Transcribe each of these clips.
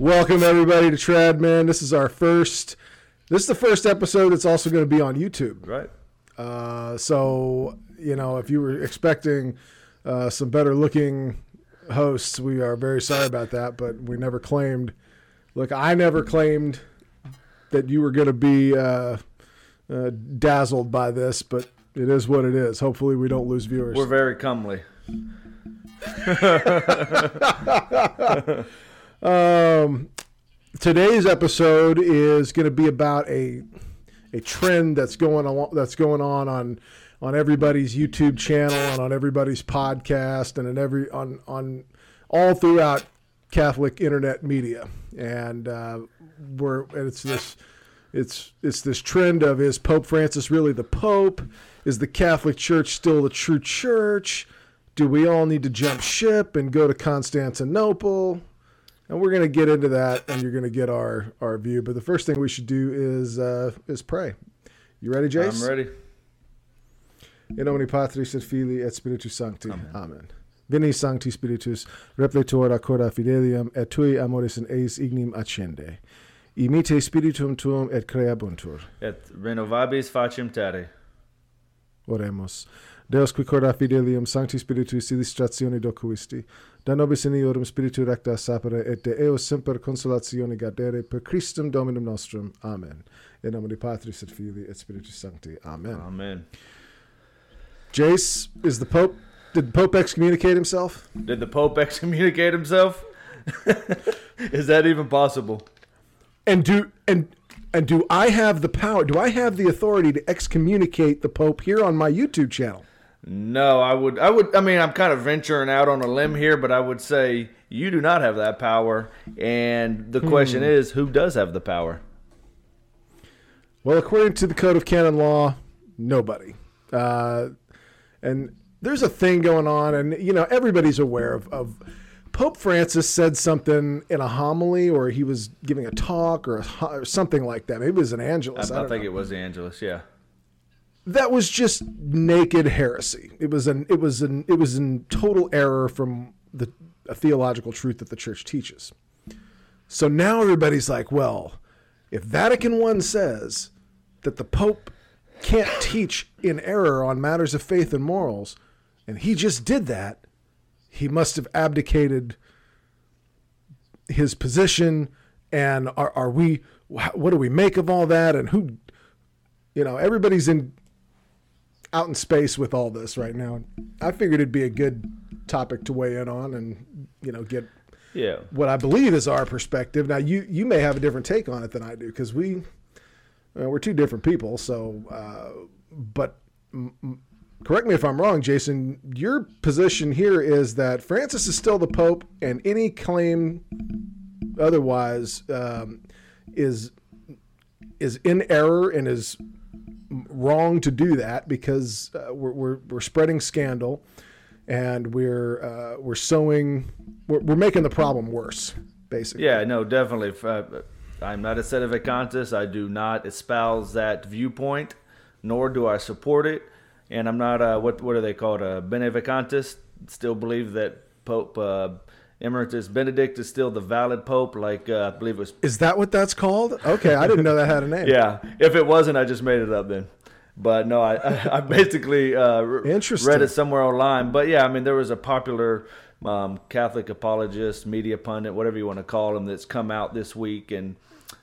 Welcome everybody to Trad Men. This is our first. This is the first episode It's also going to be on YouTube. Right. Uh, so you know, if you were expecting uh, some better looking hosts, we are very sorry about that. But we never claimed. Look, I never claimed that you were going to be uh, uh, dazzled by this, but it is what it is. Hopefully, we don't lose viewers. We're very comely. Um, today's episode is going to be about a a trend that's going on that's going on on on everybody's YouTube channel and on everybody's podcast and in every on on all throughout Catholic internet media, and uh, we're and it's this it's it's this trend of is Pope Francis really the Pope? Is the Catholic Church still the true church? Do we all need to jump ship and go to Constantinople? And we're going to get into that, and you're going to get our our view. But the first thing we should do is uh, is pray. You ready, Jace? I'm ready. In nomine Patris et Filii et Spiritus Sancti. Amen. Veni Sancti Spiritus, repletor accorda fidelium, et tui amoris in eis ignim accende. Imite spiritum tuum et creabuntur. Et renovabis facem terre. Oremus. Deus qui corda fidelium Sancti Spiritus illustratione docuisti, da nobis in iorum spiritu recta sapere et de eo semper consolatione gadere per Christum Dominum nostrum. Amen. In nomine Patris et Filii et Spiritus Sancti. Amen. Amen. Jace, is the Pope, did the Pope excommunicate himself? Did the Pope excommunicate himself? Is that even possible? And do, and, and do I have the power, do I have the authority to excommunicate the Pope here on my YouTube channel? No, I would. I would. I mean, I'm kind of venturing out on a limb here, but I would say you do not have that power. And the question is, who does have the power? Well, according to the Code of Canon Law, nobody. Uh, and there's a thing going on, and you know everybody's aware of, of Pope Francis said something in a homily, or he was giving a talk, or, a, or something like that. Maybe it was an Angelus. I, I don't think know. it was Angelus. Yeah. That was just naked heresy. It was an it was an it was in total error from the theological truth that the church teaches. So now everybody's like, well, if Vatican One says that the Pope can't teach in error on matters of faith and morals, and he just did that, he must have abdicated his position. And are, are we? What do we make of all that? And who? You know, everybody's in out in space with all this right now. I figured it'd be a good topic to weigh in on and you know get Yeah. what I believe is our perspective. Now you you may have a different take on it than I do because we uh, we're two different people. So, uh, but m- m- correct me if I'm wrong, Jason. Your position here is that Francis is still the Pope, and any claim otherwise um, is is in error and is wrong to do that because uh, we're, we're we're spreading scandal and we're uh, we're sowing we're, we're making the problem worse basically. Yeah, no, definitely. Uh, I'm not a set of sedevacantis. I do not espouse that viewpoint, nor do I support it. And I'm not a, what what are they called? A benevacantis. Still believe that Pope uh, Emeritus Benedict is still the valid Pope. Like uh, I believe it was. Is that what that's called? Okay, I didn't know that had a name. Yeah, if it wasn't, I just made it up then. But no, I I, basically uh, re- read it somewhere online. But yeah, I mean there was a popular um, Catholic apologist, media pundit, whatever you want to call him, that's come out this week and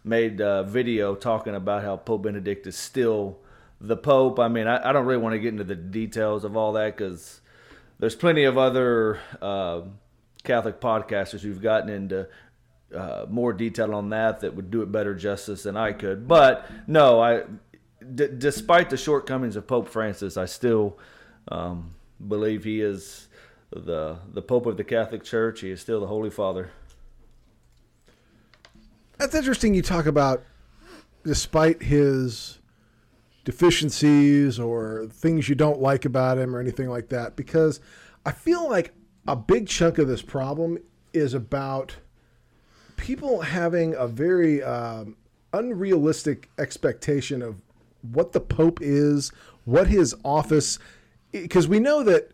made a video talking about how Pope Benedict is still the Pope. I mean, I, I don't really want to get into the details of all that because there's plenty of other uh, Catholic podcasters who've gotten into uh, more detail on that that would do it better justice than I could. But no, I, d- despite the shortcomings of Pope Francis, I still um, believe he is the the Pope of the Catholic Church. He is still the Holy Father. That's interesting. You talk about despite his deficiencies or things you don't like about him or anything like that, because I feel like a big chunk of this problem is about people having a very um, unrealistic expectation of what the Pope is, what his office, because we know that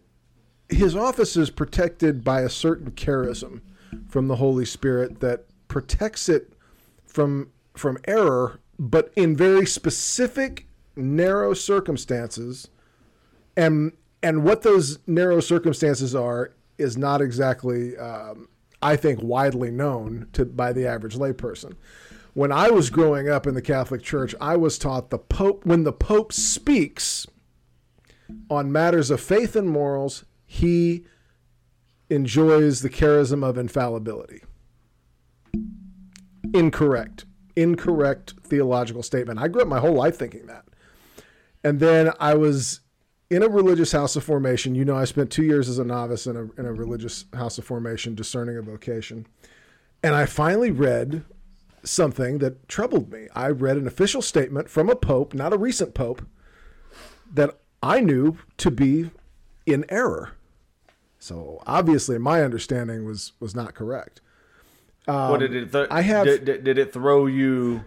his office is protected by a certain charism from the Holy Spirit that protects it from from error, but in very specific, narrow circumstances, and and what those narrow circumstances are is not exactly, um, I think, widely known to by the average layperson. When I was growing up in the Catholic Church, I was taught the Pope when the Pope speaks on matters of faith and morals, he enjoys the charism of infallibility. Incorrect. Incorrect theological statement. I grew up my whole life thinking that. And then I was in a religious house of formation. You know, I spent two years as a novice in a, in a religious house of formation, discerning a vocation. And I finally read something that troubled me. I read an official statement from a pope, not a recent pope, that I knew to be in error. So obviously, my understanding was was not correct. Um, what did it? Th- I have. Did, did, did, it throw you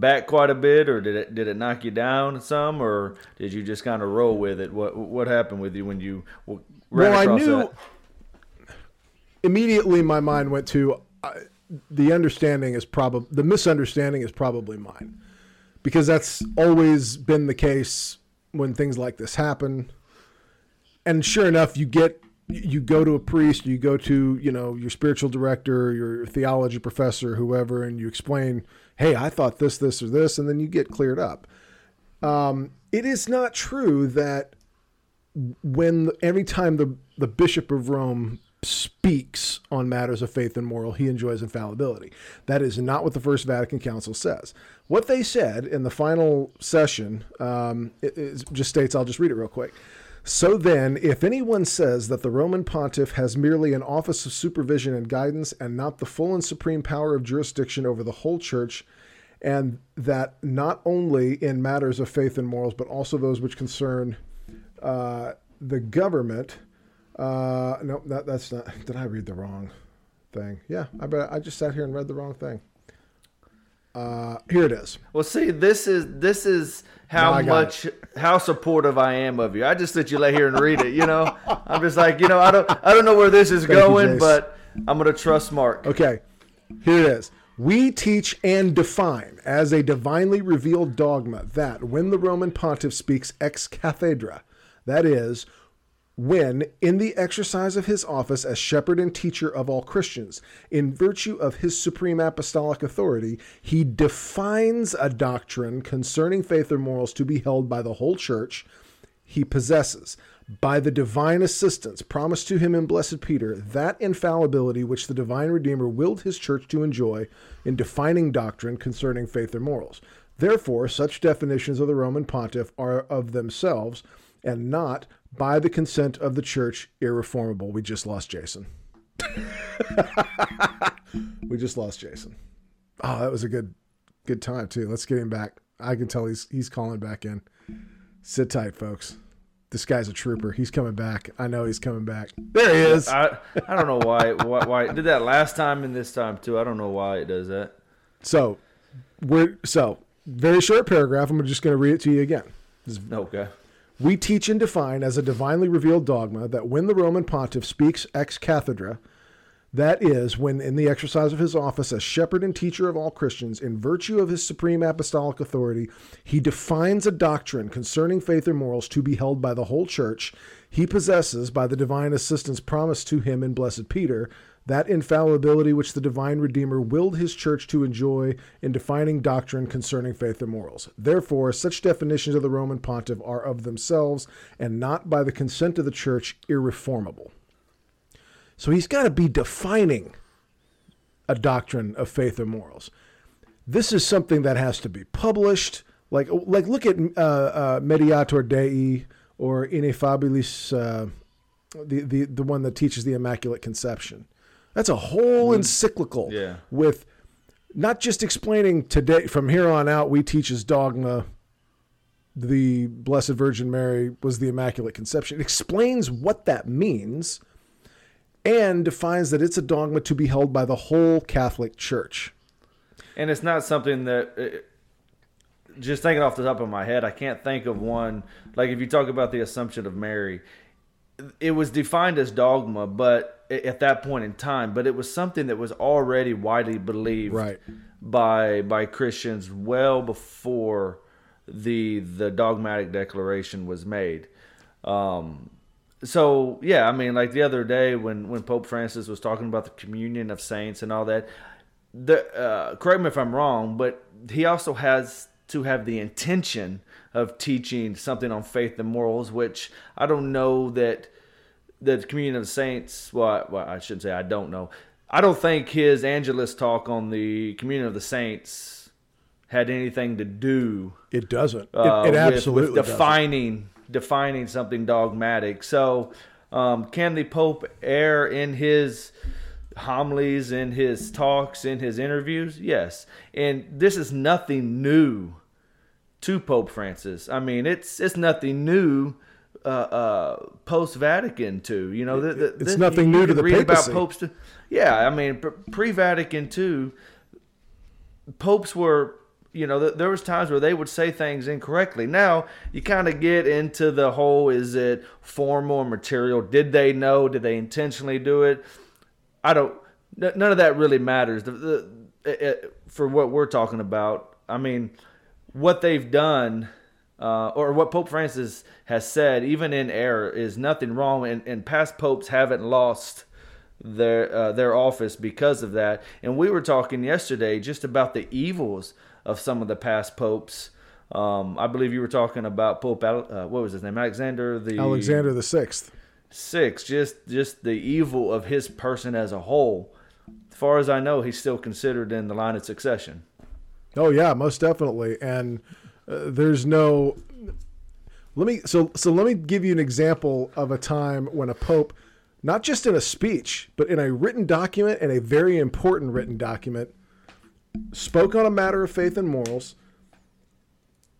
back quite a bit, or did it did it knock you down some, or did you just kind of roll with it? What what happened with you when you ran well, across I knew. That? Immediately, my mind went to uh, the understanding is probably the misunderstanding is probably mine, because that's always been the case when things like this happen. And sure enough, you get you go to a priest, you go to, you know, your spiritual director, your theology professor, whoever, and you explain, hey, I thought this, this, or this, and then you get cleared up. Um, it is not true that when every time the, the Bishop of Rome speaks on matters of faith and moral, he enjoys infallibility. That is not what the First Vatican Council says. What they said in the final session um, it, it just states, I'll just read it real quick. So then, if anyone says that the Roman pontiff has merely an office of supervision and guidance and not the full and supreme power of jurisdiction over the whole church, and that not only in matters of faith and morals, but also those which concern uh, the government, uh, no, that, that's not. Did I read the wrong thing? Yeah, I bet I just sat here and read the wrong thing. Uh, here it is. Well, see, this is this is how no, much it. how supportive I am of you. I just let you lay here and read it. You know, I'm just like you know I don't I don't know where this is Thank going, you, but I'm gonna trust Mark. Okay, here it is. We teach and define as a divinely revealed dogma that when the Roman pontiff speaks ex cathedra, that is, when, in the exercise of his office as shepherd and teacher of all Christians, in virtue of his supreme apostolic authority, he defines a doctrine concerning faith or morals to be held by the whole church, he possesses, by the divine assistance promised to him in Blessed Peter, that infallibility which the divine Redeemer willed his church to enjoy in defining doctrine concerning faith or morals. Therefore, such definitions of the Roman pontiff are of themselves and not by the consent of the church, irreformable. We just lost Jason. we just lost Jason. Oh, that was a good good time too. Let's get him back. I can tell he's he's calling back in. Sit tight, folks. This guy's a trooper. He's coming back. I know he's coming back. There he is. I, I don't know why, why why it did that last time and this time too. I don't know why it does that. So we're so very short paragraph. I'm just going to read it to you again. Okay. We teach and define as a divinely revealed dogma that when the Roman pontiff speaks ex cathedra, that is, when in the exercise of his office as shepherd and teacher of all Christians, in virtue of his supreme apostolic authority, he defines a doctrine concerning faith or morals to be held by the whole church, he possesses, by the divine assistance promised to him in Blessed Peter, that infallibility which the divine Redeemer willed his church to enjoy in defining doctrine concerning faith and morals. Therefore, such definitions of the Roman pontiff are of themselves and not by the consent of the church irreformable. So he's got to be defining a doctrine of faith and morals. This is something that has to be published. Like, like look at uh, uh, Mediator Dei or Ineffabilis, uh, the, the, the one that teaches the Immaculate Conception. That's a whole mm. encyclical yeah. with not just explaining today from here on out we teach as dogma the Blessed Virgin Mary was the Immaculate Conception. It explains what that means and defines that it's a dogma to be held by the whole Catholic Church. And it's not something that uh, just thinking off the top of my head, I can't think of one like if you talk about the Assumption of Mary, it was defined as dogma, but at that point in time, but it was something that was already widely believed Right. by by Christians well before the the dogmatic declaration was made. Um, so yeah, I mean, like the other day when when Pope Francis was talking about the communion of saints and all that. The uh, correct me if I'm wrong, but he also has to have the intention of teaching something on faith and morals, which I don't know that the communion of the saints. Well, I, well, I shouldn't say I don't know. I don't think his Angelus talk on the communion of the saints had anything to do It doesn't. It, uh, it with- absolutely with, doesn't. defining defining something dogmatic. So, um, can the Pope err in his homilies, in his talks, in his interviews? Yes, and this is nothing new to Pope Francis. I mean, it's it's nothing new. Uh, uh, post Vatican II, you know, the, the, It's the- nothing new to the read papacy. about popes. To, yeah, I mean, pre Vatican II, popes were you know th- there was times where they would say things incorrectly now you kind of get into the whole is it formal or material did they know did they intentionally do it i don't n- none of that really matters the, the, it- for what we're talking about i mean what they've done uh, or what Pope Francis has said, even in error, is nothing wrong, and, and past popes haven't lost their uh, their office because of that. And we were talking yesterday just about the evils of some of the past popes. Um, I believe you were talking about Pope uh, what was his name Alexander the Alexander the Sixth. six. Just just the evil of his person as a whole. As far as I know, he's still considered in the line of succession. Oh yeah, most definitely. And uh, there's no. Let me so so let me give you an example of a time when a pope, not just in a speech, but in a written document and a very important written document, spoke on a matter of faith and morals,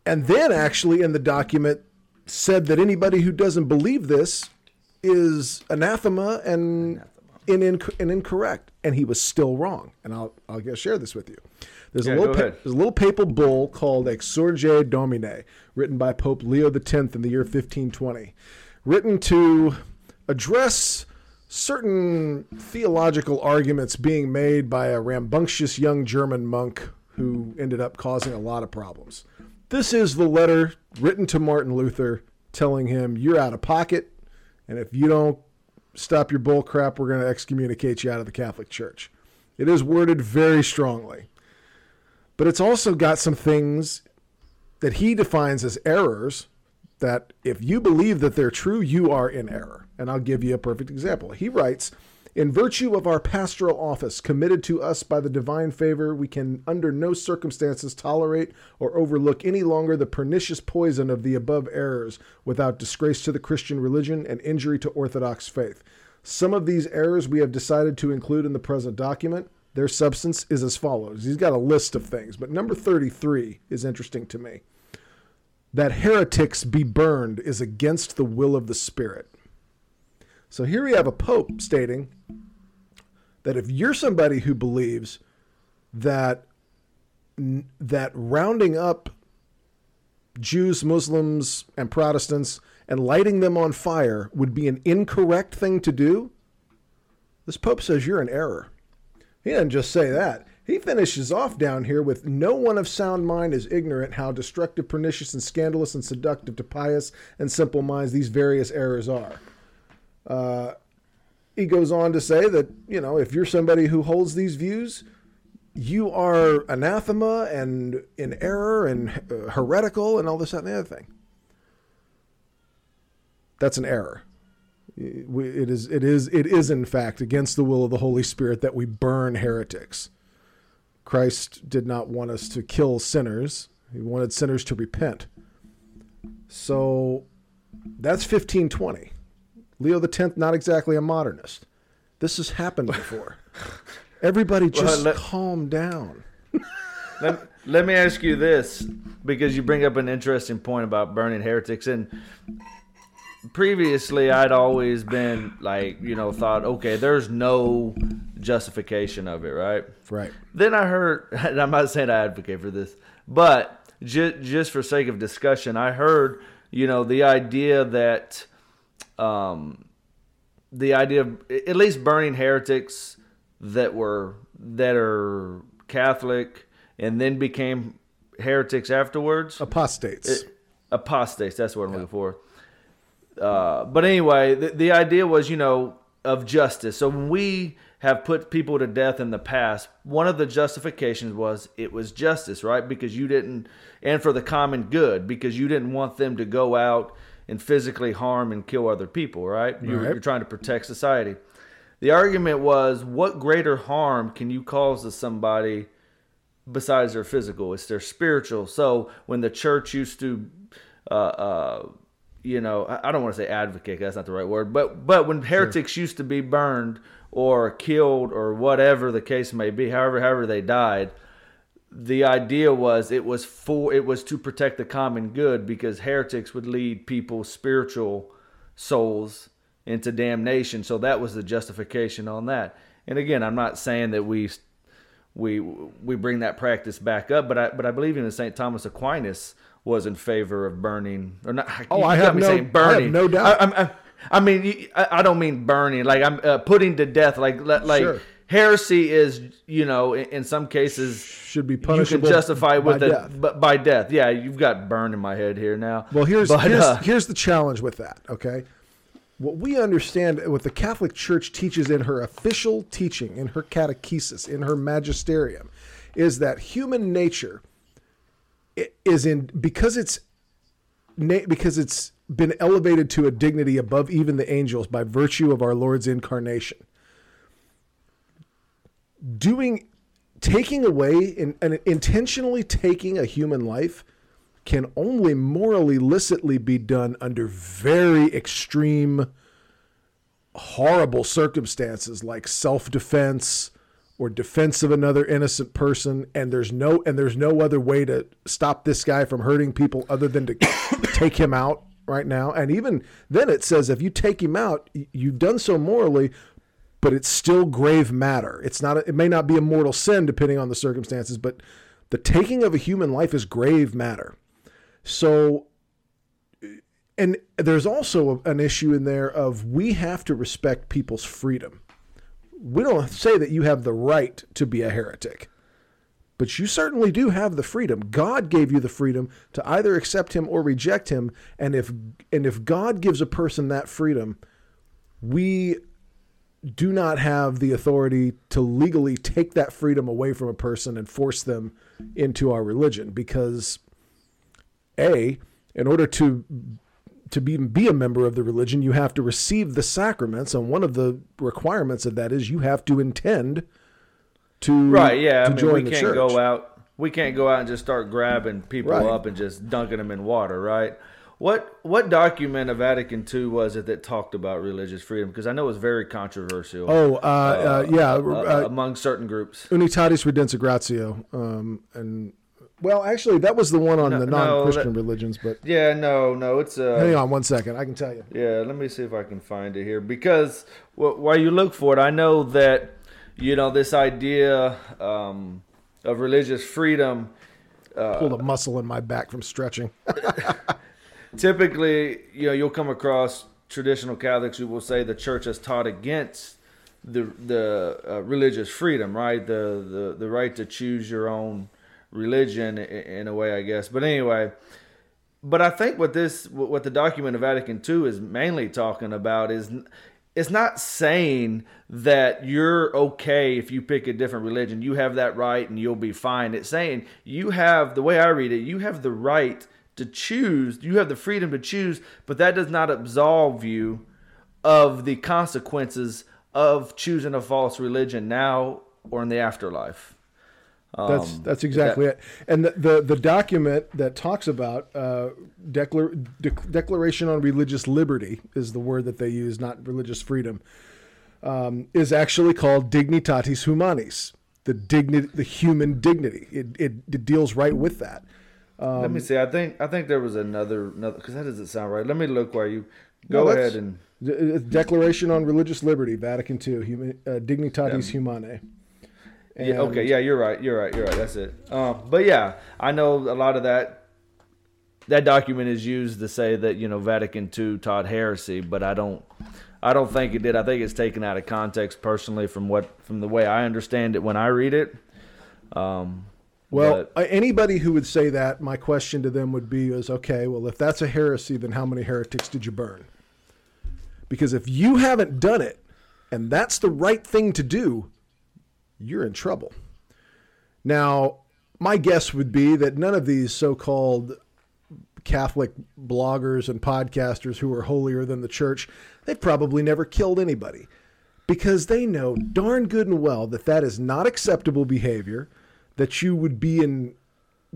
and then actually in the document said that anybody who doesn't believe this is anathema and in, in, and incorrect, and he was still wrong. And I'll I'll share this with you. There's Yeah, a little pa- there's a little papal bull called Exsurge Domine, written by Pope Leo X in the year 1520, written to address certain theological arguments being made by a rambunctious young German monk who ended up causing a lot of problems. This is the letter written to Martin Luther telling him you're out of pocket, and if you don't stop your bull crap, we're going to excommunicate you out of the Catholic Church. It is worded very strongly. But it's also got some things that he defines as errors that if you believe that they're true, you are in error. And I'll give you a perfect example. He writes, in virtue of our pastoral office committed to us by the divine favor, we can under no circumstances tolerate or overlook any longer the pernicious poison of the above errors without disgrace to the Christian religion and injury to Orthodox faith. Some of these errors we have decided to include in the present document. Their substance is as follows. He's got a list of things, but number 33 is interesting to me. That heretics be burned is against the will of the Spirit. So here we have a pope stating that if you're somebody who believes that that rounding up Jews, Muslims, and Protestants and lighting them on fire would be an incorrect thing to do, this pope says you're in error. He doesn't just say that. He finishes off down here with no one of sound mind is ignorant how destructive, pernicious, and scandalous and seductive to pious and simple minds these various errors are. Uh, he goes on to say that, you know, if you're somebody who holds these views, you are anathema and in error and uh, heretical and all this, that, and the other thing. That's an error. It is, it is, it is in fact against the will of the Holy Spirit that we burn heretics. Christ did not want us to kill sinners; He wanted sinners to repent. So, that's fifteen twenty. Leo X, not exactly a modernist. This has happened before. Everybody just let- calm down. let, let me ask you this because you bring up an interesting point about burning heretics and previously i'd always been like you know thought okay there's no justification of it right Right. then i heard and i'm not saying i advocate for this but just, just for sake of discussion i heard you know the idea that um, the idea of at least burning heretics that were that are Catholic and then became heretics afterwards. Apostates. apostates. That's what I'm looking for. Uh, but anyway, the, the idea was, you know, of justice. So when we have put people to death in the past, one of the justifications was it was justice, right? Because you didn't, and for the common good, because you didn't want them to go out and physically harm and kill other people, right? You're, Right. you're trying to protect society. The argument was, what greater harm can you cause to somebody besides their physical? It's their spiritual. So when the church used to, uh, uh, you know, I don't want to say advocate. That's not the right word. But but when heretics used to be burned or killed or whatever the case may be, however however they died, the idea was it was for it was to protect the common good because heretics would lead people's spiritual souls into damnation. So that was the justification on that. And again, I'm not saying that we we we bring that practice back up, but I but I believe even St. Thomas Aquinas was in favor of burning or not. Oh, I have no- saying I have burning. no doubt. I, I, I mean, I, don't mean burning. Like I'm uh, putting to death. Like like Sure. heresy is you know in, in some cases Should be punishable. you can justify with by a, death. but by death. Yeah, you've got burn in my head here now. Well, here's But, here's, uh, here's the challenge with that. Okay, what we understand, what the Catholic Church teaches in her official teaching, in her catechesis, in her magisterium, is that human nature is in because it's because it's been elevated to a dignity above even the angels by virtue of our Lord's incarnation. Doing, taking away and intentionally taking a human life can only morally licitly be done under very extreme, horrible circumstances like self-defense or defense of another innocent person and there's no and there's no other way to stop this guy from hurting people other than to take him out right now. And even then it says if you take him out you've done so morally but it's still grave matter. It's not it may not be a mortal sin depending on the circumstances but the taking of a human life is grave matter. So and there's also an issue in there of we have to respect people's freedom. We don't say that you have the right to be a heretic, but you certainly do have the freedom. God gave you the freedom to either accept him or reject him, and if and if God gives a person that freedom, we do not have the authority to legally take that freedom away from a person and force them into our religion because a in order to to be be a member of the religion you have to receive the sacraments and one of the requirements of that is you have to intend to right? Yeah, I mean, join we the can't church. go out. We can't go out and just start grabbing people Right. up and just dunking them in water, right? What what document of Vatican II was it that talked about religious freedom? Because I know it was very controversial. oh uh, uh, yeah uh, uh, among certain groups. Unitatis Redintegratio um, and well actually that was the one on No, the non-christian that- religions but Yeah, no, no, it's uh, hang on one second i can tell you Yeah, let me see if I can find it here because wh- while you look for it, I know that you know this idea um, of religious freedom. pulled a muscle in my back from stretching Typically, you know, you'll come across traditional Catholics who will say the church has taught against the the uh, religious freedom, right? The, the the right to choose your own religion in a way, I guess. But anyway, but I think what this what the document of Vatican II is mainly talking about is it's not saying that you're okay if you pick a different religion. You have that right and you'll be fine. It's saying you have the way I read it, you have the right to choose. You have the freedom to choose, but that does not absolve you of the consequences of choosing a false religion now or in the afterlife. That's Um, that's exactly it. And the, the the document that talks about uh, declar- de- Declaration on Religious Liberty is the word that they use, not religious freedom. Um, is actually called Dignitatis Humanae, the dignity, the human dignity. It, it it deals right with that. Let Um, me see. I think I think there was another another because that doesn't sound right. Let me look while you go No, ahead and uh, Declaration on Religious Liberty, Vatican II, human, uh, Dignitatis Humanae. Yeah. Okay, yeah, you're right. You're right. You're right. That's it. Um, but yeah, I know a lot of that that document is used to say that you know Vatican II taught heresy, but I don't. I don't think it did. I think it's taken out of context personally from what from the way I understand it when I read it. Um, well, but, anybody who would say that, my question to them would be is okay, well if that's a heresy, then how many heretics did you burn? Because if you haven't done it and that's the right thing to do, you're in trouble. Now, my guess would be that none of these so-called Catholic bloggers and podcasters who are holier than the church, they've probably never killed anybody because they know darn good and well that that is not acceptable behavior, that you would be in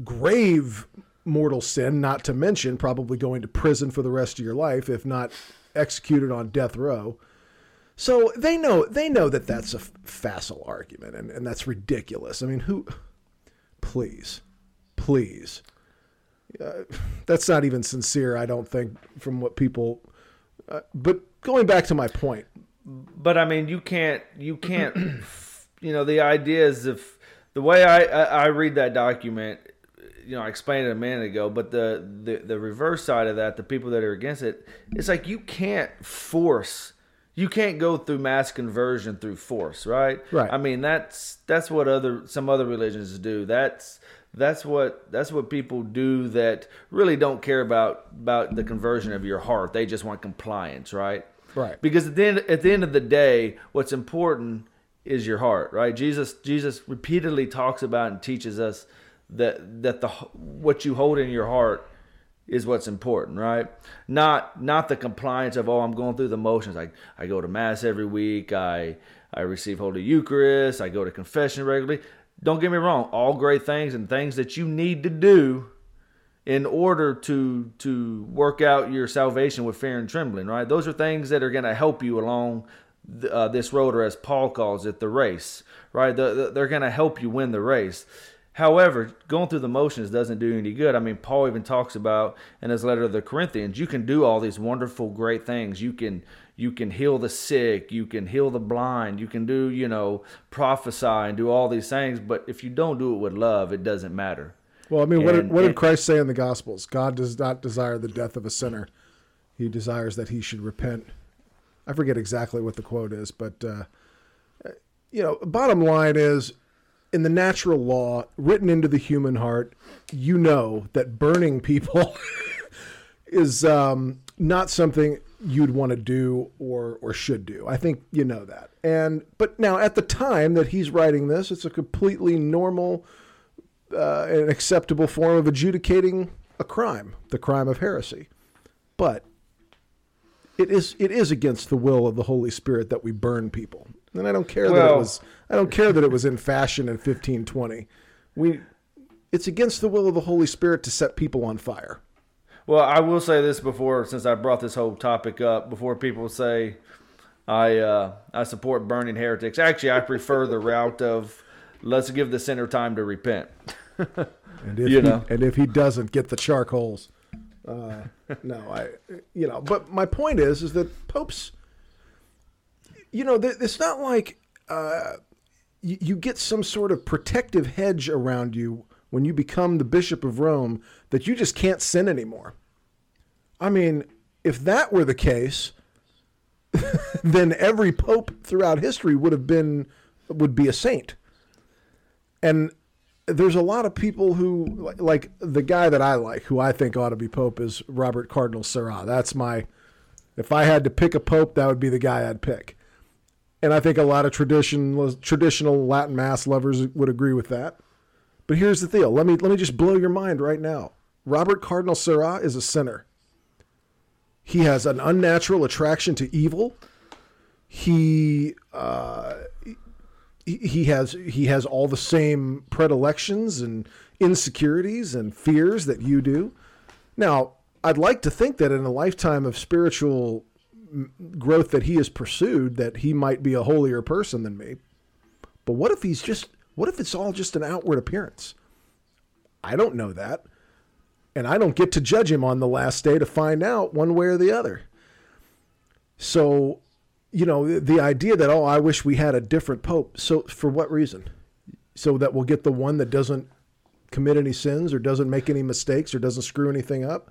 grave mortal sin, not to mention probably going to prison for the rest of your life, if not executed on death row. So they know they know that that's a facile argument, and, and that's ridiculous. I mean, who? Please, please uh, that's not even sincere. I don't think from what people. Uh, but going back to my point. But I mean, you can't. You can't. you know, the idea is if the way I, I, I read that document, you know, I explained it a minute ago. But the, the the reverse side of that, the people that are against it, it's like you can't force you can't go through mass conversion through force, right? Right. I mean, that's that's what other some other religions do. That's that's what that's what people do that really don't care about about the conversion of your heart. They just want compliance, right? Right. Because at the end at the end of the day, what's important is your heart, right? Jesus Jesus repeatedly talks about and teaches us that that the what you hold in your heart is what's important, right? Not not the compliance of oh I'm going through the motions. I I go to mass every week. I I receive Holy Eucharist. I go to confession regularly. Don't get me wrong, all great things and things that you need to do in order to to work out your salvation with fear and trembling, right? Those are things that are going to help you along uh, this road, or as Paul calls it, the race, right? The, the, they're going to help you win the race. However, going through the motions doesn't do any good. I mean, Paul even talks about in his letter to the Corinthians, you can do all these wonderful, great things. You can you can heal the sick, you can heal the blind, you can do, you know, prophesy and do all these things, but if you don't do it with love, it doesn't matter. Well, I mean, and, what, did, what did Christ say in the Gospels? God does not desire the death of a sinner. He desires that he should repent. I forget exactly what the quote is, but uh, you know, bottom line is in the natural law written into the human heart, you know that burning people is um, not something you'd want to do or or should do. I think you know that. And but now at the time that he's writing this, it's a completely normal uh, and acceptable form of adjudicating a crime, the crime of heresy. But it is it is against the will of the Holy Spirit that we burn people. And I don't care well, that it was I don't care that it was in fashion in 1520. We it's against the will of the Holy Spirit to set people on fire. Well, I will say this before, since I brought this whole topic up, before people say I uh, I support burning heretics. Actually, I prefer the route of let's give the sinner time to repent. and if you know, he, and if he doesn't get the charcoals, uh, no, I you know. But my point is, is that popes, you know, it's not like uh, you, you get some sort of protective hedge around you when you become the bishop of Rome that you just can't sin anymore. I mean, if that were the case, then every pope throughout history would have been would be a saint. And there's a lot of people who like the guy that I like, who I think ought to be pope, is Robert Cardinal Sarah. That's my. If I had to pick a pope, that would be the guy I'd pick. And I think a lot of tradition, traditional Latin Mass lovers would agree with that. But here's the deal. Let me let me just blow your mind right now. Robert Cardinal Sarah is a sinner. He has an unnatural attraction to evil. He uh, he has he has all the same predilections and insecurities and fears that you do. Now, I'd like to think that in a lifetime of spiritual growth that he has pursued, that he might be a holier person than me. But what if he's just what if it's all just an outward appearance? I don't know that. And I don't get to judge him on the last day to find out one way or the other. So, you know, the idea that, oh, I wish we had a different pope. So, for what reason? So that we'll get the one that doesn't commit any sins or doesn't make any mistakes or doesn't screw anything up.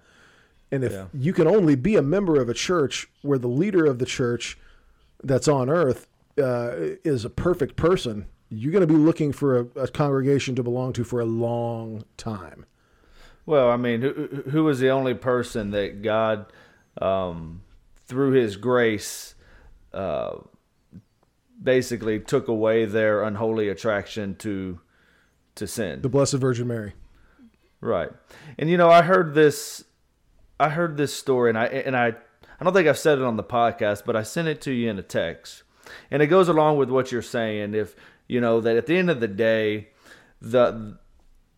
And if Yeah. you can only be a member of a church where the leader of the church that's on earth uh, is a perfect person, you're going to be looking for a, a congregation to belong to for a long time. Well, I mean, who who was the only person that God, um, through His grace, uh, basically took away their unholy attraction to to sin? The Blessed Virgin Mary. Right. And you know, I heard this I heard this story and I and I I don't think I've said it on the podcast, but I sent it to you in a text. And it goes along with what you're saying if you know that at the end of the day the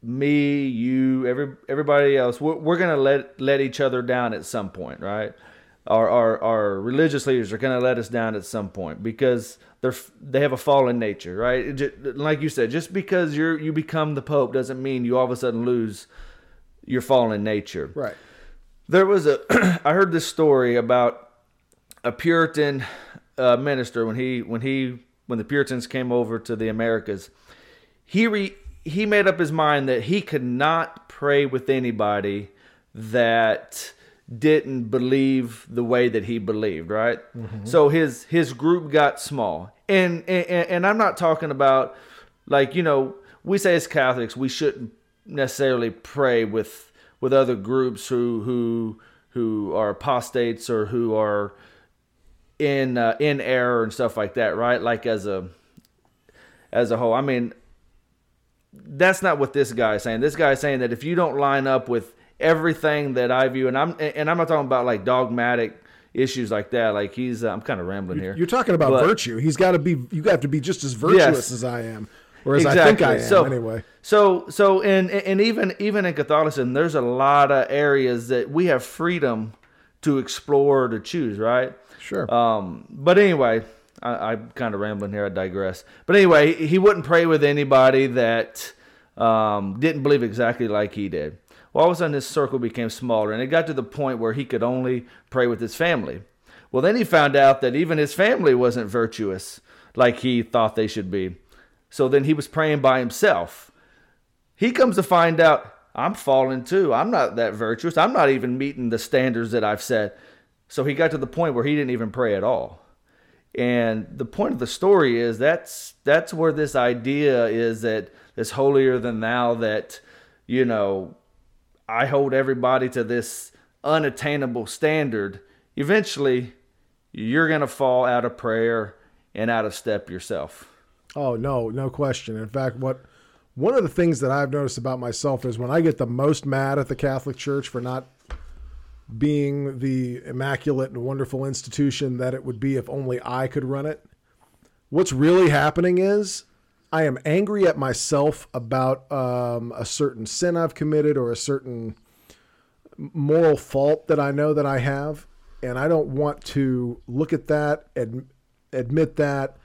me, you, every everybody else, we're, we're gonna let let each other down at some point, right? Our our, our religious leaders are gonna let us down at some point because they're they have a fallen nature, right? It ju- like you said, just because you're you become the pope doesn't mean you all of a sudden lose your fallen nature. Right. There was a I heard this story about a Puritan uh, minister when he when he when the Puritans came over to the Americas. He re, he made up his mind that he could not pray with anybody that didn't believe the way that he believed, right? So his his group got small. And, and and I'm not talking about like, you know, we say as Catholics we shouldn't necessarily pray with with other groups who who who are apostates or who are in uh, in error and stuff like that, right? Like as a as a whole. I mean, that's not what this guy is saying. This guy is saying that if you don't line up with everything that I view, and I'm and I'm not talking about like dogmatic issues like that. Like he's, uh, I'm kind of rambling here. You're talking about But- virtue. He's got to be. You have to be just as virtuous Yes. as I am, or as I think I am. So anyway, so so and and even even in Catholicism, there's a lot of areas that we have freedom to explore to choose, right? sure. Um, but anyway, I, I'm kind of rambling here. I digress. But anyway, he wouldn't pray with anybody that um, didn't believe exactly like he did. Well, all of a sudden, his circle became smaller, and it got to the point where he could only pray with his family. Well, then he found out that even his family wasn't virtuous like he thought they should be. So then he was praying by himself. He comes to find out I'm falling too. I'm not that virtuous. I'm not even meeting the standards that I've set. So he got to the point where he didn't even pray at all. And the point of the story is that's that's where this idea is that this holier than thou that you know I hold everybody to this unattainable standard. Eventually, you're going to fall out of prayer and out of step yourself. Oh no, no question. In fact, what one of the things that I've noticed about myself is when I get the most mad at the Catholic Church for not being the immaculate and wonderful institution that it would be if only I could run it. What's really happening is I am angry at myself about um, a certain sin I've committed or a certain moral fault that I know that I have, and I don't want to look at that and admit that.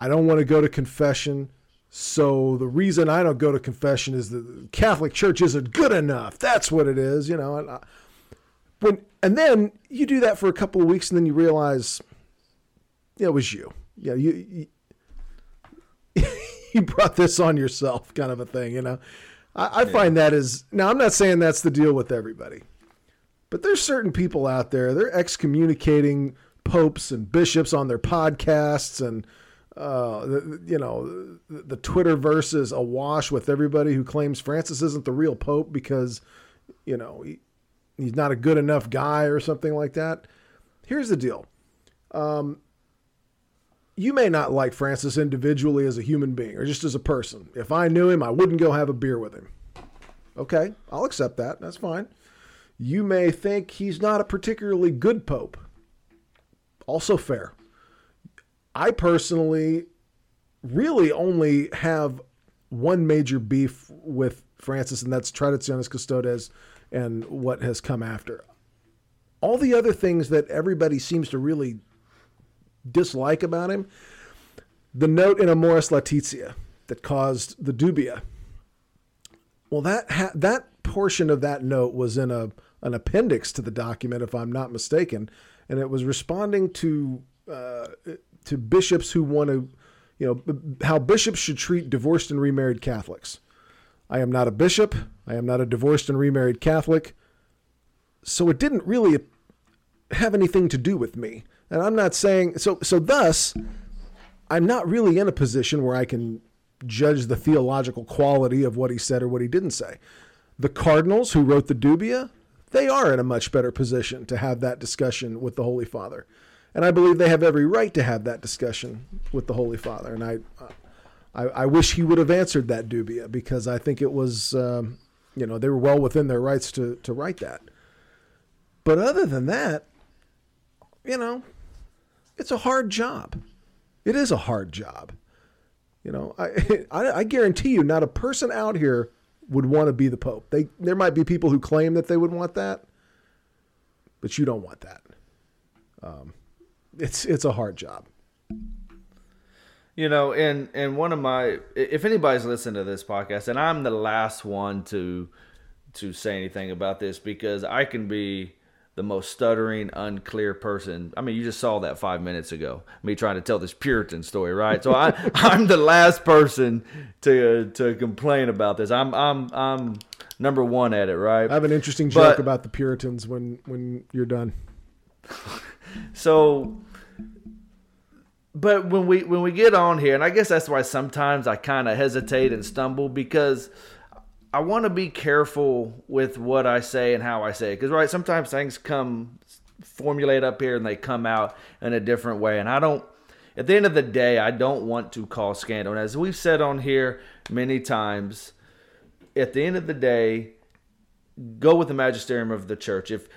I don't want to go to confession. So the reason I don't go to confession is the Catholic Church isn't good enough. That's what it is, you know. And I, when and then you do that for a couple of weeks, and then you realize yeah, it was you. Yeah, you you, you brought this on yourself, kind of a thing, you know. I, I find that is now. I'm not saying that's the deal with everybody, but there's certain people out there. They're excommunicating popes and bishops on their podcasts, and uh, the, you know the, the Twitter versus awash with everybody who claims Francis isn't the real pope because you know he, he's not a good enough guy or something like that. Here's the deal. Um, you may not like Francis individually as a human being or just as a person. If I knew him, I wouldn't go have a beer with him. Okay, I'll accept that. That's fine. You may think he's not a particularly good pope. Also fair. I personally really only have one major beef with Francis, and that's Traditionis Custodes and what has come after. All the other things that everybody seems to really dislike about him, the note in Amoris Laetitia that caused the dubia. Well, that ha- that portion of that note was in a an appendix to the document, if I'm not mistaken, and it was responding to uh, to bishops who want to, you know, how bishops should treat divorced and remarried Catholics. I am not a bishop. I am not a divorced and remarried Catholic. So it didn't really have anything to do with me. And I'm not saying so so thus I'm not really in a position where I can judge the theological quality of what he said or what he didn't say. The cardinals who wrote the dubia, they are in a much better position to have that discussion with the Holy Father. And I believe they have every right to have that discussion with the Holy Father. And I, I, I wish he would have answered that dubia because I think it was, um, you know, they were well within their rights to, to write that. But other than that, you know, it's a hard job. It is a hard job. You know, I, I, I guarantee you, not a person out here would want to be the Pope. They there might be people who claim that they would want that, but you don't want that. Um, it's it's a hard job. You know, and and one of my if anybody's listened to this podcast, and I'm the last one to to say anything about this because I can be the most stuttering, unclear person. I mean, you just saw that five minutes ago, me trying to tell this Puritan story, right? So I, I'm the last person to to complain about this. I'm I'm I'm number one at it, right? I have an interesting joke but, about the Puritans when when you're done. so, but when we when we get on here, and I guess that's why sometimes I kind of hesitate and stumble because I want to be careful with what I say and how I say it. Because right sometimes things come formulate up here and they come out in a different way. And I don't at the end of the day I don't want to cause scandal. And as we've said on here many times at the end of the day go with the magisterium of the church. If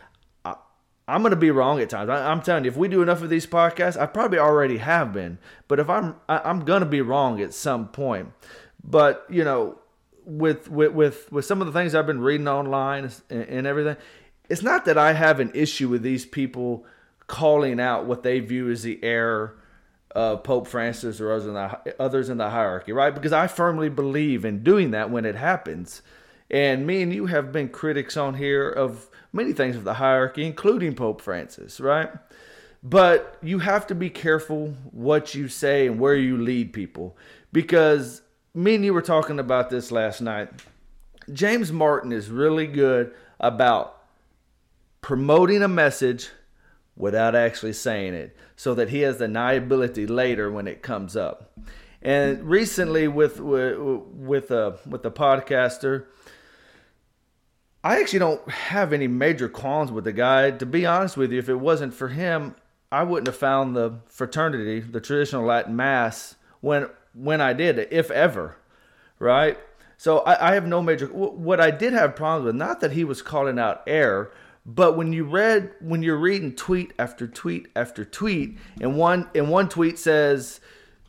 I, am going to be wrong at times. I, am telling you, if we do enough of these podcasts, I probably already have been. But if I'm, I, I'm going to be wrong at some point. But you know, with with with with some of the things I've been reading online and, and everything, it's not that I have an issue with these people calling out what they view as the error of Pope Francis or others in the others in the hierarchy, right? Because I firmly believe in doing that when it happens. And me and you have been critics on here of many things of the hierarchy, including Pope Francis, right? But you have to be careful what you say and where you lead people because me and you were talking about this last night. James Martin is really good about promoting a message without actually saying it so that he has the deniability later when it comes up. And recently with with with a with a podcaster I actually don't have any major qualms with the guy. To be honest with you, if it wasn't for him, I wouldn't have found the fraternity, the traditional Latin Mass, when when I did, if ever, right? So I, I have no major. What I did have problems with, not that he was calling out error, but when you read, when you're reading tweet after tweet after tweet, and one and one tweet says,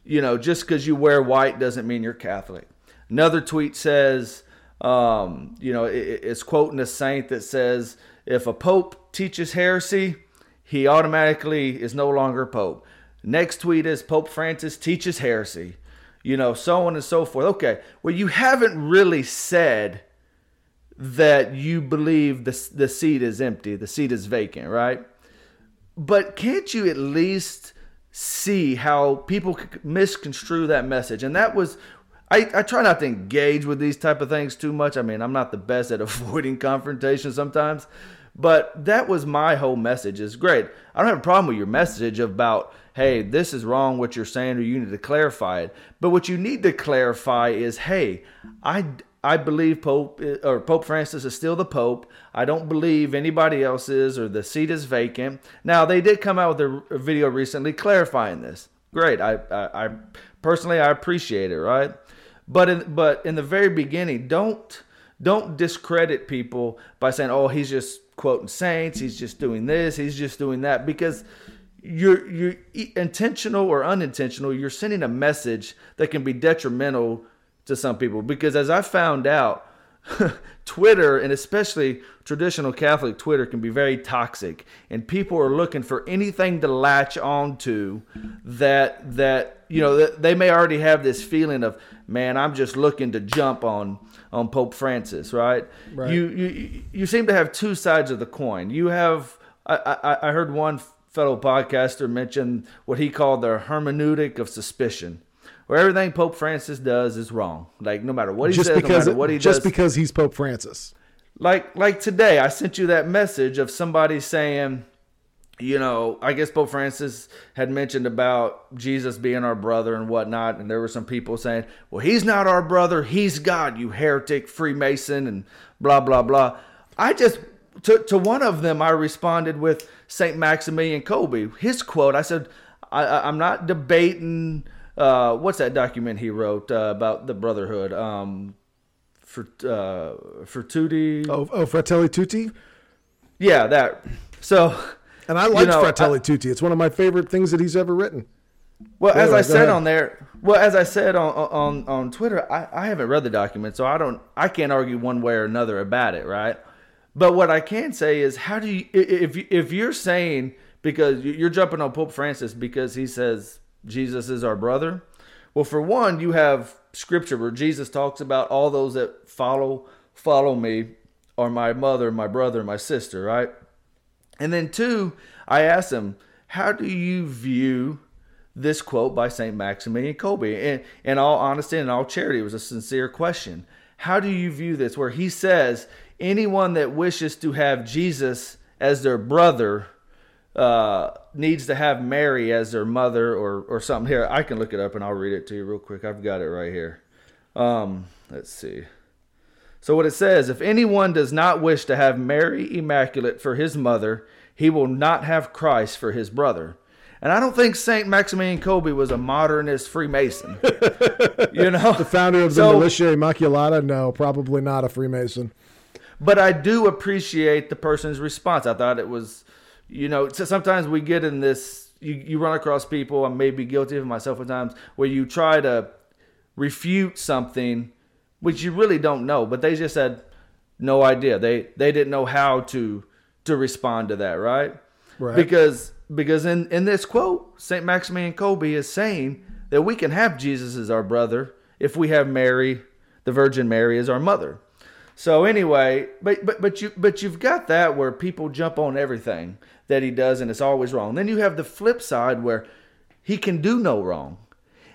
you know, just because you wear white doesn't mean you're Catholic. Another tweet says, um, you know, it, it's quoting a saint that says, if a pope teaches heresy, he automatically is no longer pope. Next tweet is Pope Francis teaches heresy you know, so on and so forth. Okay, well, you haven't really said that you believe the, the seat is empty, the seat is vacant, right? But can't you at least see how people misconstrue that message? And that was, I, I try not to engage with these type of things too much. I mean, I'm not the best at avoiding confrontation sometimes, but that was my whole message. Is great. I don't have a problem with your message about hey, this is wrong what you're saying, or you need to clarify it. But what you need to clarify is, hey, I I believe Pope uh, or Pope Francis is still the Pope. I don't believe anybody else is, or the seat is vacant. Now they did come out with a video recently clarifying this. Great. I I, I personally I appreciate it. Right. But in but in the very beginning, don't don't discredit people by saying, "Oh, he's just quoting saints. He's just doing this. He's just doing that," because you're you're intentional or unintentional you're sending a message that can be detrimental to some people because as i found out twitter and especially traditional catholic twitter can be very toxic and people are looking for anything to latch on to that that you know they may already have this feeling of man i'm just looking to jump on on pope francis right, right. you you you seem to have two sides of the coin you have I, I, I heard one fellow podcaster mention what he called the hermeneutic of suspicion. Where everything Pope Francis does is wrong. Like no matter what he just says, because no matter what he does. just does. because he's Pope Francis. like like today, I sent you that message of somebody saying, you know, I guess Pope Francis had mentioned about Jesus being our brother and whatnot, and there were some people saying, "Well, he's not our brother; he's God, you heretic, Freemason, and blah blah blah." I just to to one of them, I responded with Saint Maximilian Kolbe. His quote, I said, I, "I'm not debating." Uh, what's that document he wrote uh, about the brotherhood? Um, for uh, Fortuti. Oh, oh, Fratelli Tutti. Yeah, that. So, And I like know, Fratelli Tutti. It's one of my favorite things that he's ever written. well, as I said ahead. on there, well, as I said on on on Twitter, I, I haven't read the document, so I don't, I can't argue one way or another about it, right? But what I can say is, how do you, if you- if you're saying because you're jumping on Pope Francis because he says Jesus is our brother, well, for one, you have scripture where Jesus talks about all those that follow follow me are my mother, my brother, my sister, right? And then two, I asked him, how do you view this quote by St. Maximilian Kolbe? And in all honesty and all charity, it was a sincere question. How do you view this? Where he says, anyone that wishes to have Jesus as their brother uh, needs to have Mary as their mother or, or something. Here, I can look it up and I'll read it to you real quick. I've got it right here. Um, let's see. So what it says, if anyone does not wish to have Mary Immaculate for his mother, he will not have Christ for his brother. And I don't think Saint Maximilian Kolbe was a modernist Freemason. you know, The founder of the So- Militia Immaculata? No, probably not a Freemason. but I do appreciate the person's response. I thought it was, you know, so sometimes we get in this, you, you run across people, I may be guilty of myself at times, where you try to refute something which you really don't know, but they just had no idea. They they didn't know how to to respond to that, right? Right. Because because in in this quote, Saint Maximilian Kolbe is saying that we can have Jesus as our brother if we have Mary, the Virgin Mary, as our mother. So anyway, but but but you but you've got that where people jump on everything that he does and it's always wrong. Then you have the flip side where he can do no wrong.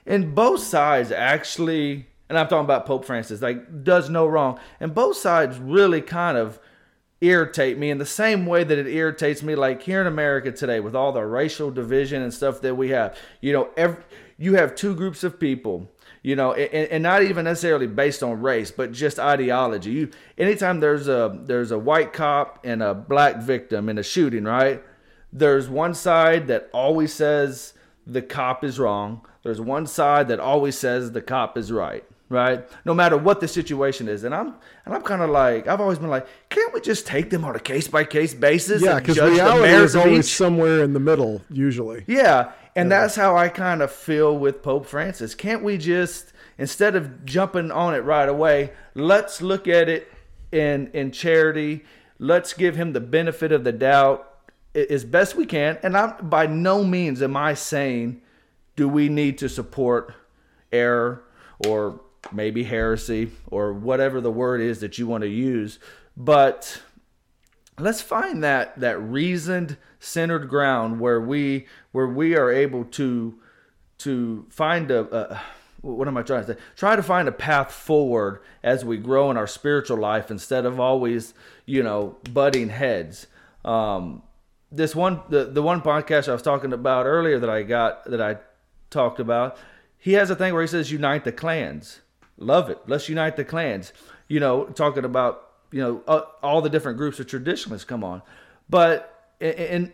And both sides actually and I'm talking about Pope Francis, like does no wrong. And both sides really kind of irritate me in the same way that it irritates me like here in America today with all the racial division and stuff that we have. You know, every, you have two groups of people, you know, and, and not even necessarily based on race, but just ideology. You anytime there's a there's a white cop and a black victim in a shooting, right? There's one side that always says the cop is wrong. There's one side that always says the cop is right right? No matter what the situation is. And I'm and I'm kind of like I've always been like, can't we just take them on a case by case basis? Yeah, because reality is always each? somewhere in the middle, usually. Yeah, and that's how I kind of feel with Pope Francis. Can't we just instead of jumping on it right away, let's look at it in in charity. Let's give him the benefit of the doubt as best we can. And I'm by no means am I saying do we need to support error or maybe heresy or whatever the word is that you want to use, but let's find that that reasoned centered ground where we where we are able to to find a, a what am I trying to say? Try to find a path forward as we grow in our spiritual life instead of always, you know, butting heads. Um, this one, the, the one podcast I was talking about earlier that I got that I talked about, he has a thing where he says unite the clans. Love it. Let's unite the clans. You know, talking about you know uh, all the different groups of traditionalists come on, but and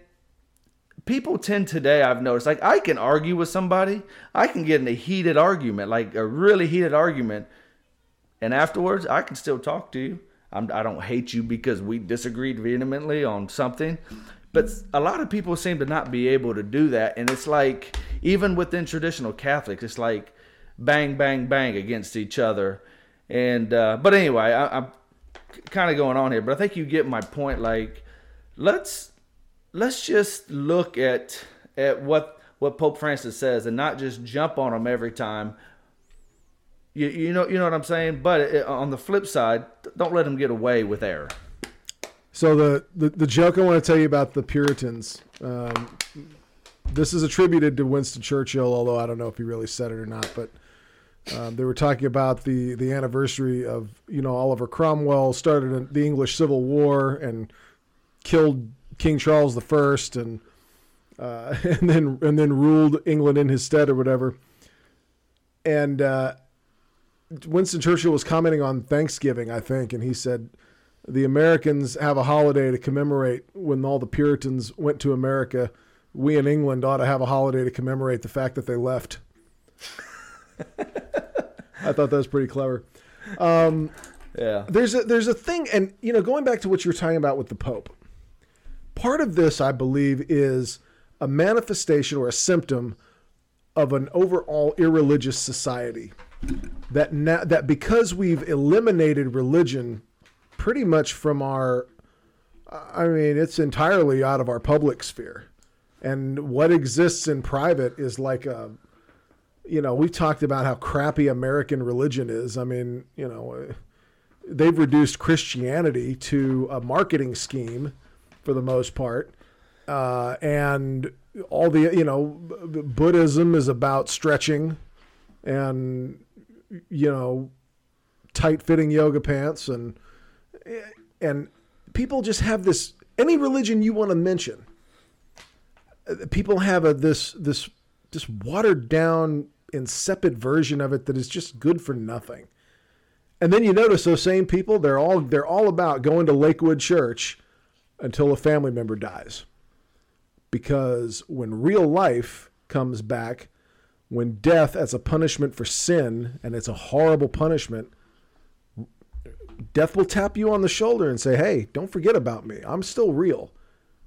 people tend today I've noticed like I can argue with somebody, I can get in a heated argument, like a really heated argument, and afterwards I can still talk to you. I'm, I don't hate you because we disagreed vehemently on something, but a lot of people seem to not be able to do that, and it's like even within traditional Catholics, it's like bang, bang, bang against each other, and uh, but anyway, I, I'm kind of going on here, but I think you get my point. Like, let's let's just look at at what what Pope Francis says and not just jump on him every time. You, you know you know what I'm saying. But it, on the flip side, don't let him get away with error. So the, the, the joke I want to tell you about the Puritans, um, this is attributed to Winston Churchill, although I don't know if he really said it or not. But um, they were talking about the the anniversary of you know Oliver Cromwell started the English Civil War and killed King Charles the First and uh, and then and then ruled England in his stead or whatever. And uh, Winston Churchill was commenting on Thanksgiving, I think, and he said the Americans have a holiday to commemorate when all the Puritans went to America. We in England ought to have a holiday to commemorate the fact that they left. I thought that was pretty clever. Um, Yeah. there's a there's a thing, and you know, going back to what you were talking about with the Pope, part of this, I believe, is a manifestation or a symptom of an overall irreligious society. That na- that because we've eliminated religion pretty much from our, I mean, it's entirely out of our public sphere, and what exists in private is like a you know, we've talked about how crappy American religion is. I mean, you know, they've reduced Christianity to a marketing scheme for the most part. Uh, and all the, you know, Buddhism is about stretching and, you know, tight fitting yoga pants. And, and people just have this, any religion you want to mention, uh, people have a, this, this, this watered down, insipid version of it that is just good for nothing. And then you notice those same people, they're all they're all about going to Lakewood Church until a family member dies. Because when real life comes back, when death as a punishment for sin, and it's a horrible punishment, death will tap you on the shoulder and say, Hey, don't forget about me. I'm still real.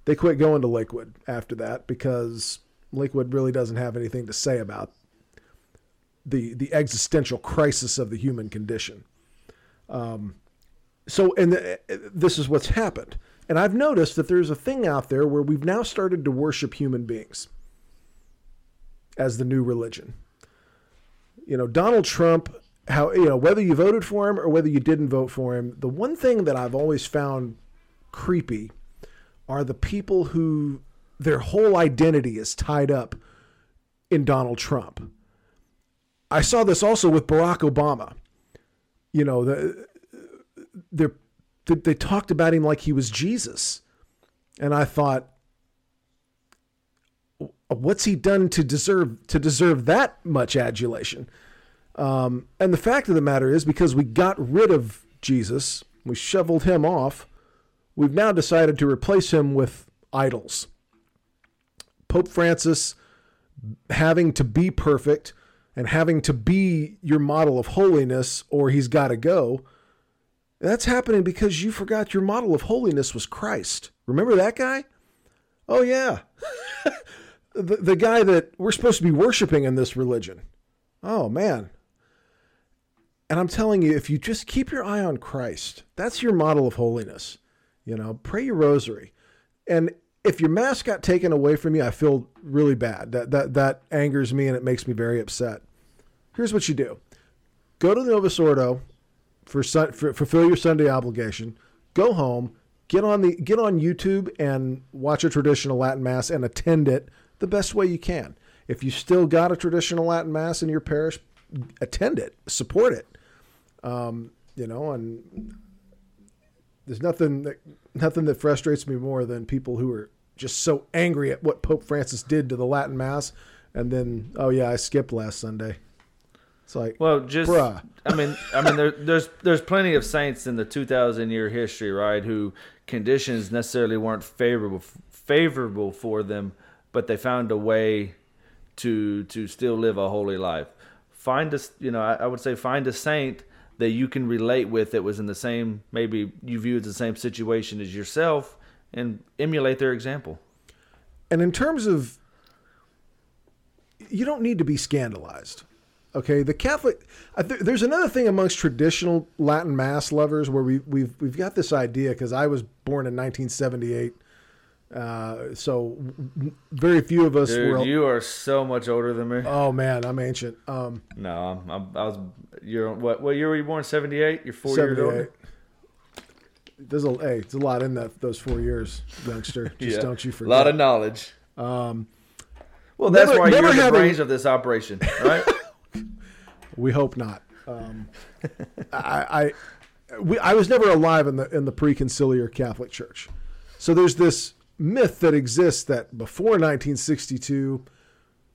They quit going to Lakewood after that because Lakewood really doesn't have anything to say about the the existential crisis of the human condition. Um, so, and the, this is what's happened. And I've noticed that there's a thing out there where we've now started to worship human beings as the new religion. You know, Donald Trump, how you know whether you voted for him or whether you didn't vote for him, the one thing that I've always found creepy are the people who their whole identity is tied up in Donald Trump. I saw this also with Barack Obama. You know, the they they talked about him like he was Jesus, and I thought, what's he done to deserve to deserve that much adulation? Um, and the fact of the matter is, because we got rid of Jesus, we shoveled him off. We've now decided to replace him with idols. Pope Francis having to be perfect and having to be your model of holiness or he's got to go. That's happening because you forgot your model of holiness was Christ. Remember that guy? Oh, yeah. the, the guy that we're supposed to be worshiping in this religion. Oh, man. And I'm telling you, if you just keep your eye on Christ, that's your model of holiness. You know, pray your rosary. And if your mask got taken away from you, I feel really bad. That that that angers me and it makes me very upset. Here's what you do: go to the Novus Ordo for, for fulfill your Sunday obligation. Go home, get on the get on YouTube and watch a traditional Latin mass and attend it the best way you can. If you still got a traditional Latin mass in your parish, attend it, support it. Um, you know, and there's nothing that nothing that frustrates me more than people who are just so angry at what Pope Francis did to the Latin Mass, and then oh yeah, I skipped last Sunday. It's like Well, just Bruh. I mean, I mean, there, there's there's plenty of saints in the 2,000 year history, right? Who conditions necessarily weren't favorable favorable for them, but they found a way to to still live a holy life. Find a you know I, I would say find a saint that you can relate with that was in the same maybe you view as the same situation as yourself and emulate their example. and in terms of you don't need to be scandalized okay the catholic th- there's another thing amongst traditional latin mass lovers where we, we've we've got this idea because i was born in 1978 uh, so very few of us Dude, were you are so much older than me. oh man i'm ancient um, No, I'm, I'm, I was. You're what? What year were you born? Seventy eight. You're four years 78 older. There's a hey, it's a lot in that those four years youngster just don't you forget. A lot of knowledge. Um, Well, that's Never- why never you're the brains of this operation, right? We hope not. Um, I, I, we, I was never alive in the in the pre-conciliar Catholic Church, so there's this myth that exists that before 1962,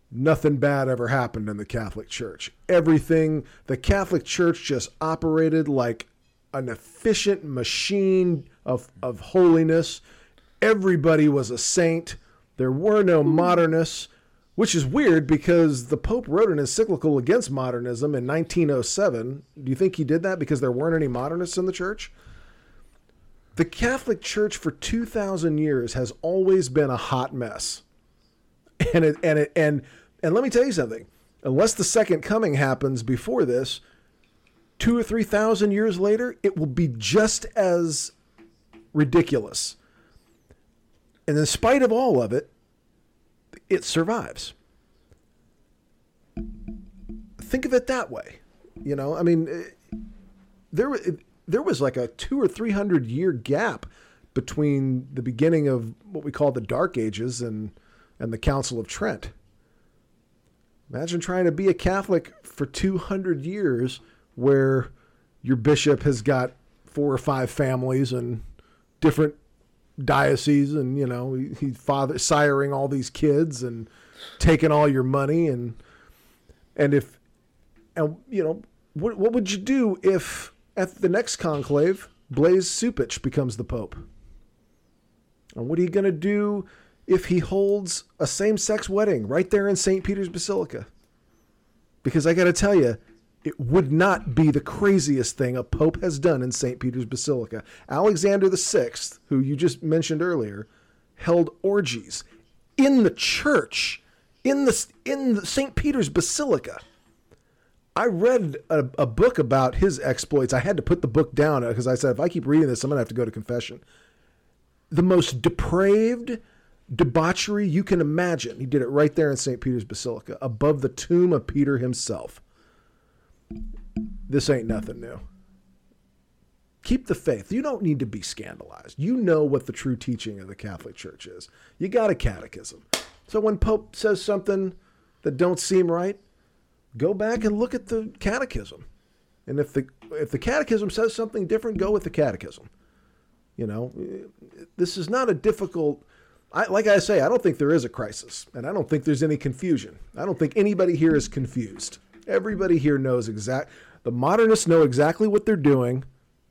nothing bad ever happened in the Catholic Church. Everything the Catholic Church just operated like an efficient machine of of holiness. Everybody was a saint. There were no modernists, which is weird because the Pope wrote an encyclical against modernism in 1907. Do you think he did that because there weren't any modernists in the church? The Catholic Church for 2000 years has always been a hot mess. And it and it and and let me tell you something. Unless the second coming happens before this, 2 or 3000 years later, it will be just as ridiculous. And in spite of all of it, it survives. Think of it that way. You know, I mean, eh, there there was like a two or three hundred year gap between the beginning of what we call the Dark Ages and and the Council of Trent. Imagine trying to be a Catholic for two hundred years, where your bishop has got four or five families and different dioceses and you know he, he father siring all these kids and taking all your money and and if and you know what what would you do if at the next conclave Blase Cupich becomes the pope and what are you going to do if he holds a same-sex wedding right there in St. Peter's Basilica because I got to tell you it would not be the craziest thing a pope has done in St. Peter's Basilica. Alexander VI, who you just mentioned earlier, held orgies in the church, in the in St. Peter's Basilica. I read a, a book about his exploits. I had to put the book down because I said if I keep reading this, I'm gonna have to go to confession. The most depraved debauchery you can imagine. He did it right there in St. Peter's Basilica, above the tomb of Peter himself this ain't nothing new. Keep the faith. You don't need to be scandalized. You know what the true teaching of the Catholic Church is. You got a catechism. So when Pope says something that don't seem right, go back and look at the catechism. And if the if the catechism says something different, go with the catechism. You know, this is not a difficult I, like I say, I don't think there is a crisis, and I don't think there's any confusion. I don't think anybody here is confused. Everybody here knows exact. The modernists know exactly what they're doing,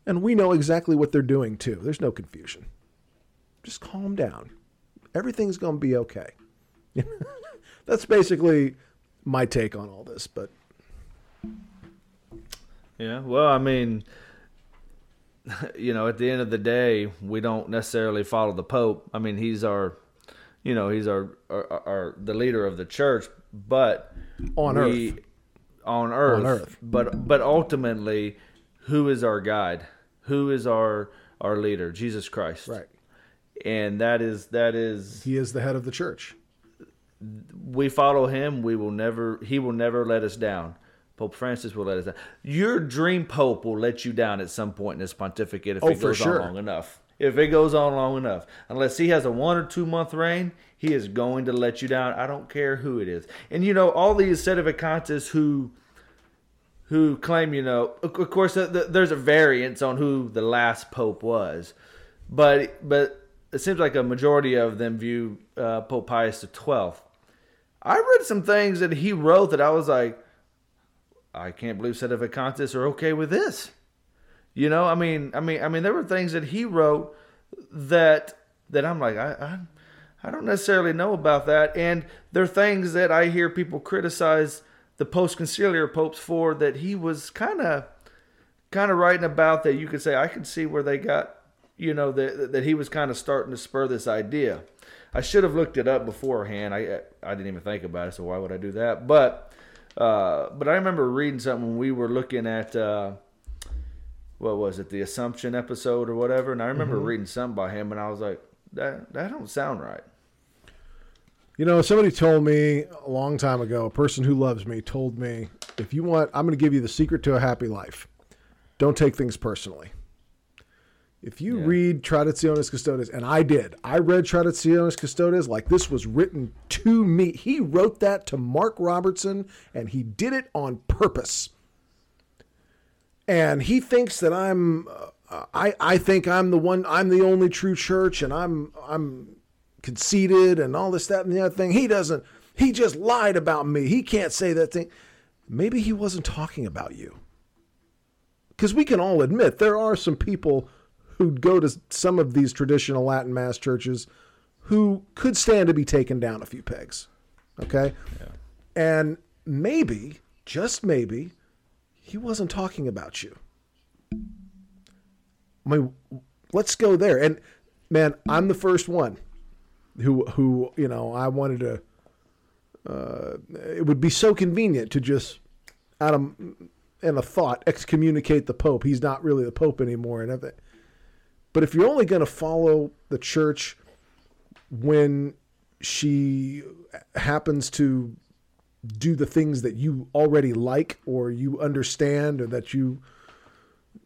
and we know exactly what they're doing too. There's no confusion. Just calm down. Everything's going to be okay. That's basically my take on all this. But Yeah, well, I mean, you know, at the end of the day, we don't necessarily follow the Pope. I mean, he's our, you know, he's our, our, our the leader of the church, but On we, on earth, On earth. But but ultimately, who is our guide? Who is our our leader? Jesus Christ. right, And that is that is he is the head of the church. we follow him. We will never. He will never let us down. Pope Francis will let us down. Your dream pope will let you down at some point in his pontificate if Oh, it goes sure. on long enough. If it goes on long enough, unless he has a one or two month reign, he is going to let you down. I don't care who it is. And you know all these set of sedevacantists who who claim, you know, of course, th- th- there's a variance on who the last pope was, but but it seems like a majority of them view uh, Pope Pius XII. I read some things that he wrote that I was like, I can't believe set of sedevacantists are okay with this. You know, I mean, I mean, I mean, there were things that he wrote that that I'm like, I, I, I don't necessarily know about that, and there are things that I hear people criticize the post-conciliar popes for that he was kind of, kind of writing about that. You could say I could see where they got, you know, that that he was kind of starting to spur this idea. I should have looked it up beforehand. I I didn't even think about it, so why would I do that? But uh, but I remember reading something when we were looking at uh, what was it, the Assumption episode or whatever, and I remember mm-hmm. reading something by him, and I was like, that that don't sound right. You know, somebody told me a long time ago, a person who loves me told me, if you want, I'm going to give you the secret to a happy life. Don't take things personally. If you yeah. read Traditionis Custodes, and I did, I read Traditionis Custodes like this was written to me. He wrote that to Mark Robertson, and he did it on purpose. And he thinks that I'm, uh, I, I think I'm the one, I'm the only true church, and I'm, I'm conceited, and all this, that, and the other thing. He doesn't. He just lied about me. He can't say that thing. Maybe he wasn't talking about you. Because we can all admit there are some people who go to some of these traditional Latin Mass churches who could stand to be taken down a few pegs. Okay? Yeah. And maybe, just maybe, he wasn't talking about you. Mean, let's go there. And man, I'm the first one who who you know I wanted to. Uh, it would be so convenient to just of in a thought excommunicate the Pope. He's not really the Pope anymore, and everything. But if you're only going to follow the church when she happens to do the things that you already like or you understand or that you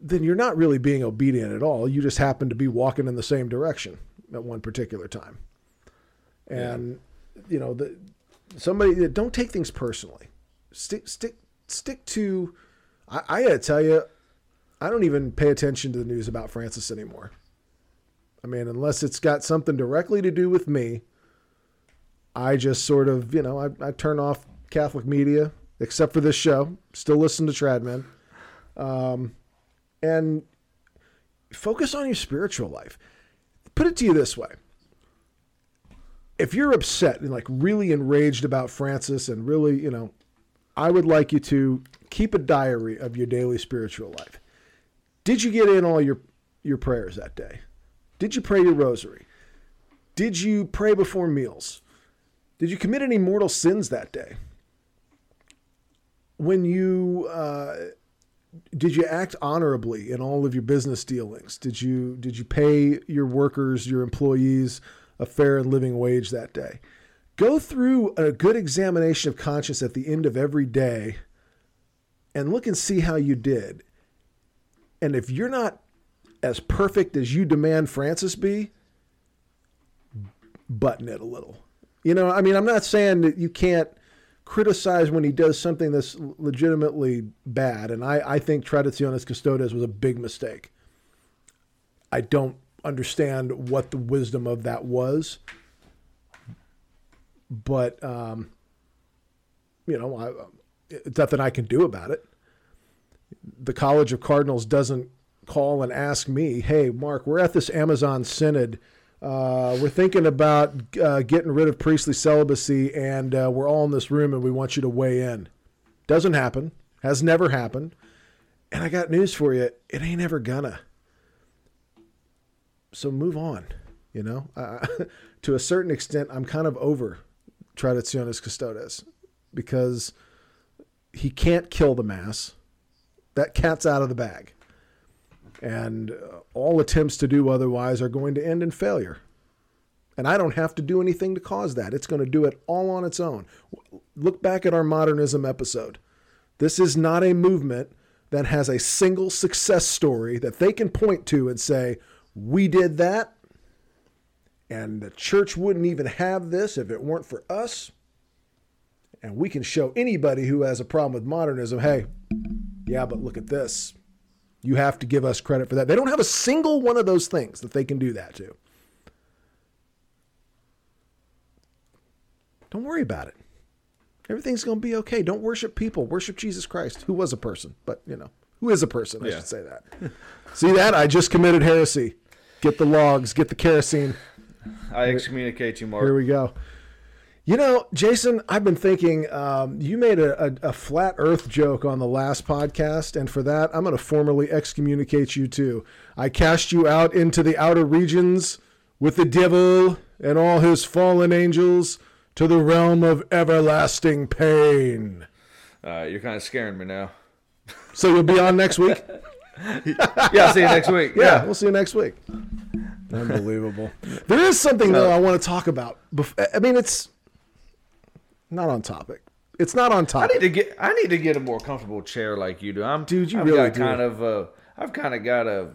then you're not really being obedient at all. You just happen to be walking in the same direction at one particular time. And yeah. you know, the somebody don't take things personally. Stick stick stick to I, I gotta tell you, I don't even pay attention to the news about Francis anymore. I mean, unless it's got something directly to do with me, I just sort of, you know, I, I turn off Catholic media, except for this show. Still listen to Trad Men. Um, and focus on your spiritual life. Put it to you this way if you're upset and like really enraged about Francis and really, you know, I would like you to keep a diary of your daily spiritual life. Did you get in all your your prayers that day? Did you pray your rosary? Did you pray before meals? Did you commit any mortal sins that day? When you uh, did you act honorably in all of your business dealings? Did you did you pay your workers, your employees a fair and living wage that day? Go through a good examination of conscience at the end of every day and look and see how you did. And if you're not as perfect as you demand Francis be, button it a little. You know, I mean, I'm not saying that you can't criticize when he does something that's legitimately bad. And I, I think Traditionis Custodes was a big mistake. I don't understand what the wisdom of that was. But, um, you know, I, it's nothing I can do about it. The College of Cardinals doesn't call and ask me, hey, Mark, we're at this Amazon Synod. Uh, we're thinking about uh, getting rid of priestly celibacy, and uh, we're all in this room, and we want you to weigh in. Doesn't happen. Has never happened. And I got news for you. It ain't ever gonna. So move on. You know, to a certain extent, I'm kind of over Traditionis Custodes because he can't kill the mass. That cat's out of the bag. And uh, all attempts to do otherwise are going to end in failure. And I don't have to do anything to cause that. It's going to do it all on its own. Look back at our modernism episode. This is not a movement that has a single success story that they can point to and say, we did that, and the church wouldn't even have this if it weren't for us. And we can show anybody who has a problem with modernism hey, yeah, but look at this. You have to give us credit for that. They don't have a single one of those things that they can do that to. Don't worry about it. Everything's going to be okay. Don't worship people. Worship Jesus Christ, who was a person, but, you know, who is a person, I yeah. should say that. See that? I just committed heresy. Get the logs, get the kerosene. I excommunicate you, Mark. Here we go. You know, Jason, I've been thinking um, you made a, a, a, flat Earth joke on the last podcast, and for that, I'm going to formally excommunicate you too. I cast you out into the outer regions with the devil and all his fallen angels to the realm of everlasting pain. Uh, you're kind of scaring me now. So you'll be on next week? yeah, I'll see you next week. Yeah, yeah, we'll see you next week. Unbelievable. There is something though I want to talk about. I mean, it's not on topic. It's not on topic. I need to get. I need to get a more comfortable chair like you do. I'm, dude. You I've really got do. kind of. Uh, I've kind of got a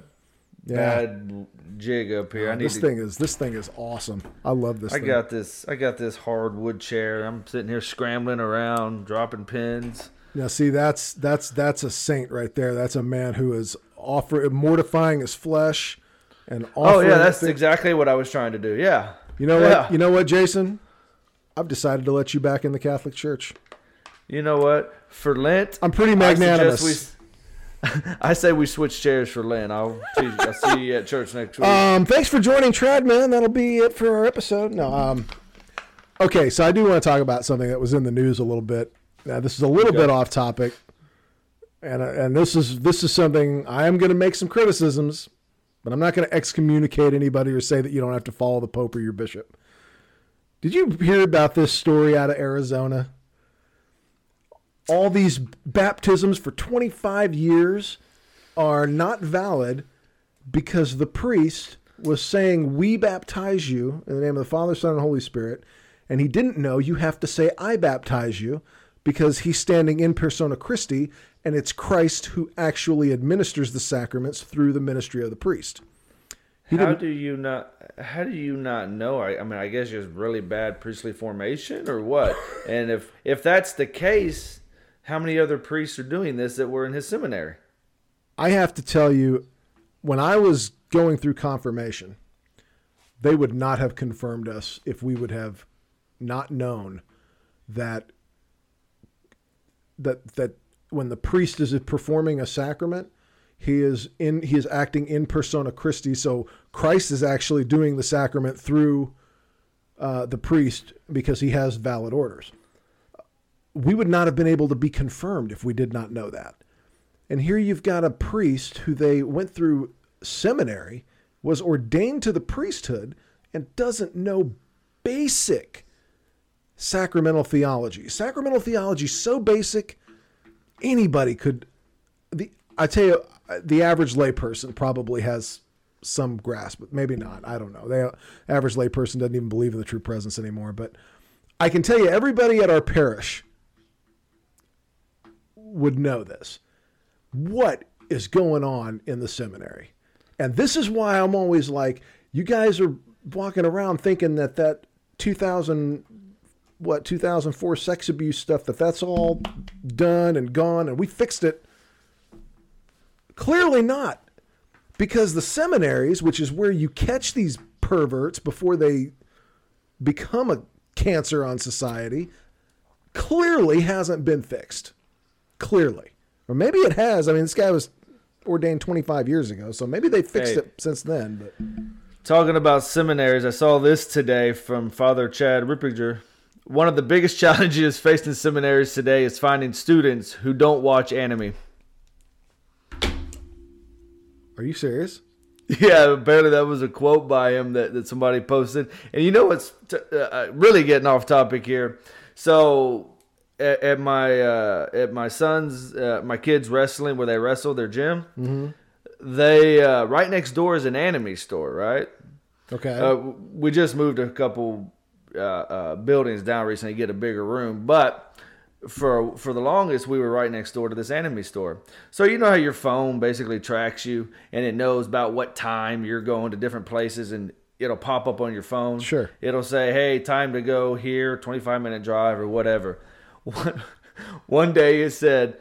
Yeah. bad jig up here. I need this to thing is this thing is awesome. I love this. I thing. got this. I got this hardwood chair. I'm sitting here scrambling around, dropping pins. Now, see, that's that's that's a saint right there. That's a man who is offering mortifying his flesh and Oh yeah, that's exactly what I was trying to do. Yeah. you know yeah. what you know what, Jason. I've decided to let you back in the Catholic Church. You know what? For Lent, I'm pretty I magnanimous. we- I say we switch chairs for Lent. I'll see, I'll see you at church next week. Um, thanks for joining Trad Men. That'll be it for our episode. No, um, okay, so I do want to talk about something that was in the news a little bit. Now, this is a little Okay. bit off topic, and uh, and this is this is something I am going to make some criticisms, but I'm not going to excommunicate anybody or say that you don't have to follow the Pope or your bishop. Did you hear about this story out of Arizona? All these baptisms for 25 years are not valid because the priest was saying, We baptize you in the name of the Father, Son, and Holy Spirit. And he didn't know you have to say, I baptize you because he's standing in persona Christi, and it's Christ who actually administers the sacraments through the ministry of the priest. How do you not? How do you not know? I, I mean, I guess just really bad priestly formation, or what? and if if that's the case, how many other priests are doing this that were in his seminary? I have to tell you, when I was going through confirmation, they would not have confirmed us if we would have not known that that that when the priest is performing a sacrament, he is in he is acting in persona Christi. So Christ is actually doing the sacrament through uh, the priest because he has valid orders. We would not have been able to be confirmed if we did not know that. And here you've got a priest who they went through seminary, was ordained to the priesthood, and doesn't know basic sacramental theology. Sacramental theology so basic, anybody could. The I tell you, the average layperson probably has some grasp, but maybe not. I don't know. The average layperson doesn't even believe in the true presence anymore. But I can tell you, everybody at our parish would know this. What is going on in the seminary? And this is why I'm always like, you guys are walking around thinking that that 2000 what 2004 sex abuse stuff that that's all done and gone and we fixed it clearly not because the seminaries which is where you catch these perverts before they become a cancer on society clearly hasn't been fixed clearly or maybe it has i mean this guy was ordained 25 years ago so maybe they fixed Hey. it since then but Talking about seminaries, I saw this today from Father Chad Ripperger. One of the biggest challenges faced in seminaries today is finding students who don't watch anime. Are you serious Yeah, apparently that was a quote by him that, that somebody posted. And you know what's t- uh, really getting off topic here? So at, at my uh, at my son's uh, my kids wrestling where they wrestle their gym, they uh, right next door is an anime store, right? okay Uh, we just moved a couple uh, uh, buildings down recently to get a bigger room, but for for the longest we were right next door to this anime store. So you know how your phone basically tracks you and it knows about what time you're going to different places and it'll pop up on your phone. Sure. It'll say, "Hey, time to go here, 25 minute drive or whatever." One one day it said,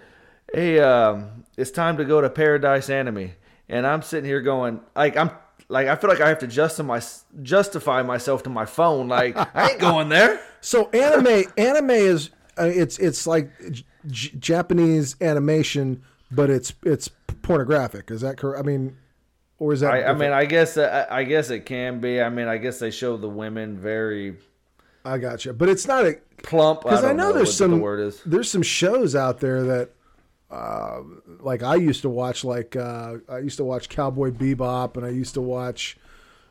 "Hey, um, it's time to go to Paradise Anime," and I'm sitting here going, like I'm. Like I feel like I have to justify my, justify myself to my phone. Like I ain't going there. So anime, anime is uh, it's it's like J- Japanese animation, but it's it's pornographic. Is that correct? I mean, or is that? I, I mean, I guess I, I guess it can be. I mean, I guess they show the women very I got you, but it's not a plump. because I, don't know, there's some the word is. there's some shows out there that. Uh, like I used to watch, like uh, I used to watch Cowboy Bebop, and I used to watch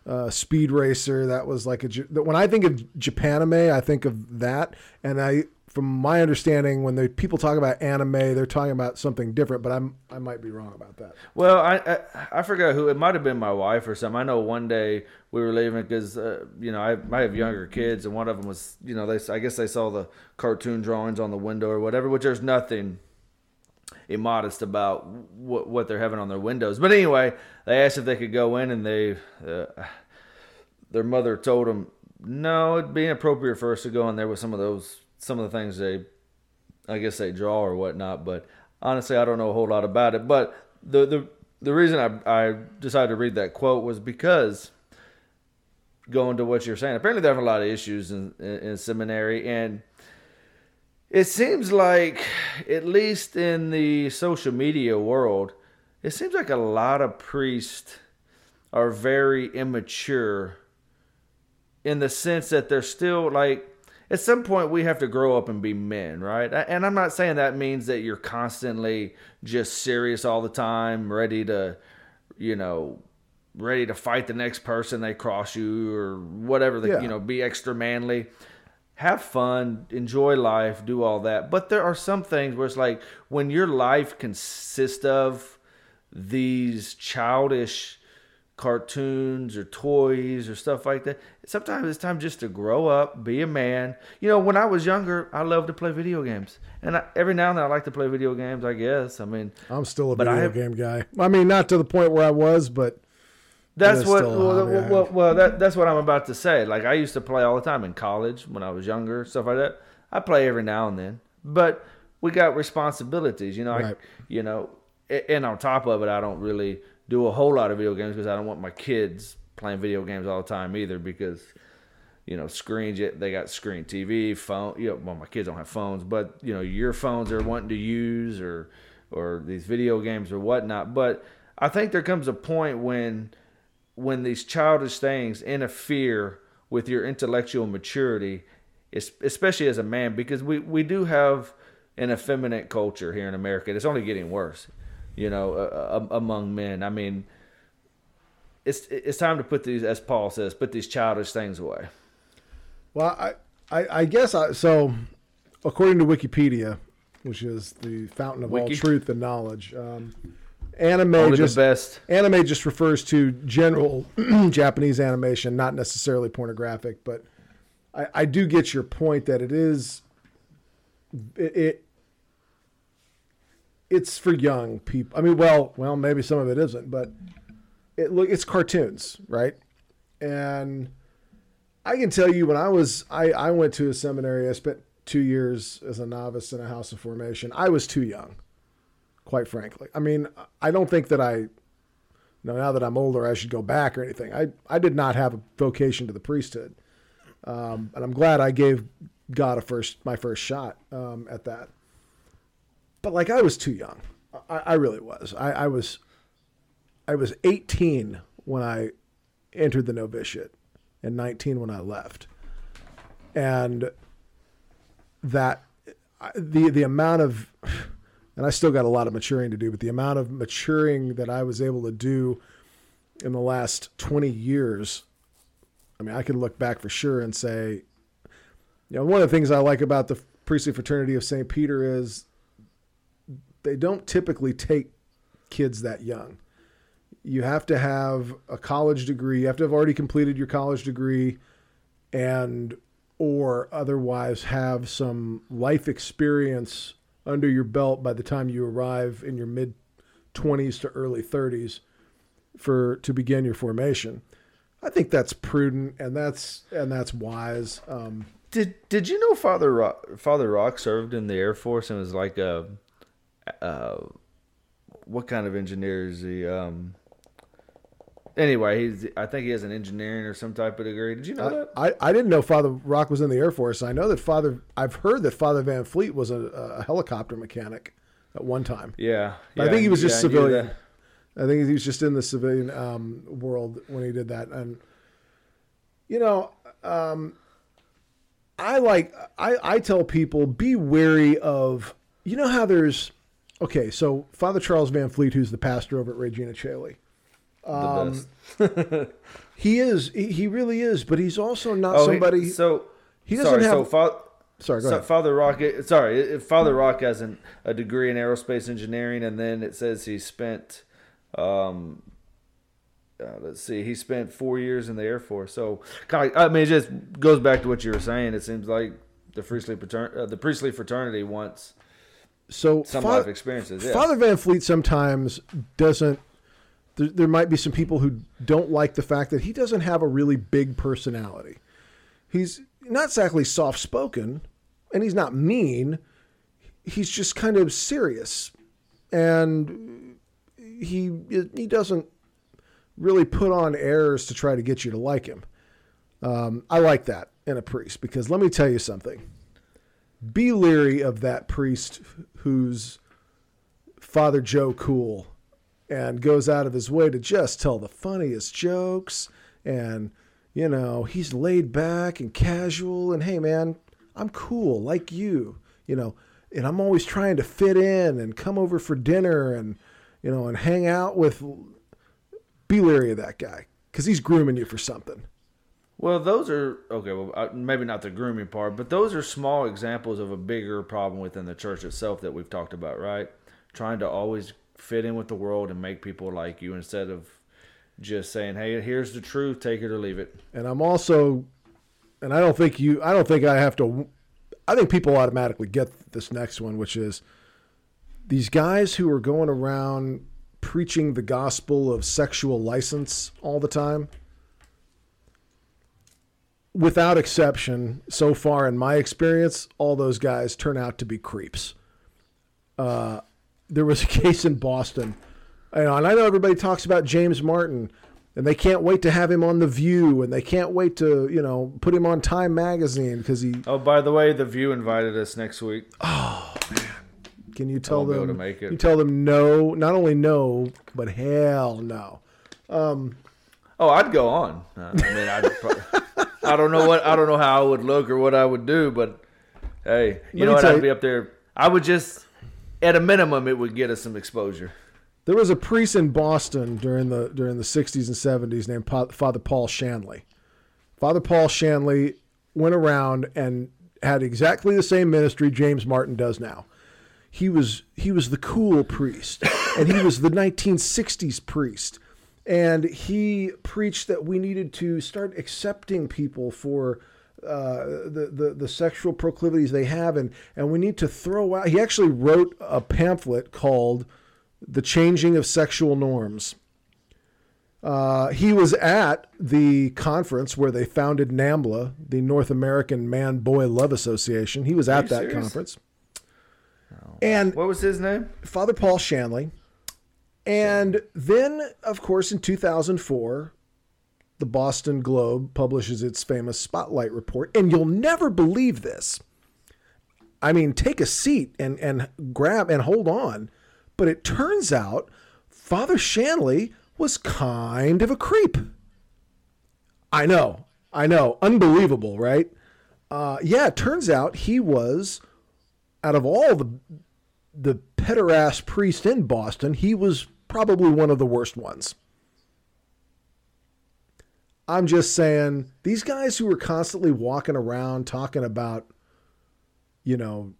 uh, Speed Racer. That was like a when I think of Japanime, I think of that. And I, from my understanding, when the people talk about anime, they're talking about something different. But I'm I might be wrong about that. Well, I, I I forgot who it might have been my wife or something. I know one day we were leaving because uh, you know I, I have younger kids and one of them was you know they I guess they saw the cartoon drawings on the window or whatever, which there's nothing immodest about what what they're having on their windows. But anyway, they asked if they could go in, and they uh, their mother told them no, it'd be inappropriate for us to go in there with some of those some of the things they I guess they draw or whatnot. But honestly, I don't know a whole lot about it. But the the the reason I I decided to read that quote was because going to what you're saying. Apparently, they're a lot of issues in, in, in seminary, and it seems like, at least in the social media world, it seems like a lot of priests are very immature in the sense that they're still like at some point we have to grow up and be men, right? And I'm not saying that means that you're constantly just serious all the time, ready to, you know, ready to fight the next person they cross you or whatever, the, Yeah. you know, be extra manly. Have fun, enjoy life, do all that. But there are some things where it's like when your life consists of these childish cartoons or toys or stuff like that. Sometimes it's time just to grow up, be a man. You know, when I was younger, I loved to play video games, and I, every now and then I like to play video games. I guess. I mean, I'm still a video have- game guy. I mean, not to the point where I was, but that's what. Well, well, have. well, that, that's what I'm about to say. Like I used to play all the time in college when I was younger, stuff like that. I play every now and then, but we got responsibilities. You know, I, you know, and on top of it, I don't really do a whole lot of video games because I don't want my kids playing video games all the time either because you know screens they got screen tv phone you know well my kids don't have phones but you know your phones are wanting to use or or these video games or whatnot. But i think there comes a point when when these childish things interfere with your intellectual maturity especially as a man because we we do have an effeminate culture here in america it's only getting worse you know uh, among men i mean it's it's time to put these as paul says put these childish things away Well, I, I, I guess I, so. According to Wikipedia, which is the fountain of all truth and knowledge, um, anime only just anime just refers to general Japanese animation, not necessarily pornographic. But I, I do get your point that it is it, it it's for young people. I mean, well, well, maybe some of it isn't, but it look it's cartoons, right? And I can tell you when I was I I went to a seminary. I spent two years as a novice in a house of formation. I was too young, quite frankly. I mean, I don't think that I now that I'm older, I should go back or anything. I, I did not have a vocation to the priesthood. Um, and I'm glad I gave God a first, my first shot um, at that. But like, I was too young. I, I really was. I, I was, I was 18 when I entered the novitiate and 19 when I left. And that, the, the amount of, and I still got a lot of maturing to do, but the amount of maturing that I was able to do in the last 20 years, I mean, I can look back for sure and say, you know, one of the things I like about the priestly fraternity of St. Peter is they don't typically take kids that young. You have to have a college degree, you have to have already completed your college degree and or otherwise have some life experience under your belt by the time you arrive in your mid 20s to early 30s for to begin your formation. I think that's prudent and that's and that's wise. Um, Did Did you know Father Rock, Father Rock served in the Air Force and was like a, uh, what kind of engineer is he? Um, anyway, he's I think he has an engineering or some type of degree. Did you know that? I, I didn't know Father Rock was in the Air Force. I know that Father I've heard that Father Van Fleet was a, a helicopter mechanic at one time. Yeah, But I think he was just yeah, civilian. that. I think he was just in the civilian um, world when he did that. And you know, um, I like I, I tell people be wary of you know how there's okay, so Father Charles Van Fleet, who's the pastor over at Regina. The best. He is he, he really is, but he's also not Oh, he- somebody so he doesn't sorry, have- So fa- sorry, go so. Father Rock, sorry, Father Rock has an, a degree in aerospace engineering, and then it says he spent, um, uh, let's see, he spent four years in the Air Force. So, I mean, it just goes back to what you were saying. It seems like the priestly patern- uh, the priestly fraternity wants So some Fa- life experiences. Yeah. Father Van Fleet sometimes doesn't. There, there might be some people who don't like the fact that he doesn't have a really big personality. He's not exactly soft spoken, and he's not mean. He's just kind of serious, and he he doesn't really put on airs to try to get you to like him. Um, I like that in a priest because let me tell you something. Be leery of that priest who's Father Joe Cool and goes out of his way to just tell the funniest jokes and you know he's laid back and casual and hey man i'm cool like you you know and i'm always trying to fit in and come over for dinner and you know and hang out with be leery of that guy because he's grooming you for something Well, those are okay. Well, uh, maybe not the grooming part, but those are small examples of a bigger problem within the church itself that we've talked about, right? Trying to always fit in with the world and make people like you instead of just saying, "Hey, here's the truth, take it or leave it." and I'm also, and I don't think you, I don't think I have to, I think people automatically get this next one, which is these guys who are going around preaching the gospel of sexual license all the time. Without exception, so far in my experience, all those guys turn out to be creeps. Uh, there was a case in Boston, and I know everybody talks about James Martin, and they can't wait to have him on the View, and they can't wait to you know put him on Time Magazine because he. Oh, by the way, the View invited us next week. Oh man, can you tell them? to make it. You tell them no, not only no, but hell no. Oh, I'd go on. Uh, I mean, I'd pro- I don't know what I don't know how I would look or what I would do, but hey, you Let know what? I'd you- be up there. I would just, at a minimum, it would get us some exposure. There was a priest in Boston during the during the 60s and 70s named Pa- Father Paul Shanley. Father Paul Shanley went around and had exactly the same ministry James Martin does now. He was he was the cool priest, and he was the 1960s priest, and he preached that we needed to start accepting people for uh, the, the the sexual proclivities they have, and and we need to throw out. He actually wrote a pamphlet called "The Changing of Sexual Norms." Uh, he was at the conference where they founded NAMBLA, the North American Man Boy Love Association. He was at that serious? conference. And What was his name? Father Paul Shanley. And then, of course, in 2004, the Boston Globe publishes its famous Spotlight report. And you'll never believe this. I mean, take a seat and, and grab and hold on. But it turns out Father Shanley was kind of a creep. I know. I know. Unbelievable, right? Uh, yeah, it turns out he was, out of all the the pederast priest in Boston, he was probably one of the worst ones. I'm just saying, these guys who are constantly walking around talking about, you know,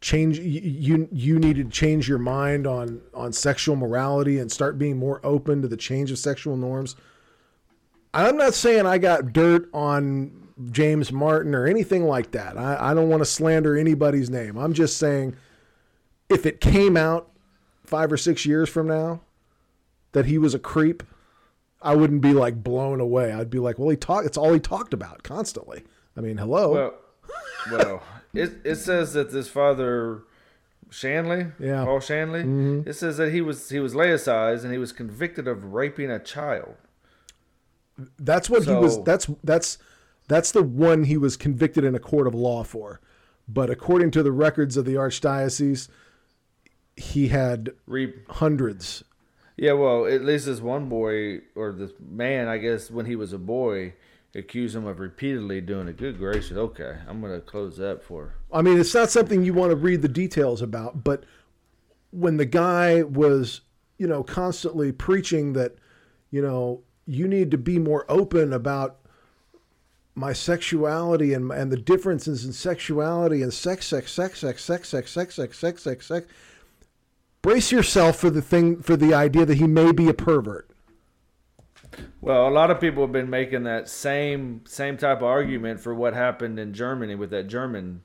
change you you, need to change your mind on on sexual morality and start being more open to the change of sexual norms. I'm not saying I got dirt on James Martin or anything like that. I, I don't want to slander anybody's name. I'm just saying if it came out five or six years from now that he was a creep, I wouldn't be like blown away. I'd be like, well, he talked. It's all he talked about constantly. I mean, hello. Well, well, it it says that this father Shanley, Yeah. Paul Shanley, mm-hmm. it says that he was he was laicized and he was convicted of raping a child. that's what he was. That's that's that's the one he was convicted in a court of law for. But according to the records of the archdiocese, he had Re- hundreds. Yeah, well, at least this one boy or this man, I guess, when he was a boy, accused him of repeatedly doing it. Good gracious! Okay, I'm gonna close that for. I mean, it's not something you want to read the details about, but when the guy was, you know, constantly preaching that, you know, you need to be more open about my sexuality and and the differences in sexuality and sex, sex, sex, sex, sex, sex, sex, sex, sex, sex, sex. Brace yourself for the thing for the idea that he may be a pervert. Well, a lot of people have been making that same same type of argument for what happened in Germany with that German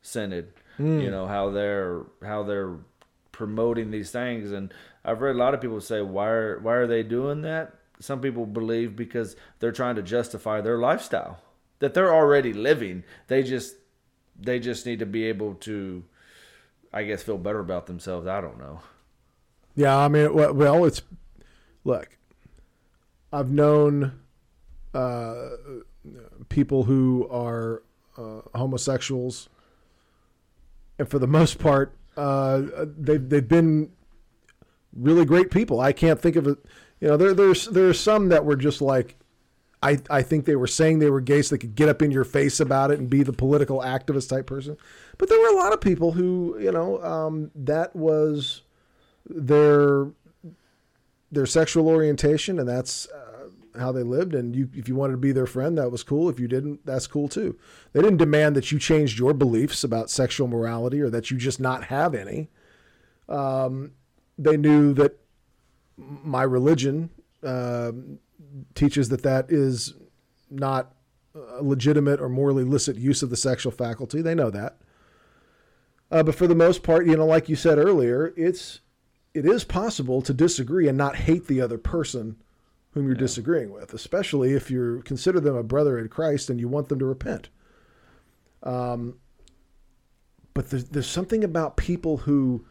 synod, You hmm. know how they're how they're promoting these things, and I've read a lot of people say why are why are they doing that? Some people believe because they're trying to justify their lifestyle that they're already living. They just they just need to be able to, I guess, feel better about themselves. I don't know. Yeah, I mean, well, it's look. I've known uh, people who are uh, homosexuals, and for the most part, uh, they've they've been really great people. I can't think of it. You know, there there's there are some that were just like, I I think they were saying they were gay so they could get up in your face about it and be the political activist type person. But there were a lot of people who, you know, um, that was their their sexual orientation, and that's uh, how they lived. And you, if you wanted to be their friend, that was cool. If you didn't, that's cool too. They didn't demand that you changed your beliefs about sexual morality or that you just not have any. Um, they knew that my religion um teaches that that is not a legitimate or morally licit use of the sexual faculty. They know that. Uh, but for the most part, you know, like you said earlier, it's it is possible to disagree and not hate the other person whom you're disagreeing with, especially if you consider them a brother in Christ and you want them to repent. Um, but there's, there's something about people who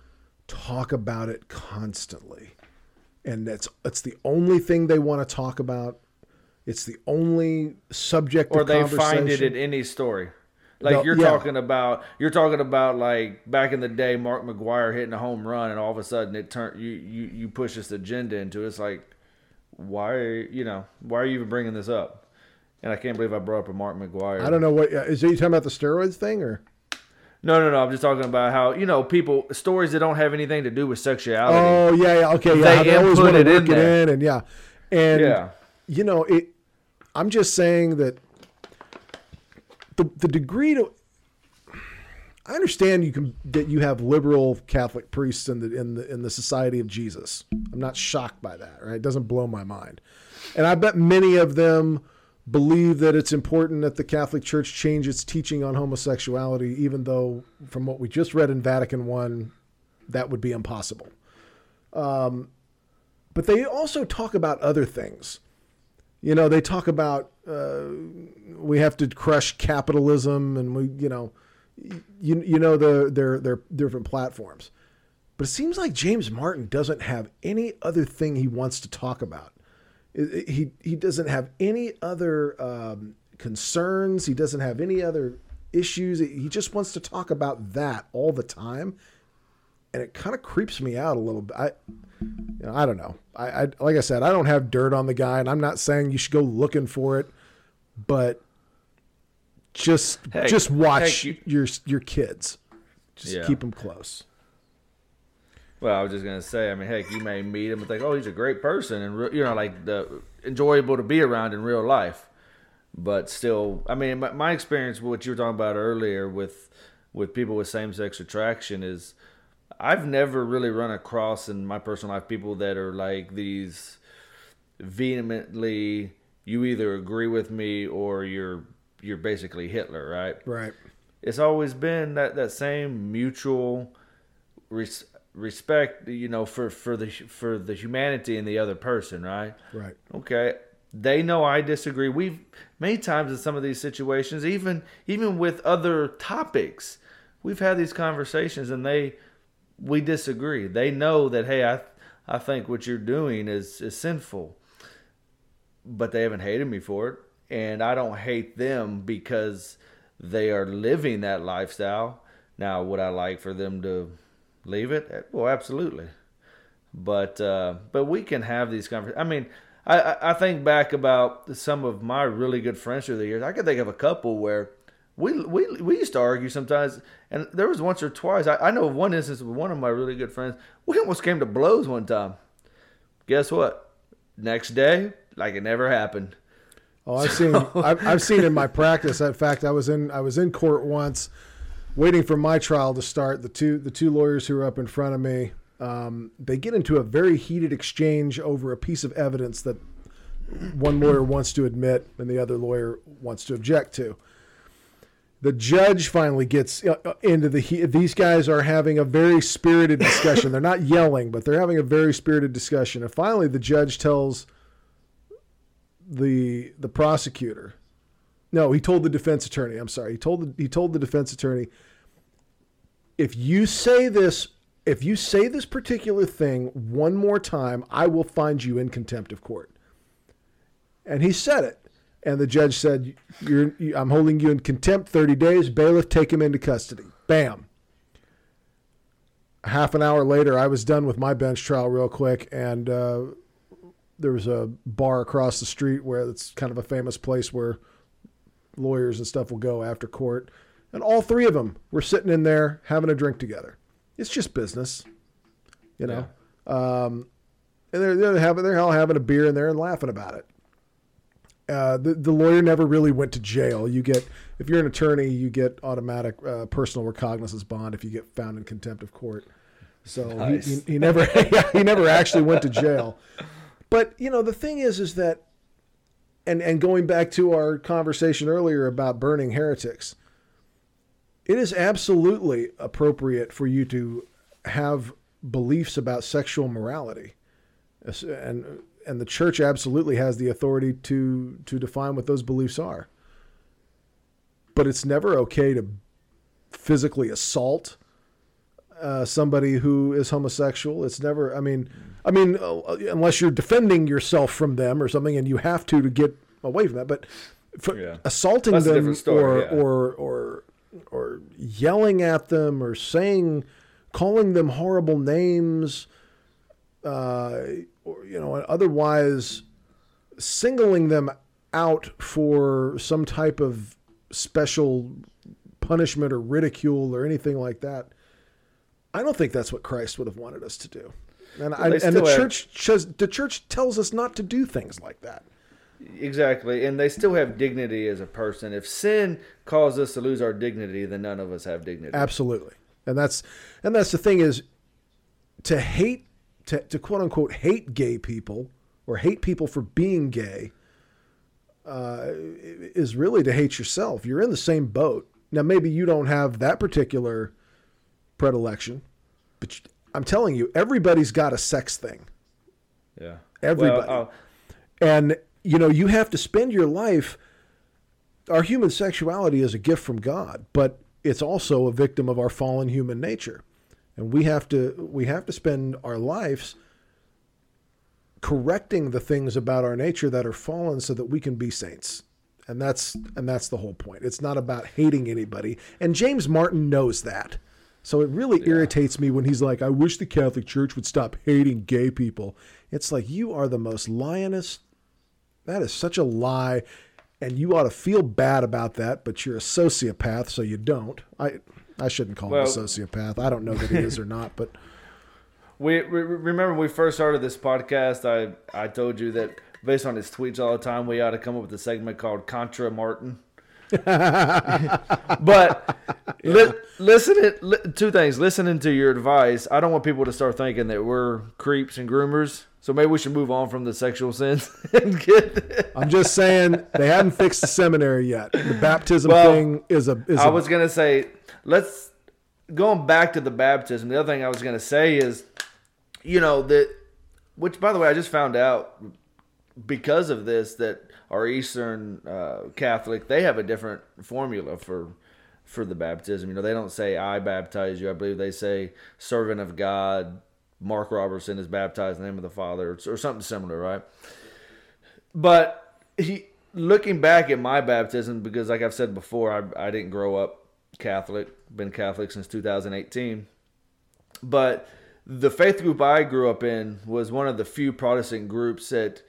talk about it constantly, and that's it's the only thing they want to talk about. It's the only subject or they find it in any story. Like No, you're yeah. talking about, you're talking about like back in the day, Mark McGwire hitting a home run, and all of a sudden it turn you you you push this agenda into it. It's like, why are you, know why are you even bringing this up? And I can't believe I brought up a Mark McGwire. I don't know what uh, is. Are you talking about the steroids thing or? No, no, no. I'm just talking about how you know people stories that don't have anything to do with sexuality. Oh yeah, yeah, okay, yeah. They They, always want to it in work it there. in, and yeah, and Yeah. you know, it. I'm just saying that the the degree to. I understand you can that you have liberal Catholic priests in the in the in the Society of Jesus. I'm not shocked by that. Right? It doesn't blow my mind, and I bet many of them believe that it's important that the Catholic Church change its teaching on homosexuality, even though, from what we just read in Vatican One, that would be impossible. Um, but they also talk about other things. You know, they talk about uh, we have to crush capitalism, and we, you know, you you know the their their different platforms. But it seems like James Martin doesn't have any other thing he wants to talk about. He he doesn't have any other um, concerns. He doesn't have any other issues. He just wants to talk about that all the time, and it kind of creeps me out a little bit. I, you know, I don't know. I, I like I said, I don't have dirt on the guy, and I'm not saying you should go looking for it, but just Heck- just watch heck, you- your your kids. Just Yeah. keep them close. Well, I was just gonna say. I mean, heck, you may meet him and think, "Oh, he's a great person," and re- you know, like the enjoyable to be around in real life. But still, I mean, my, my experience with what you were talking about earlier with with people with same sex attraction is, I've never really run across in my personal life people that are like these vehemently. You either agree with me or you're you're basically Hitler, right? Right. it's always been that that same mutual res- respect you know for for the for the humanity in the other person right? Right. okay. They know i disagree. We've many times in some of these situations even even with other topics we've had these conversations and they we disagree. They know that hey i i think what you're doing is is sinful but they haven't hated me for it. And i don't hate them because they are living that lifestyle. Now would i like for them to leave it Eh, well absolutely but uh, but we can have these conversations. I mean, I, I think back about some of my really good friends through the years. I can think of a couple where we we we used to argue sometimes, and there was once or twice. I, I know of one instance with one of my really good friends. We almost came to blows one time. Guess what? Next day, like it never happened. Oh, I've seen I've, I've seen in my practice. In fact, I was in I was in court once, waiting for my trial to start. The two the two lawyers who are up in front of me, um, they get into a very heated exchange over a piece of evidence that one lawyer wants to admit and the other lawyer wants to object to. The judge finally gets uh, uh, into the. he- These guys are having a very spirited discussion. they're not yelling, but they're having a very spirited discussion. And finally, the judge tells the the prosecutor. No, he told the defense attorney. I'm sorry. He told the, he told the defense attorney, if you say this, if you say this particular thing one more time, I will find you in contempt of court. And he said it. And the judge said, You're, I'm holding you in contempt 30 days. Bailiff, take him into custody. Bam. Half an hour later, I was done with my bench trial real quick. And uh, there was a bar across the street where it's kind of a famous place where lawyers and stuff will go after court. And all three of them were sitting in there having a drink together. It's just business, you know. Um, and they're, they're having they're all having a beer in there and laughing about it. Uh, the the lawyer never really went to jail. You get if you're an attorney, you get automatic uh, personal recognizance bond if you get found in contempt of court. So Nice. he, he, he never he never actually went to jail. But you know the thing is is that and and going back to our conversation earlier about burning heretics, it is absolutely appropriate for you to have beliefs about sexual morality, and and the church absolutely has the authority to to define what those beliefs are. But it's never okay to physically assault uh, somebody who is homosexual. It's never. I mean, I mean, uh, unless you're defending yourself from them or something, and you have to to get away from that. But for Yeah. assaulting That's them story, or, yeah. or or or yelling at them or saying, calling them horrible names, uh, or you know, otherwise singling them out for some type of special punishment or ridicule or anything like that. I don't think that's what Christ would have wanted us to do. And, I, and the have- church says, the church tells us not to do things like that. Exactly, and they still have dignity as a person. If sin caused us to lose our dignity, then none of us have dignity. Absolutely. And that's and that's the thing is to hate to, to quote unquote hate gay people or hate people for being gay uh, is really to hate yourself. You're in the same boat. Now maybe you don't have that particular predilection, but I'm telling you, everybody's got a sex thing. Yeah, Everybody. Well, And you know, you have to spend your life our human sexuality is a gift from God, but it's also a victim of our fallen human nature. And we have to we have to spend our lives correcting the things about our nature that are fallen so that we can be saints. And that's and that's the whole point. It's not about hating anybody. And James Martin knows that. So it really irritates me when he's like, I wish the Catholic Church would stop hating gay people. It's like you are the most lioness that is such a lie, and you ought to feel bad about that. But you're a sociopath, so you don't. I I shouldn't call Well- him a sociopath. I don't know that he is or not, but we, we remember when we first started this podcast. I I told you that based on his tweets all the time, we ought to come up with a segment called Contra Martin. but li- listen, it, li- two things. Listening to your advice, I don't want people to start thinking that we're creeps and groomers. So maybe we should move on from the sexual sins and get. I'm just saying they haven't fixed the seminary yet. The baptism Well, thing is a is I a was gonna say, let's going back to the baptism. The other thing I was gonna say is, you know that, which by the way I just found out because of this that our Eastern uh, Catholic they have a different formula for for the baptism. You know they don't say I baptize you. I believe they say servant of God. Mark Robertson is baptized in the name of the Father, or, or something similar, right? But he looking back at my baptism because like I've said before, I, I didn't grow up Catholic, been Catholic since 2018. But the faith group I grew up in was one of the few Protestant groups that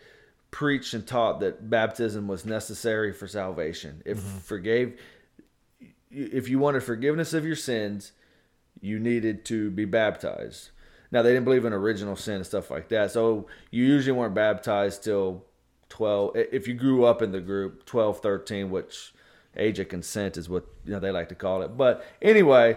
preached and taught that baptism was necessary for salvation. If mm-hmm. forgave if you wanted forgiveness of your sins, you needed to be baptized. Now they didn't believe in original sin and stuff like that. So you usually weren't baptized till 12 if you grew up in the group 12 13 which age of consent is what you know they like to call it but anyway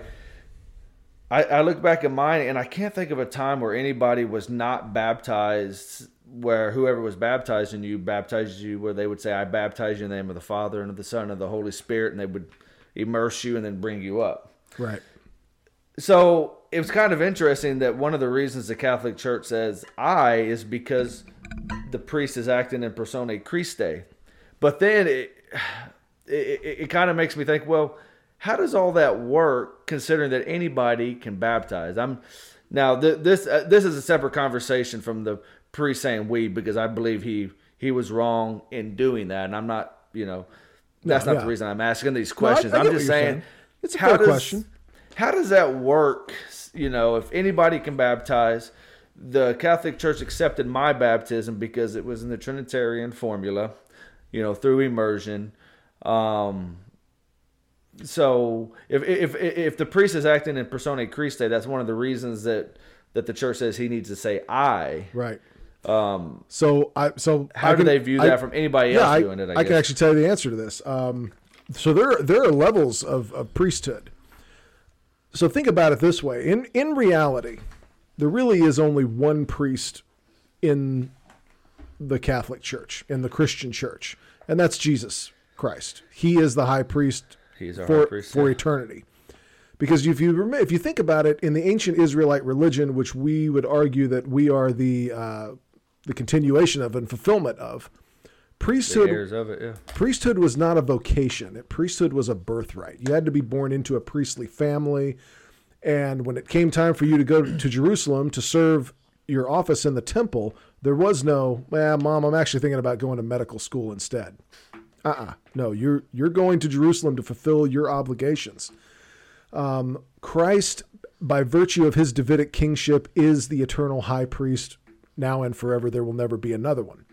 I, I look back at mine and i can't think of a time where anybody was not baptized where whoever was baptizing you baptized you where they would say i baptize you in the name of the father and of the son and of the holy spirit and they would immerse you and then bring you up. Right. So it was kind of interesting that one of the reasons the Catholic Church says I is because the priest is acting in persona Christi. But then it, it, it, it kind of makes me think, well, how does all that work considering that anybody can baptize? I'm now th- this uh, this is a separate conversation from the priest saying we because I believe he he was wrong in doing that, and I'm not you know that's No, not yeah. the reason I'm asking these I- questions. I I'm just saying, saying. It's a how does question. how does that work? You know, if anybody can baptize, the Catholic Church accepted my baptism because it was in the Trinitarian formula, you know, through immersion. Um, so if if if the priest is acting in persona Christi, that's one of the reasons that that the church says he needs to say I. Right. Um, So I so how I do they view I- that from anybody yeah, else I, doing it? I, I can actually tell you the answer to this. Um, so there there are levels of, of priesthood. So think about it this way: in in reality, there really is only one priest in the Catholic Church, in the Christian Church, and that's Jesus Christ. He is the high priest for high priest, for yeah. eternity. Because if you if you think about it, in the ancient Israelite religion, which we would argue that we are the uh, the continuation of and fulfillment of, priesthood of it, yeah. priesthood was not a vocation. It, priesthood was a birthright. You had to be born into a priestly family. And when it came time for you to go to Jerusalem to serve your office in the temple, there was no, well, mom, I'm actually thinking about going to medical school instead. Uh-uh. No, you're you're going to Jerusalem to fulfill your obligations. Um, Christ, by virtue of his Davidic kingship, is the eternal high priest now and forever. There will never be another one.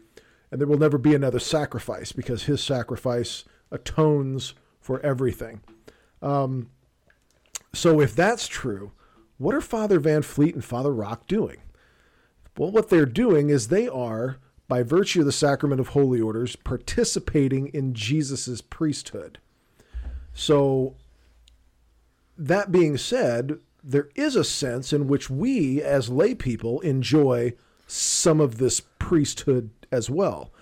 And there will never be another sacrifice because his sacrifice atones for everything. Um, so if that's true, what are Father Van Fleet and Father Rock doing? Well, what they're doing is they are, by virtue of the sacrament of holy orders, participating in Jesus' priesthood. So, that being said, there is a sense in which we, as lay people, enjoy some of this priesthood as well.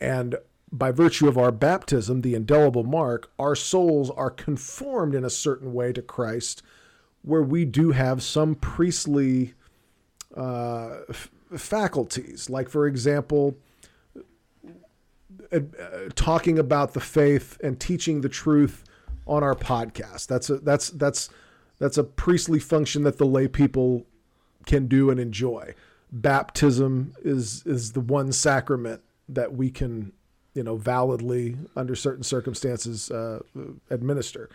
And by virtue of our baptism, the indelible mark, our souls are conformed in a certain way to Christ, where we do have some priestly uh, f- faculties. Like, for example, uh, talking about the faith and teaching the truth on our podcast. That's a that's that's that's a priestly function that the lay people can do and enjoy. Baptism is is the one sacrament that we can you know validly under certain circumstances uh, administer.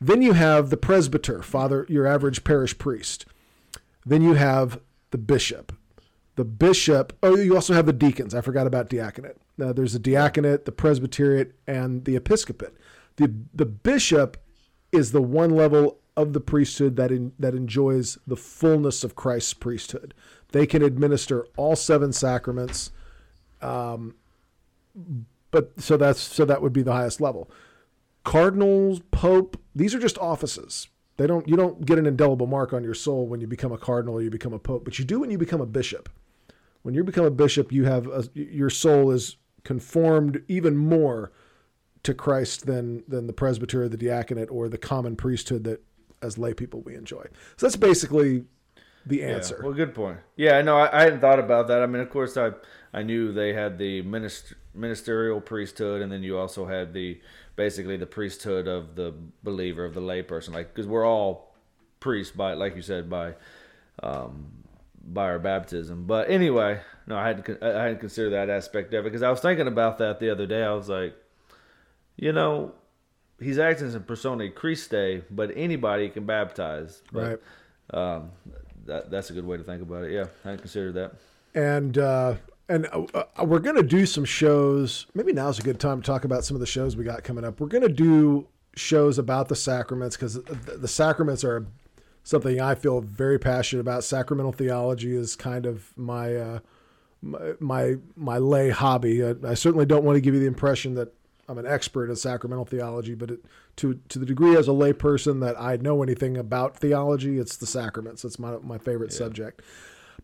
Then you have the presbyter, father, your average parish priest. Then you have the bishop. The bishop. Oh, you also have the deacons. I forgot about diaconate. Uh, there's the diaconate, the presbyteriate, and the episcopate. The the bishop is the one level of the priesthood that in, that enjoys the fullness of Christ's priesthood. They can administer all seven sacraments. Um, but so that's so that would be the highest level. Cardinals, pope, these are just offices. They don't you don't get an indelible mark on your soul when you become a cardinal or you become a pope, but you do when you become a bishop. When you become a bishop, you have a, your soul is conformed even more to Christ than than the presbyter, the diaconate, or the common priesthood that as lay people we enjoy. So that's basically the answer. Yeah, well, good point. Yeah, no, I, I hadn't thought about that. I mean, of course, I I knew they had the minister, ministerial priesthood, and then you also had the basically the priesthood of the believer of the layperson, like because we're all priests by, like you said, by um, by our baptism. But anyway, no, I had to I hadn't considered that aspect of it because I was thinking about that the other day. I was like, you know, he's acting as a persona Christi, but anybody can baptize. But, right. um, that that's a good way to think about it. Yeah, I hadn't considered that. and uh, and uh, uh, we're gonna do some shows. Maybe now's a good time to talk about some of the shows we got coming up. We're gonna do shows about the sacraments because the, the sacraments are something I feel very passionate about. Sacramental theology is kind of my uh, my, my my lay hobby. I, I certainly don't want to give you the impression that I'm an expert in sacramental theology, but it, to to the degree as a layperson that I know anything about theology, it's the sacraments. It's my my favorite subject.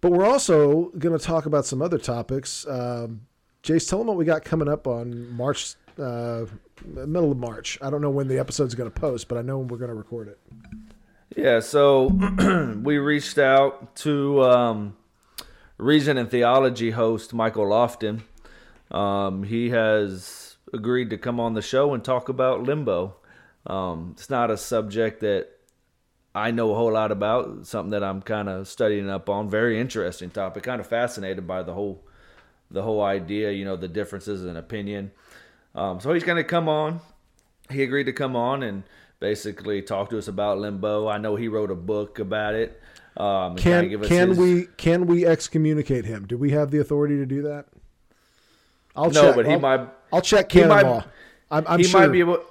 But we're also going to talk about some other topics. Um, Jace, tell them what we got coming up on March uh, middle of March. I don't know when the episode's going to post, but I know when we're going to record it. Yeah, so we reached out to um, Reason and Theology host Michael Lofton. Um, he has agreed to come on the show and talk about limbo. Um, it's not a subject that I know a whole lot about, something that I'm kind of studying up on. Very interesting topic. Kind of fascinated by the whole the whole idea, you know, the differences in opinion. Um, so he's going to come on. He agreed to come on and basically talk to us about limbo. I know he wrote a book about it. Um, can can his... we can we excommunicate him? Do we have the authority to do that? I'll no, check. but he I'll, might. I'll check canon might, law. I'm, I'm he sure. might be able.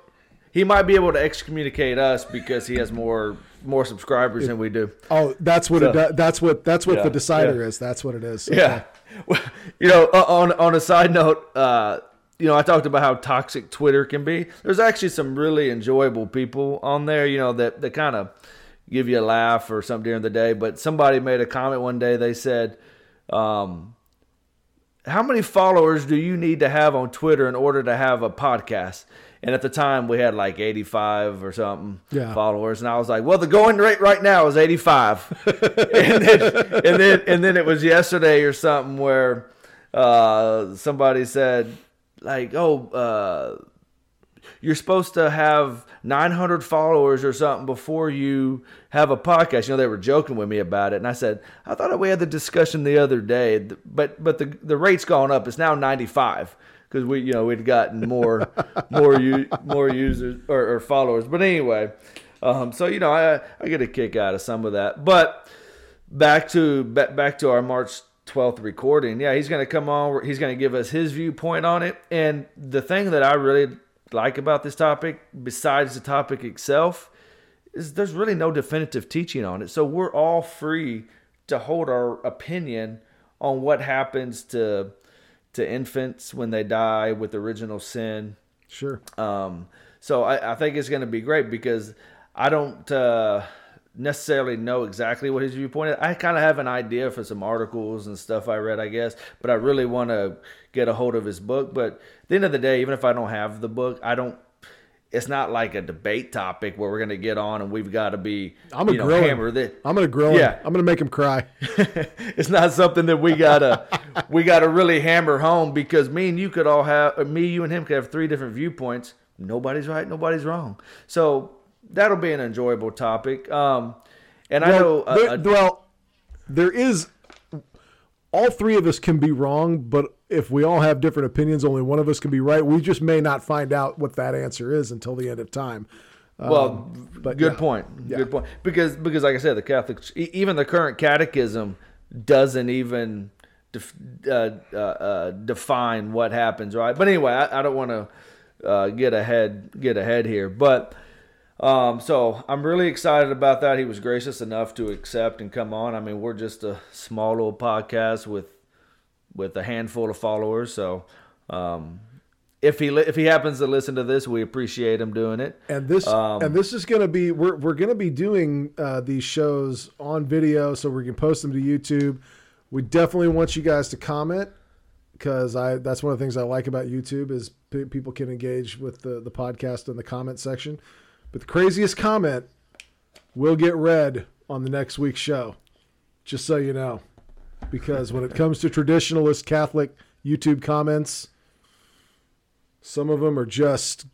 He might be able to excommunicate us because he has more more subscribers than we do. Oh, that's what so, it. That's what that's what yeah, the decider yeah. is. That's what it is. Okay. Yeah. you know, on on a side note, uh, you know, I talked about how toxic Twitter can be. There's actually some really enjoyable people on there, you know, that, that kind of give you a laugh or something during the day. But somebody made a comment one day. They said, um, How many followers do you need to have on Twitter in order to have a podcast? And at the time, we had like 85 or something yeah. followers, and I was like, "Well, the going rate right now is 85." and, then, and then, and then it was yesterday or something where uh, somebody said, like, oh, uh, you're supposed to have 900 followers or something before you have a podcast. You know, they were joking with me about it, and I said, I thought we had the discussion the other day, but but the the rate's gone up. It's now 95 because we you know we'd gotten more more more users or, or, followers. But anyway, um, so you know I I get a kick out of some of that, but back to back to our March 12th recording. Yeah, he's going to come on. He's going to give us his viewpoint on it. And the thing that I really like about this topic, besides the topic itself, is there's really no definitive teaching on it. So we're all free to hold our opinion on what happens to to infants when they die with original sin. Sure. Um, so I, I think it's going to be great because I don't. Uh, necessarily know exactly what his viewpoint is. I kind of have an idea for some articles and stuff I read, I guess, but I really want to get a hold of his book. But at the end of the day, even if I don't have the book, I don't. It's not like a debate topic where we're going to get on and we've got to be. I'm gonna grill hammer. I'm gonna grill yeah. him. I'm gonna make him cry. it's not something that we gotta we gotta really hammer home because me and you could all have me, you and him could have three different viewpoints. Nobody's right. Nobody's wrong. So that'll be an enjoyable topic. Um, and well, I know, uh, there, uh, well, there is. All three of us can be wrong, but if we all have different opinions, only one of us can be right. We just may not find out what that answer is until the end of time. Well, um, but good yeah. point. Yeah. Good point. Because because like I said, the Catholic, even the current Catechism doesn't even def, uh, uh, uh, define what happens, right? But anyway, I, I don't want to uh, get ahead get ahead here, but um, so I'm really excited about that. He was gracious enough to accept and come on. I mean, we're just a small little podcast with with a handful of followers. So um, if he if he happens to listen to this, we appreciate him doing it. And this um, and this is going to be we're we're going to be doing uh, these shows on video, so we can post them to YouTube. We definitely want you guys to comment because I that's one of the things I like about YouTube is p- people can engage with the the podcast in the comment section. But the craziest comment will get read on the next week's show. Just so you know. Because when it comes to traditionalist Catholic YouTube comments, some of them are just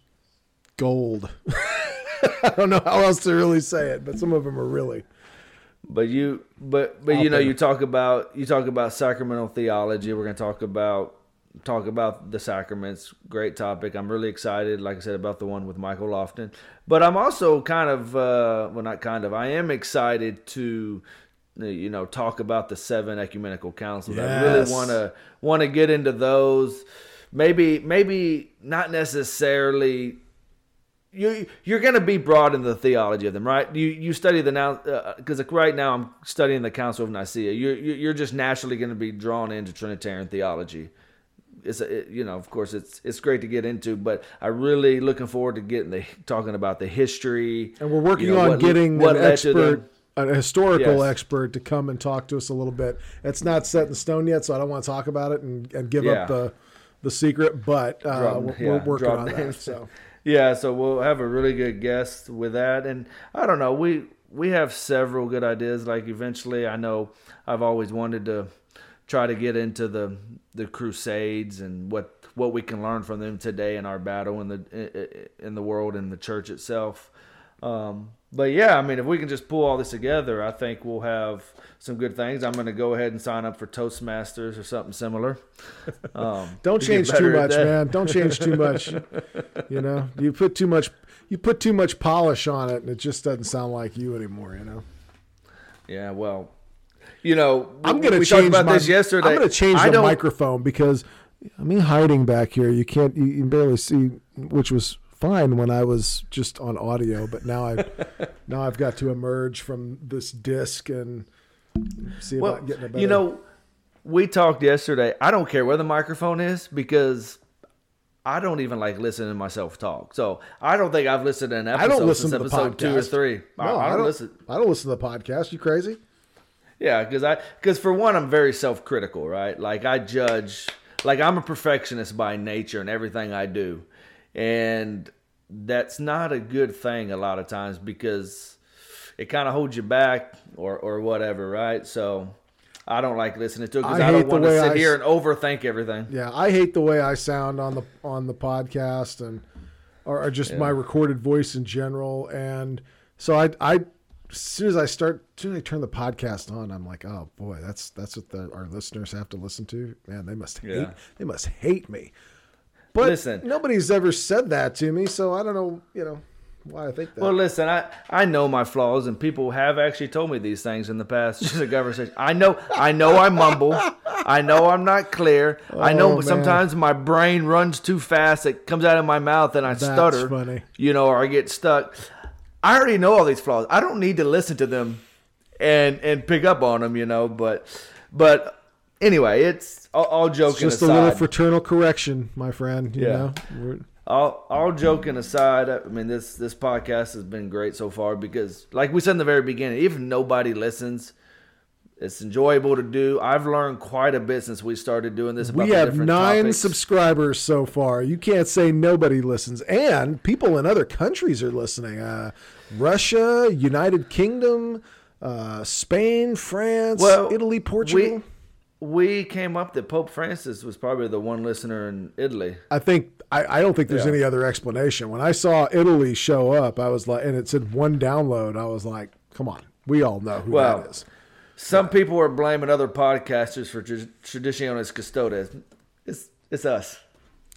gold. I don't know how else to really say it, but some of them are really. But you, but but you know, you talk about you talk about sacramental theology. We're going to talk about talk about the sacraments. Great topic. I'm really excited, like I said, about the one with Michael Lofton. But I'm also kind of, uh, well, not kind of, I am excited to, you know, talk about the seven ecumenical councils. Yes. I really want to want to get into those. Maybe, maybe not necessarily you you're going to be broad in the theology of them, right? You you study the now because uh, like right now I'm studying the Council of Nicaea. You're you're just naturally going to be drawn into Trinitarian theology it's a, it, you know of course it's it's great to get into but i really looking forward to getting the talking about the history and we're working you know, on what, getting what an expert a historical yes. expert to come and talk to us a little bit it's not set in stone yet so i don't want to talk about it and, and give yeah. up the the secret, but uh, Drop- we're, yeah, we're working on that. So Yeah, so we'll have a really good guest with that, and I don't know, we we have several good ideas. Like eventually, I know I've always wanted to try to get into the the Crusades and what what we can learn from them today in our battle in the in the world and the church itself. Um, but yeah, I mean, if we can just pull all this together, I think we'll have some good things. I'm going to go ahead and sign up for Toastmasters or something similar. Um, don't to change too much, man. Don't change too much. you know, you put too much you put too much polish on it, and it just doesn't sound like you anymore. You know. Yeah, well, you know, I'm gonna change about my, this yesterday. I'm gonna change I the microphone because I mean hiding back here. You can't you, you can barely see, which was fine when I was just on audio, but now I've now I've got to emerge from this disc and see Well, about getting a better. you know, we talked yesterday. I don't care where the microphone is because I don't even like listening to myself talk. So I don't think I've listened to an episode I don't listen to the episode two or podcast. three. I, no, I don't listen. I don't listen to the podcast. You crazy? Yeah, because I because for one, I'm very self critical, right? Like I judge, like I'm a perfectionist by nature and everything I do, and that's not a good thing a lot of times because it kind of holds you back or or whatever, right? So I don't like listening to it because I I, don't want to sit I here and overthink everything. Yeah, I hate the way I sound on the on the podcast and or, or just my recorded voice in general. And so I I as soon as I start as soon as I turn the podcast on, I'm like, oh boy, that's that's what the, our listeners have to listen to. Man, they must hate Yeah. they must hate me. But Listen. nobody's ever said that to me, so I don't know, you know, why I think that. Well, listen, I, I know my flaws, and people have actually told me these things in the past. Just a conversation. I know I know I mumble. I know I'm not clear. I know Oh, man. sometimes my brain runs too fast. It comes out of my mouth, and I That's stutter. funny. You know, or I get stuck. I already know all these flaws. I don't need to listen to them and and pick up on them. You know, but but anyway, it's all, all joking just a little fraternal correction, my friend. You Yeah. all, all joking aside, I mean this this podcast has been great so far because, like we said in the very beginning, even if nobody listens, it's enjoyable to do. I've learned quite a bit since we started doing this. About we have nine topics. subscribers so far. You can't say nobody listens, and people in other countries are listening. Uh, Russia, United Kingdom, uh, Spain, France, Well, Italy, Portugal. We came up that Pope Francis was probably the one listener in Italy. I think I, I don't think there's Yeah. any other explanation. When I saw Italy show up, I was like, and it said one download. I was like, come on, we all know who Well, that is. Some people are blaming other podcasters for tra- Traditionis Custodes. It's it's us.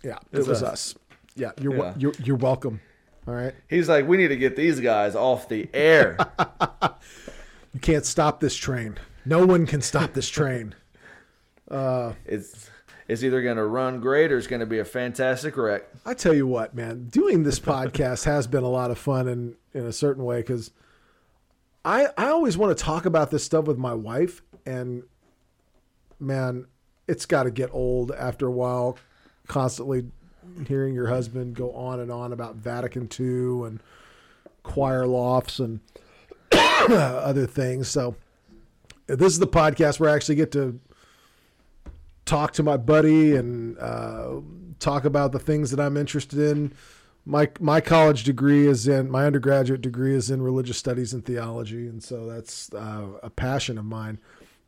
Yeah, it's it was us. us. Yeah, you're Yeah. you're you're welcome. All right, He's like, we need to get these guys off the air. you can't stop this train. No one can stop this train. Uh, it's it's either going to run great or it's going to be a fantastic wreck. I tell you what, man, doing this podcast has been a lot of fun in in a certain way because I I always want to talk about this stuff with my wife, and man, it's got to get old after a while, constantly hearing your husband go on and on about Vatican II and choir lofts and other things. So this is the podcast where I actually get to talk to my buddy and uh, talk about the things that I'm interested in. My my college degree is in my undergraduate degree is in religious studies and theology, and so that's uh, a passion of mine.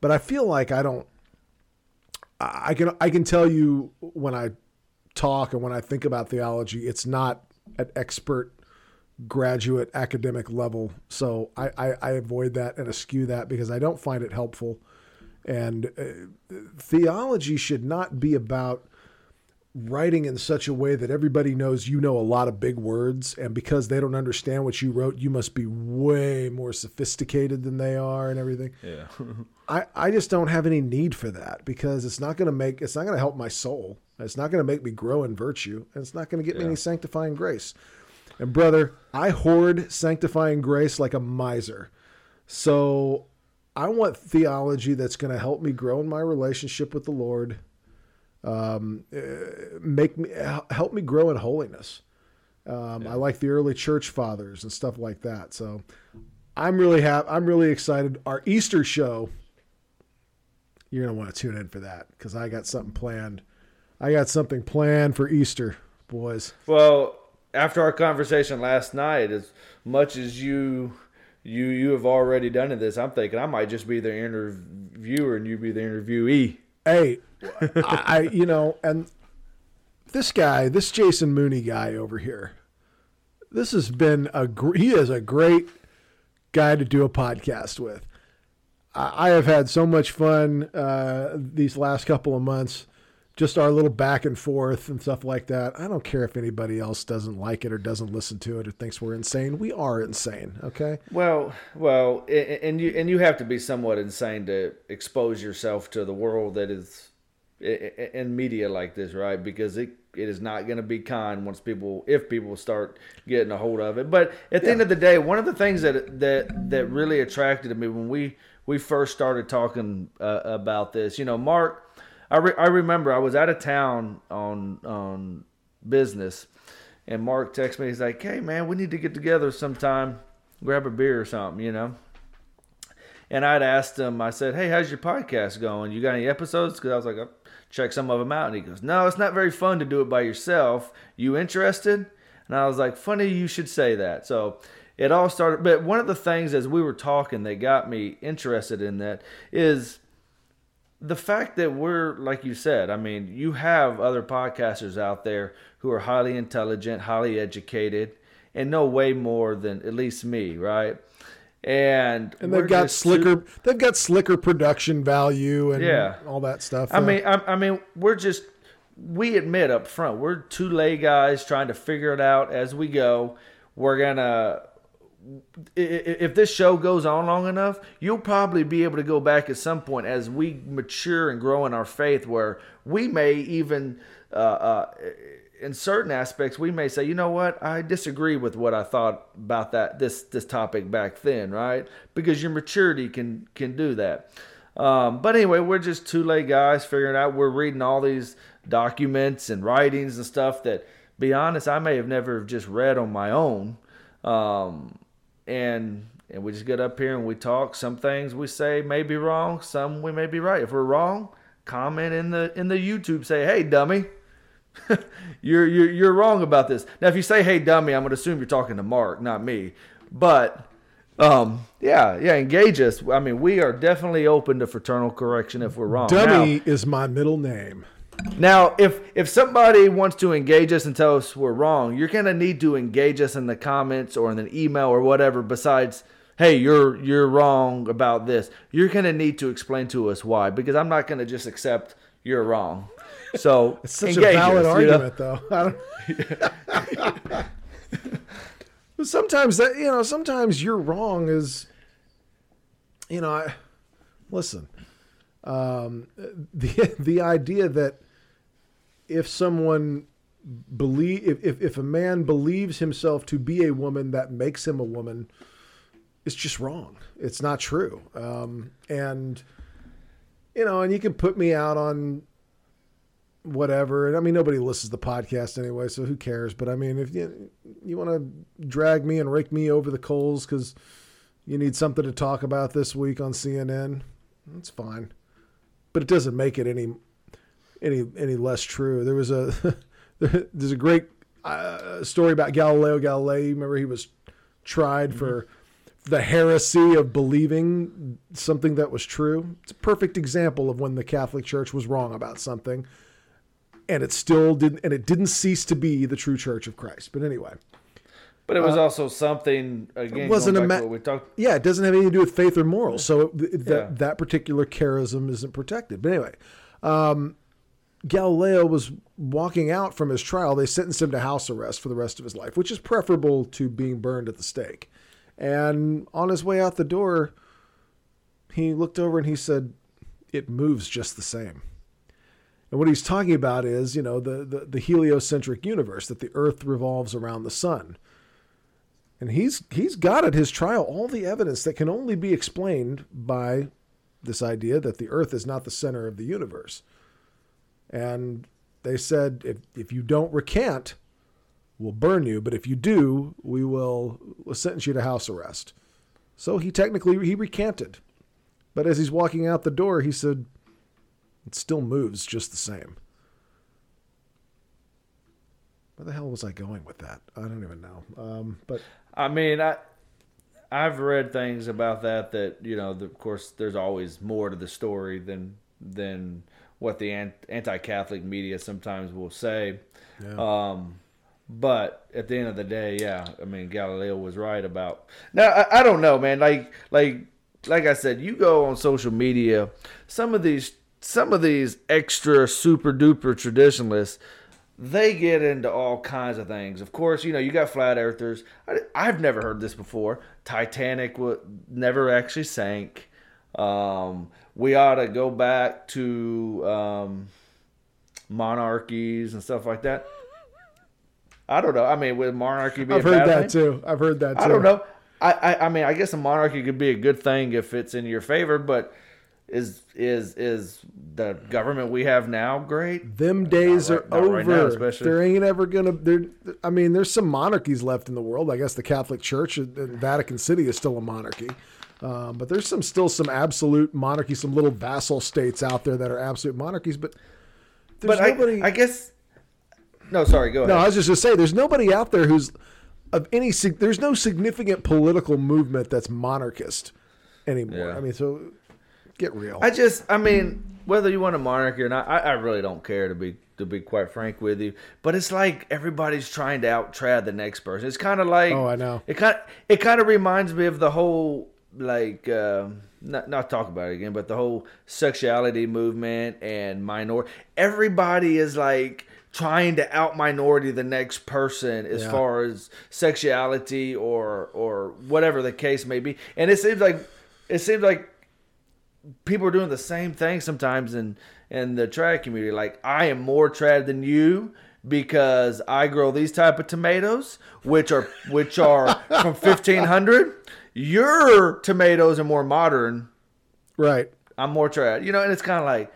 But I feel like I don't. I can I can tell you when I talk and when I think about theology, it's not at expert graduate academic level. So I, I, I avoid that and eschew that because I don't find it helpful. And uh, theology should not be about writing in such a way that everybody knows you know a lot of big words. And because they don't understand what you wrote, you must be way more sophisticated than they are and everything. Yeah. I, I just don't have any need for that because it's not going to make it's not going to help my soul. It's not going to make me grow in virtue, and it's not going to get me any sanctifying grace. And brother, I hoard sanctifying grace like a miser. So I want theology that's going to help me grow in my relationship with the Lord. Um, uh, make me help me grow in holiness. Um, I like the early church fathers and stuff like that. So I'm really happy. I'm really excited. Our Easter show, you're gonna want to tune in for that because I got something planned I got something planned for Easter, boys. Well, after our conversation last night, as much as you you you have already done this, I'm thinking I might just be the interviewer and you be the interviewee. Hey, I, I you know, and this guy, this Jason Mooney guy over here, this has been a he is a great guy to do a podcast with. I, I have had so much fun uh, these last couple of months just our little back and forth and stuff like that. I don't care if anybody else doesn't like it or doesn't listen to it or thinks we're insane. We are insane, okay? Well, well, and you and you have to be somewhat insane to expose yourself to the world that is in media like this, right? Because it it is not going to be kind once people if people start getting a hold of it. But at the yeah. end of the day, one of the things that that that really attracted me when we we first started talking uh, about this, you know, Mark I, re- I remember I was out of town on on business, and Mark texted me. He's like, "Hey man, we need to get together sometime, grab a beer or something," you know. And I'd asked him. I said, "Hey, how's your podcast going? You got any episodes?" Because I was like, I'll check some of them out. And he goes, "No, it's not very fun to do it by yourself. You interested?" And I was like, "Funny you should say that." So it all started. But one of the things as we were talking that got me interested in that is the fact that we're like you said i mean you have other podcasters out there who are highly intelligent highly educated and know way more than at least me right? And and they've got slicker too, they've got slicker production value and yeah. all that stuff. I mean I, I mean we're just we admit up front we're two lay guys trying to figure it out as we go. We're gonna if this show goes on long enough, you'll probably be able to go back at some point as we mature and grow in our faith, where we may even, uh, uh, in certain aspects, we may say, you know what, I disagree with what I thought about that this this topic back then, right? Because your maturity can can do that. Um, but anyway, we're just two lay guys figuring out. We're reading all these documents and writings and stuff that, be honest, I may have never just read on my own. Um, and and we just get up here and we talk. Some things we say may be wrong, some we may be right. If we're wrong, comment in the in the YouTube. Say, hey, dummy, you're you're you're wrong about this. Now, if you say, hey, dummy, I'm gonna assume you're talking to Mark, not me. But um, yeah, yeah, engage us. I mean, we are definitely open to fraternal correction if we're wrong. Dummy now, is my middle name. Now, if if somebody wants to engage us and tell us we're wrong, you're gonna need to engage us in the comments or in an email or whatever. Besides, hey, you're you're wrong about this. You're gonna need to explain to us why, because I'm not gonna just accept you're wrong. So it's such a valid us, argument, you know? though. sometimes that you know, sometimes you're wrong is, you know, I listen. Um, the the idea that if someone believe if, if, if a man believes himself to be a woman that makes him a woman it's just wrong. It's not true. Um, and you know and you can put me out on whatever. And i mean nobody listens to the podcast anyway so who cares? But i mean if you you want to drag me and rake me over the coals because you need something to talk about this week on cnn that's fine. But it doesn't make it any any any less true. There was a there's a great uh, story about Galileo Galilei. Remember, he was tried mm-hmm. for the heresy of believing something that was true. It's a perfect example of when the Catholic Church was wrong about something, and it still didn't and it didn't cease to be the true Church of Christ. But anyway. But it was uh, also something again. It wasn't a ma- we talked. Yeah, it doesn't have anything to do with faith or morals. So it, that yeah. that particular charism isn't protected. But anyway, um, Galileo was walking out from his trial, they sentenced him to house arrest for the rest of his life, which is preferable to being burned at the stake. And on his way out the door, he looked over and he said, It moves just the same. And what he's talking about is, you know, the, the, the heliocentric universe, that the earth revolves around the sun. And he's he's got at his trial all the evidence that can only be explained by this idea that the earth is not the center of the universe. And they said, if, if you don't recant, we'll burn you. But if you do, we will sentence you to house arrest. So he technically he recanted. But as he's walking out the door, he said, it still moves just the same. where the hell was I going with that? I don't even know. Um, but I mean, I I've read things about that that you know, the, of course, there's always more to the story than than what the anti-Catholic media sometimes will say. Yeah. Um, but at the end of the day, yeah, I mean Galileo was right about. Now I, I don't know, man. Like like like I said, you go on social media, some of these some of these extra super duper traditionalists, they get into all kinds of things. Of course, you know you got flat earthers. I, have never heard this before. Titanic w- never actually sank. Um, we ought to go back to um, monarchies and stuff like that. I don't know. I mean, with monarchy be I've heard that thing? too. I've heard that too. I don't know. I, I, I mean, I guess a monarchy could be a good thing if it's in your favor, but is is is the government we have now great? Them days right, are over. Right now, there ain't ever gonna. There, I mean, there's some monarchies left in the world. I guess the Catholic Church in Vatican City is still a monarchy, um, but there's some still some absolute monarchy, some little vassal states out there that are absolute monarchies. But but nobody. I, I guess no, sorry. Go ahead. No, I was just going to say, there's nobody out there who's of any. There's no significant political movement that's monarchist anymore. Yeah. I mean, so get real. I just, I mean, whether you want a monarchy or not, I, I really don't care to be to be quite frank with you. But it's like everybody's trying to out trad the next person. It's kind of like oh, I know. It kind it kind of reminds me of the whole like. Uh, not not talk about it again, but the whole sexuality movement and minor. Everybody is like trying to out minority the next person as yeah. far as sexuality or or whatever the case may be. And it seems like it seems like people are doing the same thing sometimes in in the trad community. Like I am more trad than you because I grow these type of tomatoes, which are which are from fifteen hundred. Your tomatoes are more modern. Right. I'm more trad. You know, and it's kind of like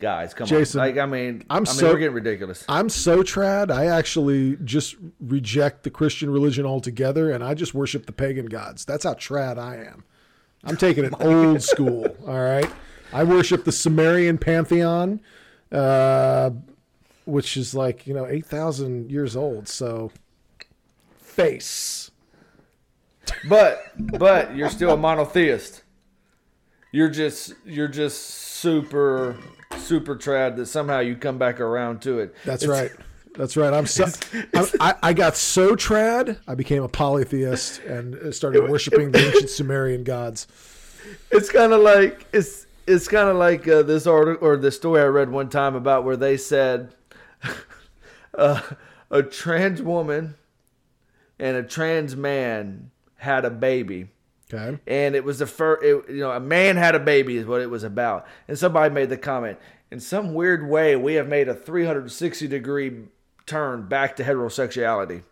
guys. Come Jason, on, like I mean, I'm I mean, so we're getting ridiculous. I'm so trad. I actually just reject the Christian religion altogether, and I just worship the pagan gods. That's how trad I am. I'm taking it old school. All right, I worship the Sumerian pantheon, uh, which is like you know eight thousand years old. So, face. But but you're still a monotheist. You're just you're just super super trad that somehow you come back around to it. That's it's, right. That's right. I'm so I'm, I, I got so trad. I became a polytheist and started worshiping the ancient Sumerian gods. It's kind of like it's it's kind of like uh, this article or the story I read one time about where they said uh, a trans woman and a trans man had a baby Okay. And it was the first, it, you know, a man had a baby is what it was about. And somebody made the comment, in some weird way, we have made a 360 degree turn back to heterosexuality.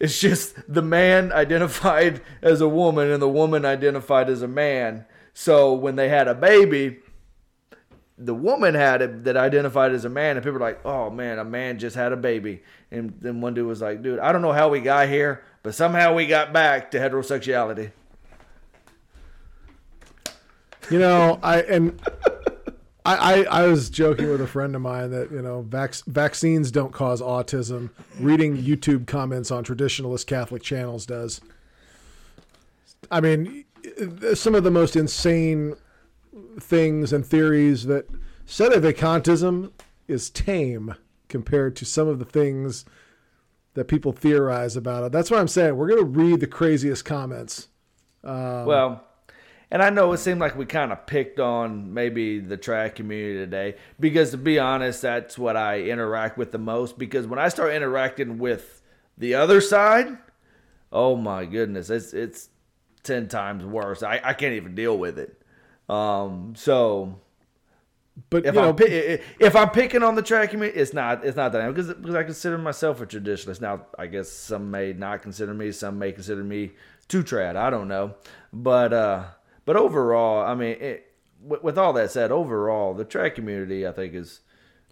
It's just the man identified as a woman and the woman identified as a man. So when they had a baby, the woman had it that identified as a man, and people were like, "Oh man, a man just had a baby." And then one dude was like, "Dude, I don't know how we got here, but somehow we got back to heterosexuality." You know, I and I, I, I was joking with a friend of mine that you know vac- vaccines don't cause autism. Reading YouTube comments on traditionalist Catholic channels does. I mean, some of the most insane things and theories that said sedevacantism is tame compared to some of the things that people theorize about it. That's what I'm saying. We're going to read the craziest comments. Um, well, and I know it seemed like we kind of picked on maybe the trad community today because to be honest, that's what I interact with the most. Because when I start interacting with the other side, oh my goodness, it's it's ten times worse. I, I can't even deal with it. Um, so but if I'm if I'm picking on the trad, community, it's not it's not that because because I consider myself a traditionalist. Now I guess some may not consider me, some may consider me too trad. I don't know, but uh, but overall, I mean, it, with, with all that said, overall, the trad community I think is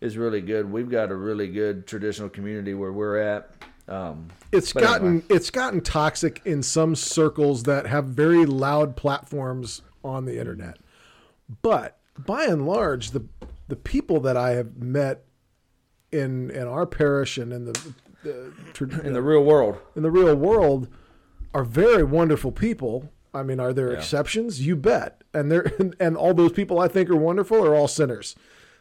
is really good. We've got a really good traditional community where we're at. Um, it's gotten anyway. it's gotten toxic in some circles that have very loud platforms on the internet. But by and large, the the people that I have met in in our parish and in the uh, in the real world. in the real world are very wonderful people. I mean, are there Yeah. exceptions? You bet. And they're and all those people I think are wonderful are all sinners.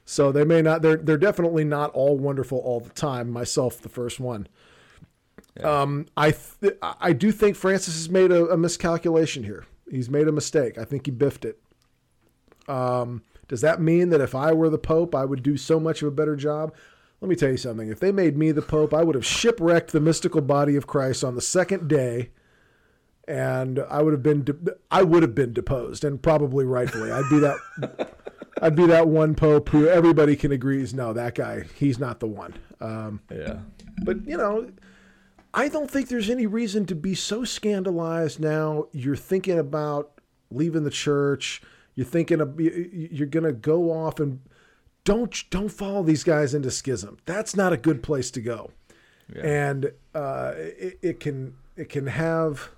So they may not they're they're definitely not all wonderful all the time, myself the first one. Um I th- I do think Francis has made a, a miscalculation here. He's made a mistake. I think he biffed it. Um does that mean that if I were the pope, I would do so much of a better job? Let me tell you something. If they made me the pope, I would have shipwrecked the mystical body of Christ on the second day and I would have been de- I would have been deposed and probably rightfully. I'd be that I'd be that one pope who everybody can agree is no, that guy, he's not the one. Um, Yeah. but you know, I don't think there's any reason to be so scandalized now. You're thinking about leaving the church. You're thinking of you're going to go off and don't don't follow these guys into schism. That's not a good place to go. Yeah. And uh, it, it can it can have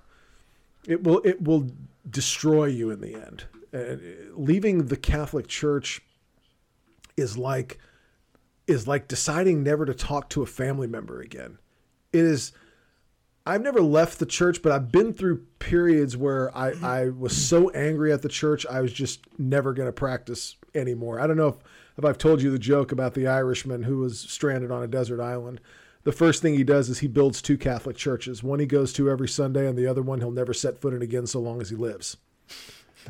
it will it will destroy you in the end. And leaving the Catholic Church is like is like deciding never to talk to a family member again. It is I've never left the church, but I've been through periods where I, mm-hmm. I was so angry at the church, I was just never going to practice anymore. I don't know if, if I've told you the joke about the Irishman who was stranded on a desert island. The first thing he does is he builds two Catholic churches. One he goes to every Sunday, and the other one he'll never set foot in again so long as he lives.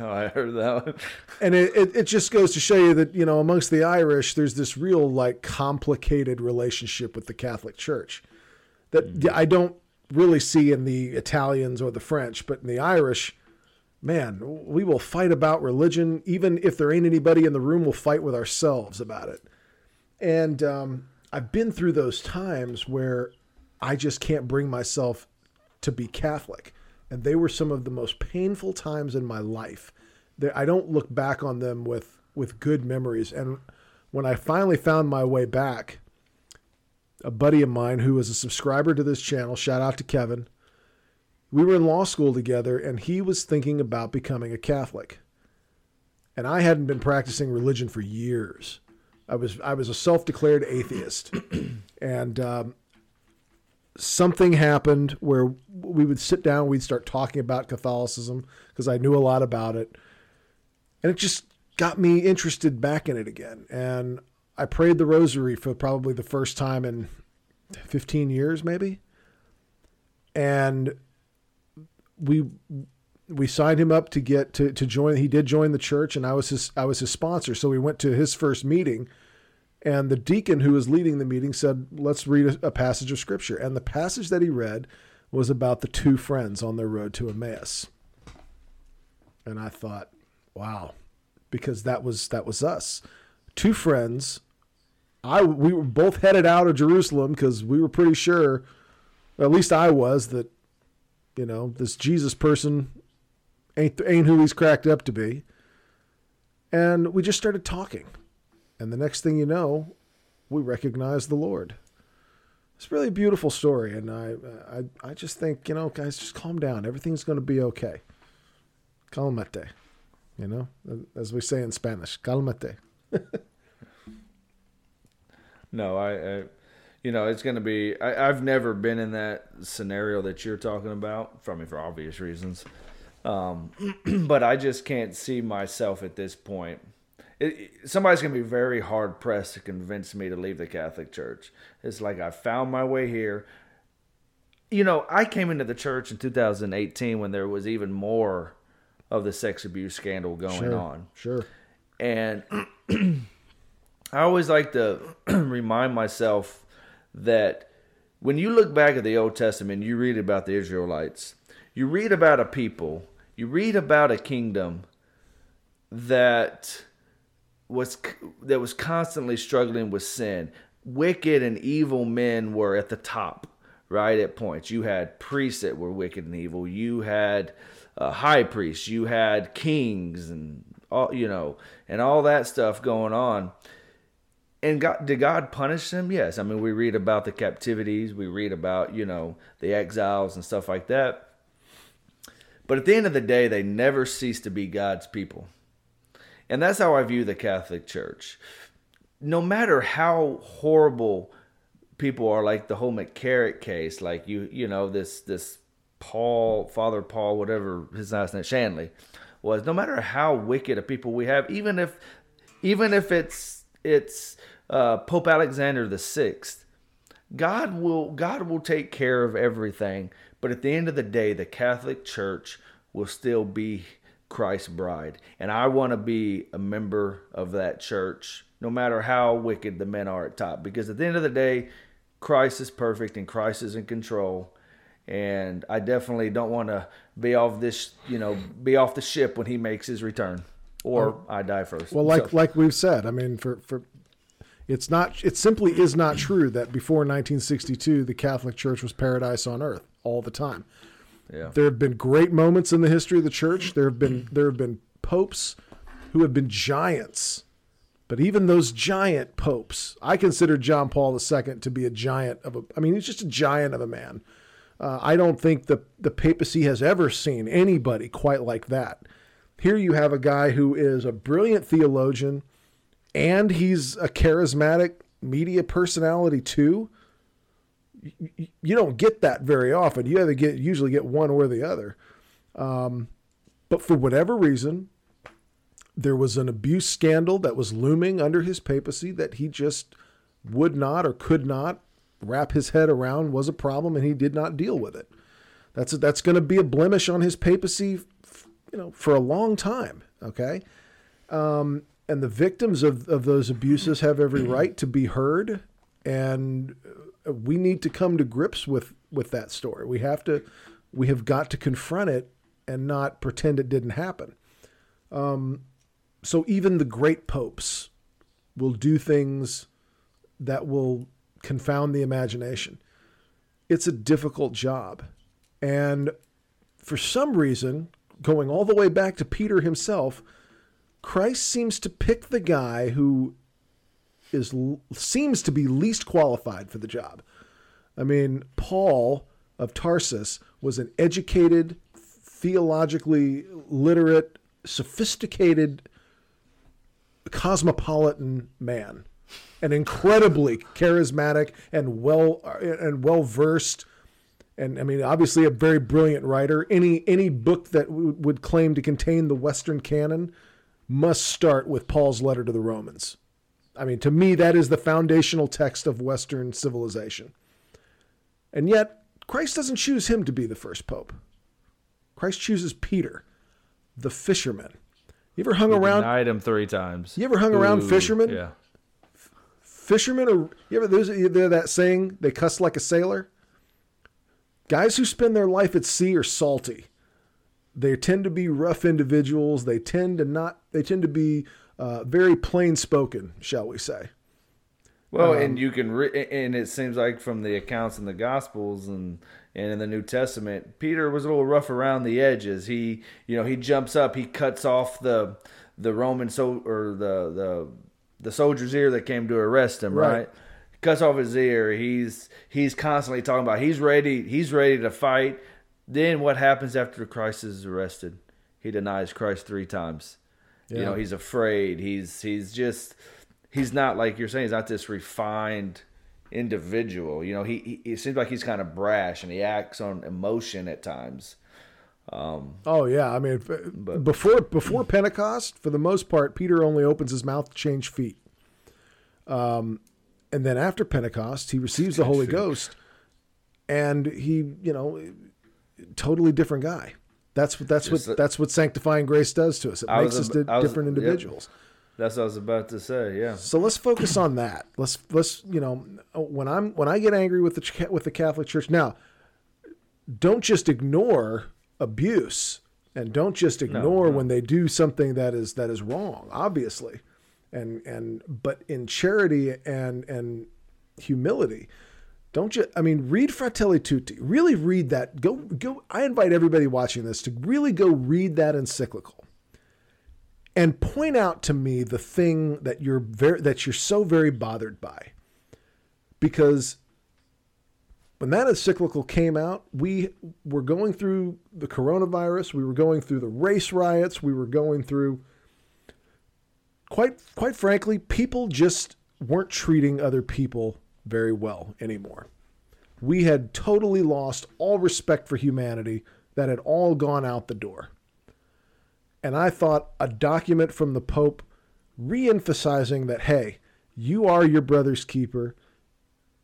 Oh, I heard that one. And it, it, it just goes to show you that, you know, amongst the Irish, there's this real, like, complicated relationship with the Catholic Church that mm-hmm. I don't really see in the Italians or the French, but in the Irish, man, we will fight about religion. Even if there ain't anybody in the room, we'll fight with ourselves about it. And um, I've been through those times where I just can't bring myself to be Catholic. And they were some of the most painful times in my life. I don't look back on them with, with good memories. And when I finally found my way back, a buddy of mine who was a subscriber to this channel, shout out to Kevin, we were in law school together and he was thinking about becoming a Catholic. And I hadn't been practicing religion for years. I was I was a self-declared atheist, and um, something happened where we would sit down, we'd start talking about Catholicism because I knew a lot about it, and it just got me interested back in it again. And I prayed the Rosary for probably the first time in 15 years, maybe, and we we signed him up to get to, to join he did join the church and I was his I was his sponsor. So we went to his first meeting and the deacon who was leading the meeting said let's read a, a passage of scripture. And the passage that he read was about the two friends on their road to Emmaus. And I thought wow. Because that was that was us two friends I we were both headed out of Jerusalem because we were pretty sure at least I was that you know this Jesus person ain't ain't who he's cracked up to be. And we just started talking. And the next thing you know, we recognized the Lord. It's really a beautiful story and I I I just think, you know, guys just calm down. Everything's going to be okay. Calmate. You know, as we say in Spanish, calmate. No, I, I you know, it's going to be. I, I've never been in that scenario that you're talking about, from me for obvious reasons. Um, but I just can't see myself at this point. It, it- somebody's going to be very hard pressed to convince me to leave the Catholic Church. It's like I found my way here. You know, I came into the church in 2018 when there was even more of the sex abuse scandal going Sure. on. Sure. And I always like to remind myself that when you look back at the Old Testament, you read about the Israelites, you read about a people, you read about a kingdom that was that was constantly struggling with sin. Wicked and evil men were at the top, right at points. You had priests that were wicked and evil. You had uh, high priests. You had kings and all you know, and all that stuff going on. And God, did God punish them? Yes. I mean, we read about the captivities. We read about you know the exiles and stuff like that. But at the end of the day, they never cease to be God's people. And that's how I view the Catholic Church. No matter how horrible people are like the whole McCarrick case, like you you know this this Paul Father Paul whatever his last name Shanley was. No matter how wicked a people we have, even if even if it's it's uh, Pope Alexander the Sixth, God will God will take care of everything. But at the end of the day, the Catholic Church will still be Christ's bride, and I want to be a member of that church, no matter how wicked the men are at top. Because at the end of the day, Christ is perfect and Christ is in control. And I definitely don't want to be off this, you know, be off the ship when he makes his return, or I die first. Well, like So- like we've said, I mean, for for it's not it simply is not true that before 1962 the Catholic Church was paradise on earth all the time. yeah. There have been great moments in the history of the church. There have been there have been popes who have been giants. But even those giant popes, I consider John Paul II to be a giant of a I mean, he's just a giant of a man. Uh, I don't think the the papacy has ever seen anybody quite like that. Here you have a guy who is a brilliant theologian and he's a charismatic media personality too. You- don't get that very often. You either get usually get one or the other. Um, but for whatever reason, there was an abuse scandal that was looming under his papacy that he just would not or could not wrap his head around was a problem, and he did not deal with it. That's that's going to be a blemish on his papacy, f- you know, for a long time. Okay, um, and the victims of of those abuses have every right to be heard, and uh, we need to come to grips with with that story. We have to, we have got to confront it and not pretend it didn't happen. Um, so even the great popes will do things that will confound the imagination. It's a difficult job. And for some reason, going all the way back to Peter himself, Christ seems to pick the guy who is seems to be least qualified for the job. I mean, Paul of Tarsus was an educated, theologically literate, sophisticated, cosmopolitan man, an incredibly charismatic and well and well versed, and I mean, obviously a very brilliant writer. Any any book that w- would claim to contain the Western canon must start with Paul's letter to the Romans. I mean, to me, that is the foundational text of Western civilization. And yet, Christ doesn't choose him to be the first pope. Christ chooses Peter, the fisherman. You ever hung He around denied him three times. You ever hung around Ooh, fishermen? Yeah. Fishermen? Are you ever there's there that saying they cuss like a sailor? Guys who spend their life at sea are salty. They tend to be rough individuals. They tend to not. They tend to be uh, very plain spoken, shall we say? Well, Um, and you can, re- and it seems like from the accounts in the Gospels and and in the New Testament, Peter was a little rough around the edges. He, you know, he jumps up, he cuts off the the Roman so or the the the soldier's ear that came to arrest him, Right. right? Cuts off his ear. He's he's constantly talking about he's ready. He's ready to fight. Then what happens after Christ is arrested? He denies Christ three times. You know, he's afraid. He's he's just he's not like you're saying. He's not this refined individual. You know, he, he it seems like he's kind of brash and he acts on emotion at times. Oh yeah, I mean, f- before before Pentecost, for the most part, Peter only opens his mouth to change feet. Um, and then after Pentecost, he receives the Holy. Ghost, and he, you know, totally different guy. That's what that's what that's what sanctifying grace does to us. It I makes was us was- different yep. individuals. That's what I was about to say. Yeah. So let's focus on that. Let's let's you know when I'm when I get angry with the with the Catholic Church now, don't just ignore abuse and don't just ignore no. when they do something that is that is wrong, obviously, and and but in charity and and humility. Don't you? I mean, read Fratelli Tutti. Really read that. Go, go. I invite everybody watching this to really go read that encyclical and point out to me the thing that you're very that you're so very bothered by because when that encyclical came out we were going through the coronavirus we were going through the race riots we were going through quite quite frankly people just weren't treating other people very well anymore. We had totally lost all respect for humanity, that had all gone out the door. And I thought a document from the Pope re emphasizing that, hey, you are your brother's keeper.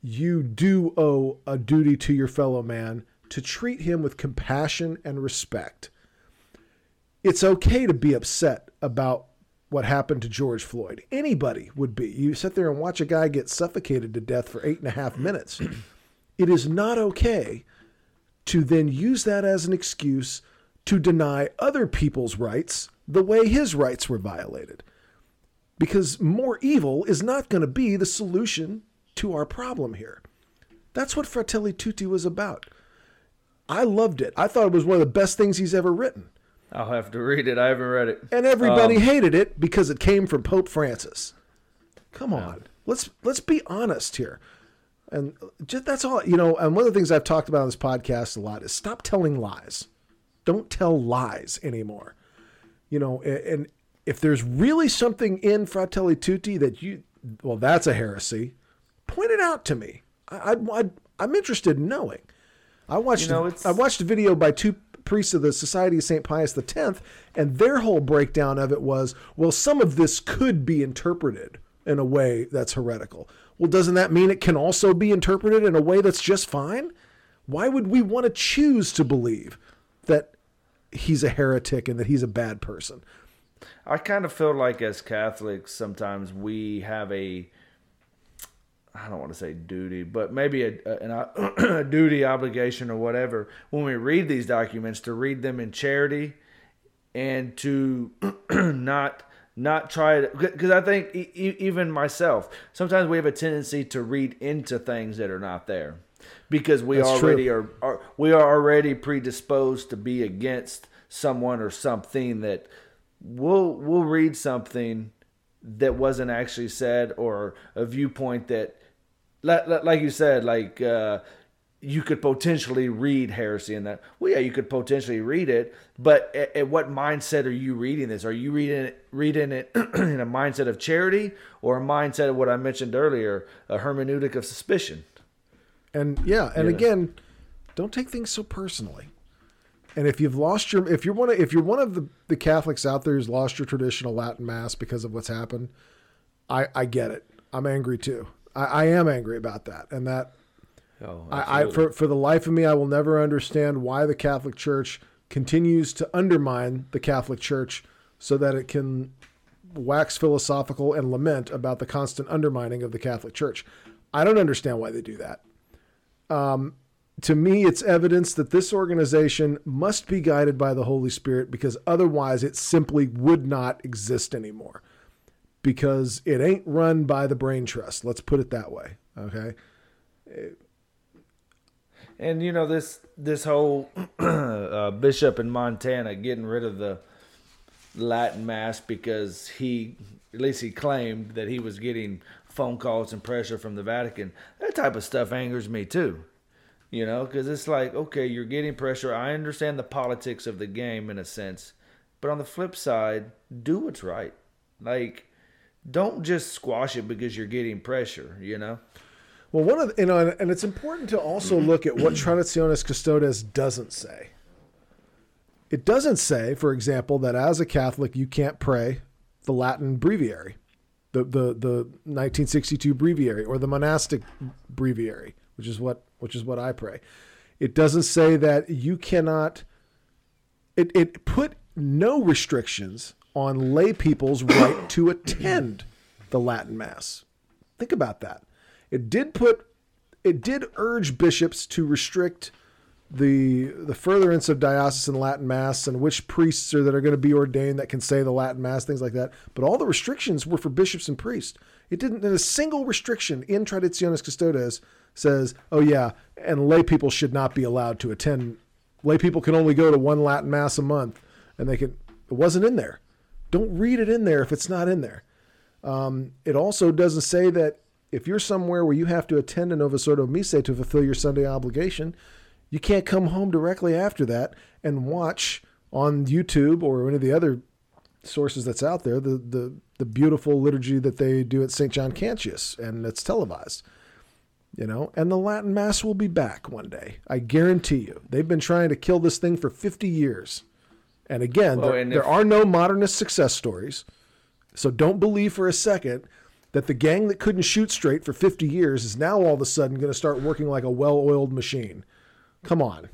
You do owe a duty to your fellow man to treat him with compassion and respect. It's okay to be upset about what happened to George Floyd. Anybody would be. You sit there and watch a guy get suffocated to death for eight and a half minutes. it is not okay to then use that as an excuse to deny other people's rights the way his rights were violated. Because more evil is not going to be the solution to our problem here. That's what Fratelli Tutti was about. I loved it. I thought it was one of the best things he's ever written. I'll have to read it. I haven't read it. And everybody um, hated it because it came from Pope Francis. Come on. Let's let's be honest here. And just that's all, you know, and one of the things I've talked about on this podcast a lot is stop telling lies. Don't tell lies anymore. You know, and if there's really something in Fratelli Tutti that you, well, that's a heresy, point it out to me. I, I, am interested in knowing. I watched, you know, I watched a video by two priests of the Society of St. Pius X, and their whole breakdown of it was, well, some of this could be interpreted in a way that's heretical. Well, doesn't that mean it can also be interpreted in a way that's just fine? Why would we want to choose to believe that he's a heretic and that he's a bad person? I kind of feel like as Catholics, sometimes we have a I don't want to say duty, but maybe a, a, a, duty, obligation, or whatever when we read these documents to read them in charity and to not not try to because I think e- even myself sometimes we have a tendency to read into things that are not there because we That's already are, are we are already predisposed to be against someone or something that we'll we'll read something that wasn't actually said or a viewpoint that like you said like uh, you could potentially read heresy in that. Well, yeah, you could potentially read it, but at, at, what mindset are you reading this? Are you reading it, reading it in a mindset of charity or a mindset of what I mentioned earlier, a hermeneutic of suspicion? And yeah, and yeah. again, don't take things so personally. And if you've lost your, if you're one of, if you're one of the, the Catholics out there who's lost your traditional Latin Mass because of what's happened, I, I get it. I'm angry too. I, I am angry about that, and that Oh, I, I, for for the life of me, I will never understand why the Catholic Church continues to undermine the Catholic Church so that it can wax philosophical and lament about the constant undermining of the Catholic Church. I don't understand why they do that. Um, to me, it's evidence that this organization must be guided by the Holy Spirit because otherwise it simply would not exist anymore. Because it ain't run by the brain trust. Let's put it that way. Okay. And you know this this whole uh, bishop in Montana getting rid of the Latin mass because he at least he claimed that he was getting phone calls and pressure from the Vatican. That type of stuff angers me too. You know, because it's like, okay, you're getting pressure. I understand the politics of the game in a sense, but on the flip side, do what's right. Like, don't just squash it because you're getting pressure. You know. Well, one of the, you know, and it's important to also look at what Traditionis Custodes doesn't say. It doesn't say, for example, that as a Catholic you can't pray the Latin breviary, the the the 1962 breviary or the monastic breviary, which is what which is what I pray. It doesn't say that you cannot. It it put no restrictions on lay people's right to attend the Latin Mass. Think about that. It did put it did urge bishops to restrict the the furtherance of diocesan Latin Mass and which priests are that are going to be ordained that can say the Latin Mass, things like that. But all the restrictions were for bishops and priests. It didn't. And a single restriction in Traditionis Custodes says, "Oh yeah, and lay people should not be allowed to attend. Lay people can only go to one Latin Mass a month, and they can." It wasn't in there. Don't read it in there if it's not in there. Um, it also doesn't say that if you're somewhere where you have to attend a Novus Ordo Missa to fulfill your Sunday obligation, you can't come home directly after that and watch on YouTube or any of the other sources that's out there the, the, the beautiful liturgy that they do at St. John Cantius and it's televised. You know, and the Latin Mass will be back one day. I guarantee you. They've been trying to kill this thing for 50 years. And again, Well, there, and there if- are no modernist success stories. So don't believe for a second that the gang that couldn't shoot straight for 50 years is now all of a sudden going to start working like a well oiled machine. Come on.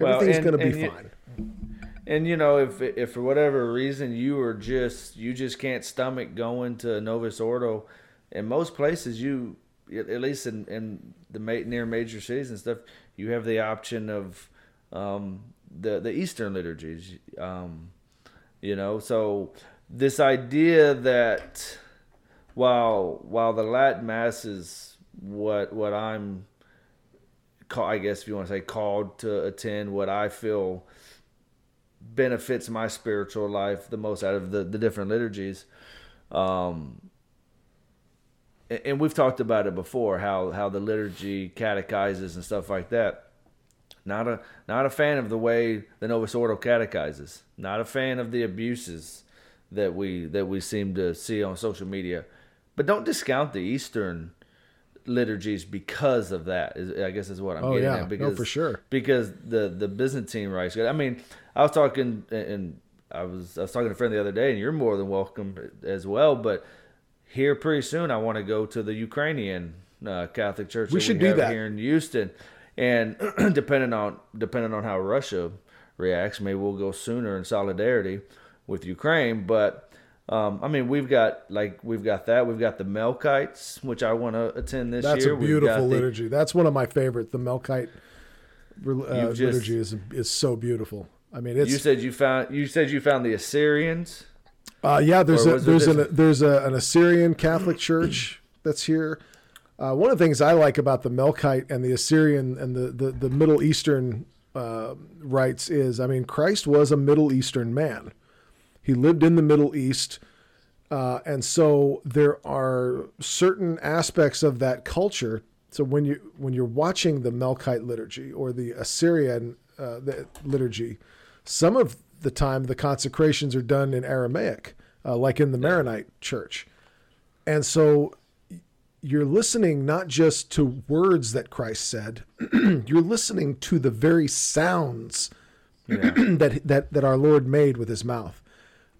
Well, Everything's going to be you- fine. And you know, if if for whatever reason you are just you just can't stomach going to Novus Ordo, in most places you at at least in in the near major cities and stuff, you have the option of um, the the Eastern liturgies. Um, you know, so this idea that while while the Latin Mass is what what I'm call, I guess if you want to say called to attend, what I feel benefits my spiritual life the most out of the, the different liturgies. Um, and, we've talked about it before, how, how the liturgy catechizes and stuff like that. Not a not a fan of the way the Novus Ordo catechizes. Not a fan of the abuses that we that we seem to see on social media. But don't discount the Eastern liturgies because of that. Is I guess is what I'm Oh, getting yeah. at. No, for sure. because the the Byzantine rites. I mean, I was talking and I was I was talking to a friend the other day, and you're more than welcome as well. But here pretty soon, I want to go to the Ukrainian uh, Catholic Church. We should do that. here in Houston, and depending on depending on how Russia reacts, maybe we'll go sooner in solidarity with Ukraine. But um, I mean, we've got like we've got that. We've got the Melkites, which I want to attend this That's year. a We've beautiful got the- liturgy. That's one of my favorites. The Melkite uh, just- liturgy is is so beautiful. I mean, it's You said you found you said you found the Assyrians. Uh, yeah, there's a, there's an there's a, an Assyrian Catholic Church that's here. Uh, one of the things I like about the Melkite and the Assyrian and the the, the Middle Eastern uh, rites is, I mean, Christ was a Middle Eastern man. He lived in the Middle East, uh, and so there are certain aspects of that culture. So when you when you're watching the Melkite liturgy or the Assyrian uh, the liturgy, some of the time the consecrations are done in Aramaic, uh, like in the Maronite church, and so you're listening not just to words that Christ said, you're listening to the very sounds that that that our Lord made with His mouth.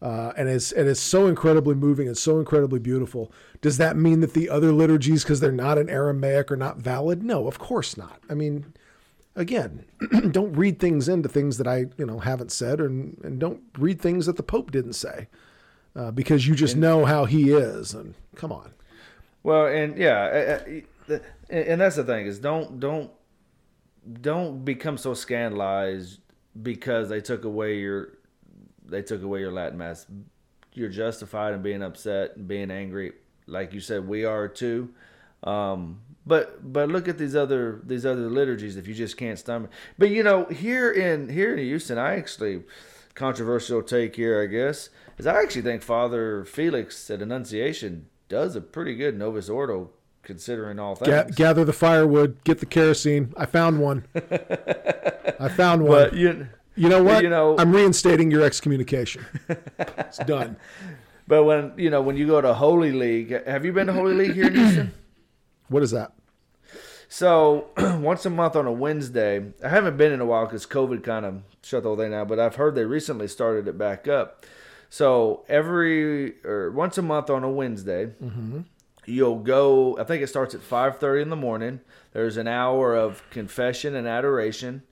Uh, and it's and it's so incredibly moving and so incredibly beautiful. Does that mean that the other liturgies, because they're not in Aramaic, are not valid? No, of course not. I mean, again, don't read things into things that I you know haven't said, and and don't read things that the Pope didn't say, uh, because you just know how he is. And come on, Well, and yeah, and that's the thing is don't don't don't become so scandalized because they took away your they took away your Latin mass. You're justified in being upset and being angry, like you said. We are too. Um, but but look at these other these other liturgies if you just can't stomach. But you know here in here in Houston, I actually controversial take here, I guess, is I actually think Father Felix at Annunciation does a pretty good Novus Ordo considering all things. Ga- gather the firewood, get the kerosene. I found one. I found one. but you you know what? you know- I'm reinstating your excommunication. it's done. but when you know when you go to Holy League, have you been to Holy League here in Houston? What is that? So once a month on a Wednesday, I haven't been in a while because COVID kind of shut the whole thing down. But I've heard they recently started it back up. So every or once a month on a Wednesday, you'll go. I think it starts at five thirty in the morning. There's an hour of confession and adoration.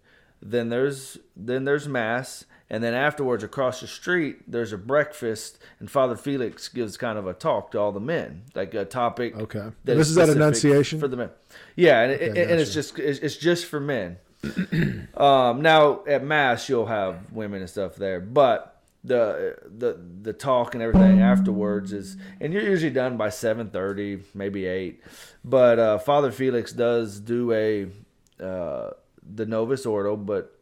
Then there's then there's mass, and then afterwards across the street there's a breakfast, and Father Felix gives kind of a talk to all the men, like a topic. Okay. that This is is at specific Annunciation? for the men. Yeah, and, it, Okay, and it's just it's, it's just for men. um, now at mass you'll have women and stuff there, but the the the talk and everything afterwards is and you're usually done by 7:30, maybe 8. But uh, Father Felix does do a uh, the Novus Ordo, but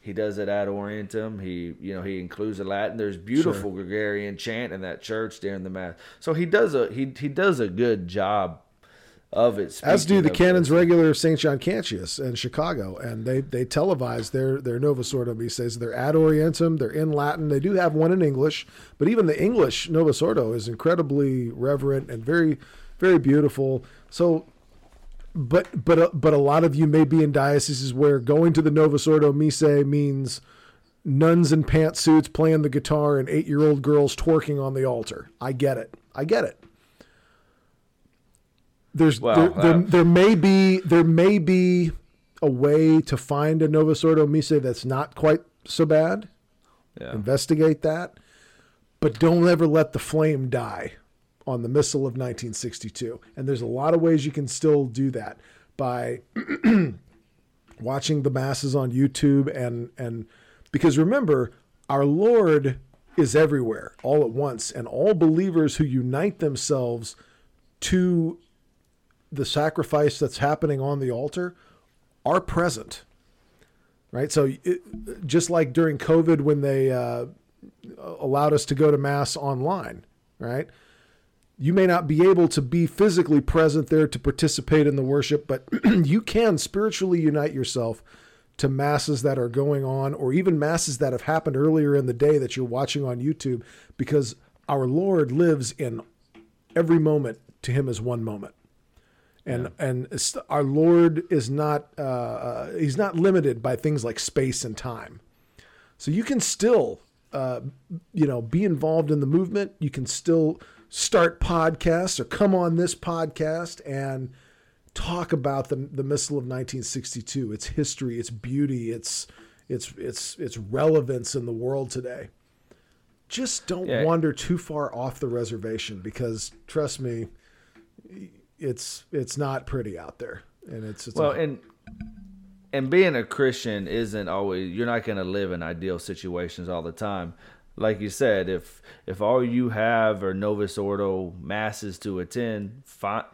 he does it ad orientem. He, you know, he includes the Latin. There's beautiful Gregorian chant in that church during the mass. So he does a he he does a good job of it. As do the canons regular of St. John Cantius in Chicago, and they they televise their their Novus Ordo. Says they're ad orientem, they're in Latin. They do have one in English, but even the English Novus Ordo is incredibly reverent and very very beautiful. So but but uh, but a lot of you may be in dioceses where going to the Novus Ordo Missae means nuns in pantsuits playing the guitar and eight year old girls twerking on the altar. I get it. I get it. There's Well, there, there, uh, there may be there may be a way to find a Novus Ordo Missae that's not quite so bad. Yeah. Investigate that, but don't ever let the flame die on the missal of 1962. And there's a lot of ways you can still do that by watching the masses on YouTube and and because remember our Lord is everywhere all at once and all believers who unite themselves to the sacrifice that's happening on the altar are present right so it, just like during covid when they uh, allowed us to go to mass online right you may not be able to be physically present there to participate in the worship, but you can spiritually unite yourself to masses that are going on, or even masses that have happened earlier in the day that you're watching on YouTube, because our Lord lives in every moment. To Him is one moment, and and our Lord is not uh, uh, He's not limited by things like space and time. So you can still, uh, you know, be involved in the movement. You can still start podcasts or come on this podcast and talk about the the missal of 1962, its history, its beauty, its its its its relevance in the world today. Just don't Yeah. wander too far off the reservation because trust me, it's it's not pretty out there, and it's, it's Well, a- and and being a Christian isn't always you're not going to live in ideal situations all the time. Like you said, if if all you have are Novus Ordo masses to attend, fi-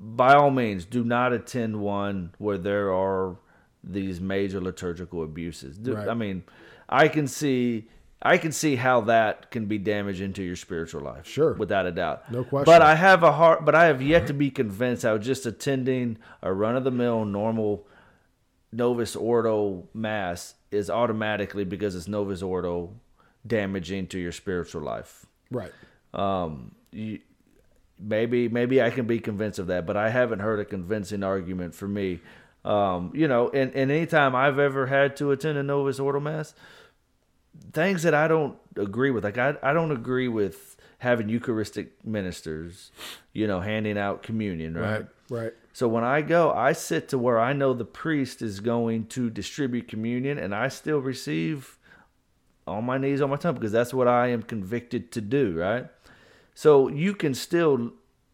by all means, do not attend one where there are these major liturgical abuses. Do- Right. I mean, I can see I can see how that can be damaging to your spiritual life. Sure. without a doubt. No question. But I have a heart. But I have yet to be convinced. I was just attending a run of the mill normal Novus Ordo mass is automatically because it's Novus Ordo damaging to your spiritual life. right. Um, you, maybe maybe I can be convinced of that, but I haven't heard a convincing argument for me. Um, you know, and, and anytime I've ever had to attend a Novus Ordo mass, things that I don't agree with, like I I don't agree with having Eucharistic ministers, you know, handing out communion, right? Right. Right. So when I go, I sit to where I know the priest is going to distribute communion, and I still receive on my knees, on my tongue, because that's what I am convicted to do, right? So you can still,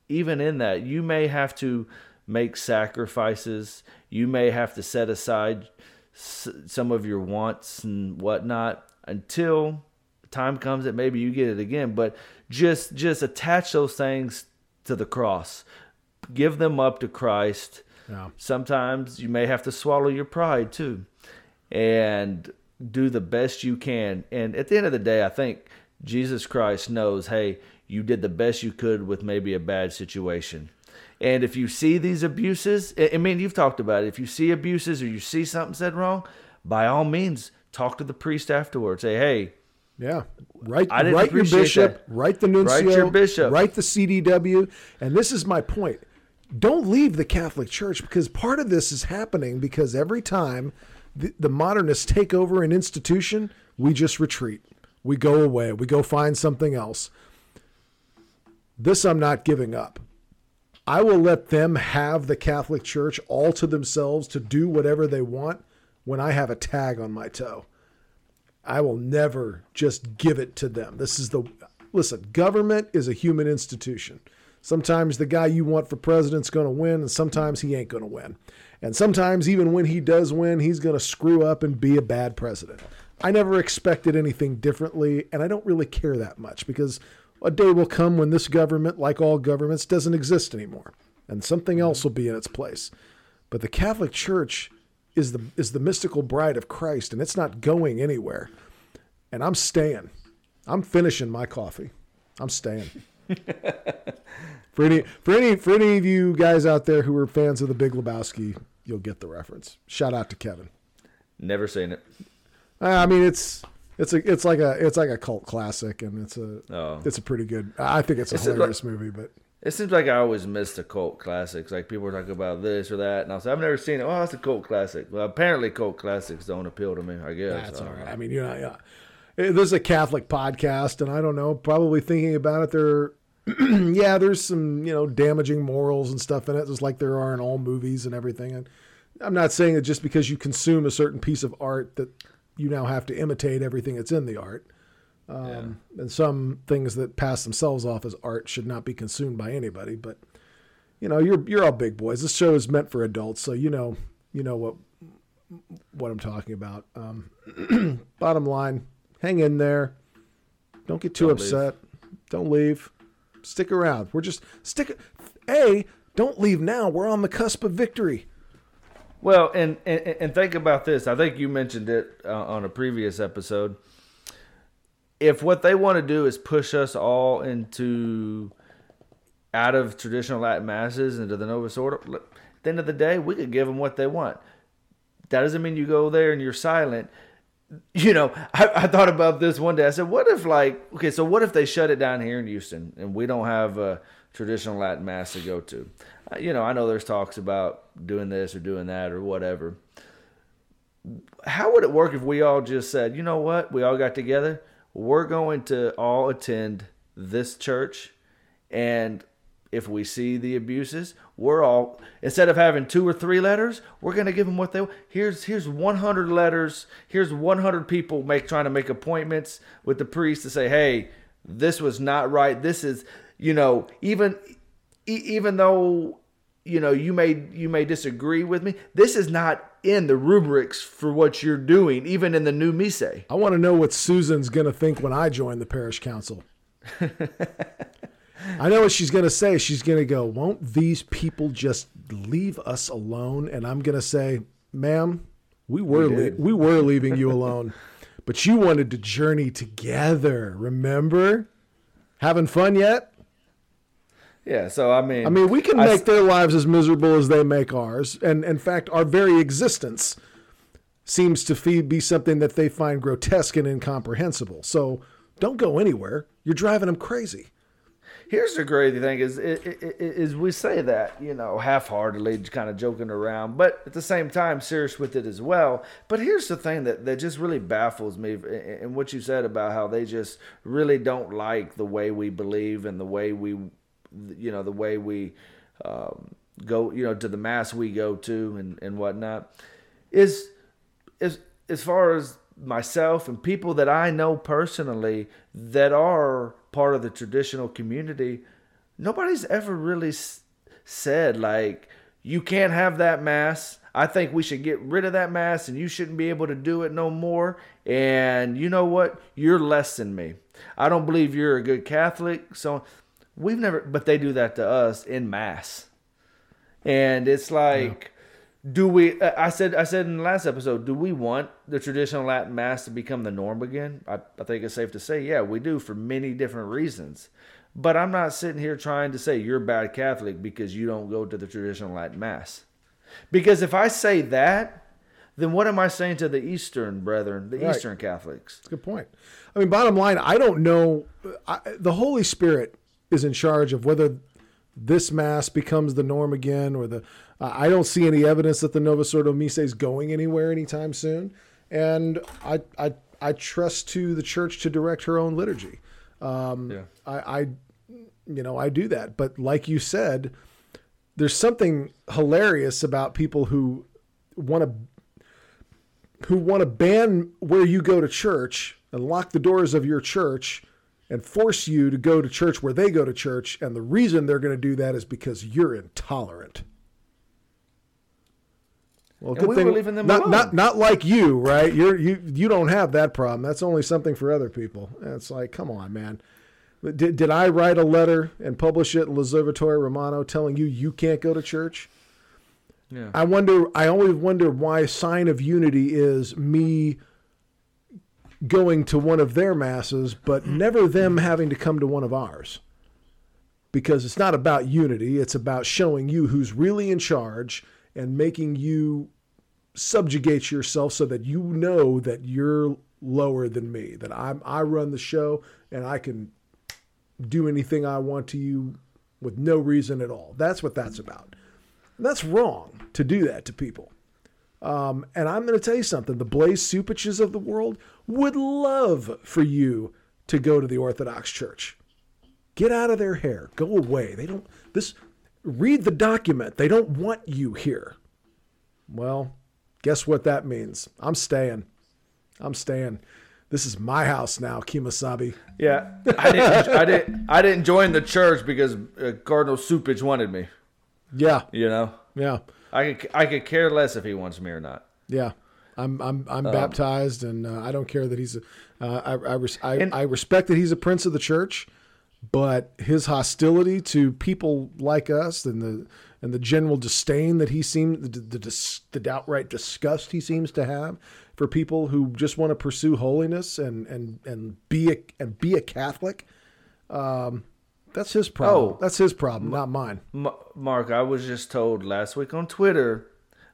even in that, you may have to make sacrifices. You may have to set aside s- some of your wants and whatnot until time comes that maybe you get it again. But just just attach those things to the cross. Give them up to Christ. Yeah. Sometimes you may have to swallow your pride too, and do the best you can. And at the end of the day, I think Jesus Christ knows, hey, you did the best you could with maybe a bad situation. And if you see these abuses, I I mean, you've talked about it. If you see abuses or you see something said wrong, by all means, talk to the priest afterwards. Say, hey, Yeah. Write, write your bishop, that. write the nuncio, Write your bishop. write the CDW. And this is my point. Don't leave the Catholic Church because part of this is happening because every time the, the modernists take over an institution, we just retreat. We go away. We go find something else. This I'm not giving up. I will let them have the Catholic Church all to themselves to do whatever they want when I have a tag on my toe. I will never just give it to them. This is the listen, government is a human institution. Sometimes the guy you want for president's going to win, and sometimes he ain't going to win. And sometimes, even when he does win, he's going to screw up and be a bad president. I never expected anything differently, and I don't really care that much because a day will come when this government, like all governments, doesn't exist anymore, and something else will be in its place. But the Catholic Church is the is the mystical bride of Christ, and it's not going anywhere. And I'm staying. I'm finishing my coffee. I'm staying. for any for any for any of you guys out there who are fans of the Big Lebowski, you'll get the reference. Shout out to Kevin. never seen it. Uh, I mean, it's it's a it's like a it's like a cult classic, and it's a Oh. it's a pretty good. I think it's a Is it hilarious movie, but It seems like I always miss the cult classics. Like people talk about this or that, and I'll say I've never seen it. Oh, it's a cult classic. Well, apparently cult classics don't appeal to me. I guess That's I all know. I mean, you know, yeah. Eh, This is a Catholic podcast, and I don't know. Probably thinking about it, there, yeah, there's some you know damaging morals and stuff in it, just like there are in all movies and everything. And I'm not saying that just because you consume a certain piece of art that you now have to imitate everything that's in the art. Um, And some things that pass themselves off as art should not be consumed by anybody. But you know, you're you're all big boys. This show is meant for adults, so you know you know what what I'm talking about. Um, bottom line, hang in there. Don't get too Don't leave. upset. Don't leave. Stick around. We're just stick. A, don't leave now. We're on the cusp of victory. Well, and, and and think about this. I think you mentioned it uh, on a previous episode. If what they want to do is push us all into out of traditional Latin masses into the Novus Ordo, at the end of the day, we could give them what they want. That doesn't mean you go there and you're silent. You know, I, I thought about this one day. I said, what if, like, okay, so what if they shut it down here in Houston and we don't have a traditional Latin mass to go to? Uh, You know, I know there's talks about doing this or doing that or whatever. How would it work if we all just said, you know what, we all got together, we're going to all attend this church, and if we see the abuses, we're all instead of having two or three letters, we're going to give them what they here's here's 100 letters, here's 100 people make trying to make appointments with the priest to say, hey, this was not right. This is, you know, even even though you know you may you may disagree with me, this is not in the rubrics for what you're doing, even in the new mise. I want to know what Susan's going to think when I join the parish council. I know what she's going to say. She's going to go, Won't these people just leave us alone? And I'm going to say, Ma'am, we were, We did. we were leaving you alone, but you wanted to journey together. Remember? Having fun yet? Yeah, so I mean, I mean, we can make s- their lives as miserable as they make ours. And in fact, our very existence seems to fe- be something that they find grotesque and incomprehensible. So don't go anywhere. You're driving them crazy. Here's the crazy thing is, i- i- i- is we say that you know half-heartedly, kind of joking around, but at the same time serious with it as well. But here's the thing that that just really baffles me, and what you said about how they just really don't like the way we believe and the way we, you know, the way we um, go, you know, to the mass we go to and and whatnot, is as as far as myself and people that I know personally that are part of the traditional community, nobody's ever really s- said like you can't have that mass. I think we should get rid of that mass and you shouldn't be able to do it no more. And you know what? You're less than me. I don't believe you're a good Catholic. So we've never, but they do that to us in mass. And it's like, do we? uh, I said, I said in the last episode, do we want the traditional Latin Mass to become the norm again? I, I think it's safe to say, yeah, we do for many different reasons. But I'm not sitting here trying to say you're a bad Catholic because you don't go to the traditional Latin Mass. Because if I say that, then what am I saying to the Eastern brethren, the Right. Eastern Catholics? That's a good point. I mean, bottom line, I don't know. I, the Holy Spirit is in charge of whether this mass becomes the norm again, or the. Uh, I don't see any evidence that the Novus Ordo Missae is going anywhere anytime soon, and I I I trust to the Church to direct her own liturgy. Um, Yeah. I, I, you know, I do that. But like you said, there's something hilarious about people who want to who want to ban where you go to church and lock the doors of your church and force you to go to church where they go to church and the reason they're going to do that is because you're intolerant. Well, And we them not, not not like you, right? You're you you don't have that problem. That's only something for other people. And it's like, come on, man. Did, did I write a letter and publish it in L'Osservatore Romano telling you you can't go to church? Yeah. I wonder. I always wonder why sign of unity is me going to one of their masses, but never them having to come to one of ours. Because it's not about unity; it's about showing you who's really in charge and making you subjugate yourself so that you know that you're lower than me. That I'm I run the show and I can do anything I want to you with no reason at all. That's what that's about. And that's wrong to do that to people. Um, and I'm going to tell you something: the Blase Cupiches of the world would love for you to go to the Orthodox Church. Get out of their hair. Go away. They don't. This. Read the document. They don't want you here. Well, guess what that means? I'm staying. I'm staying. This is my house now, Kemosabe. Yeah, I didn't. I didn't. I didn't join the church because uh, Cardinal Cupich wanted me. Yeah, You know, yeah, I could. I could care less if he wants me or not. yeah. I'm I'm I'm Um, baptized, and uh, I don't care that he's. A, uh, I I, res- I And- I respect that he's a prince of the church, but his hostility to people like us and the and the general disdain that he seems the the, dis, the outright disgust he seems to have for people who just want to pursue holiness and and and be a and be a Catholic. Um, that's his problem. Oh. that's his problem, not mine. M- Mark, I was just told last week on Twitter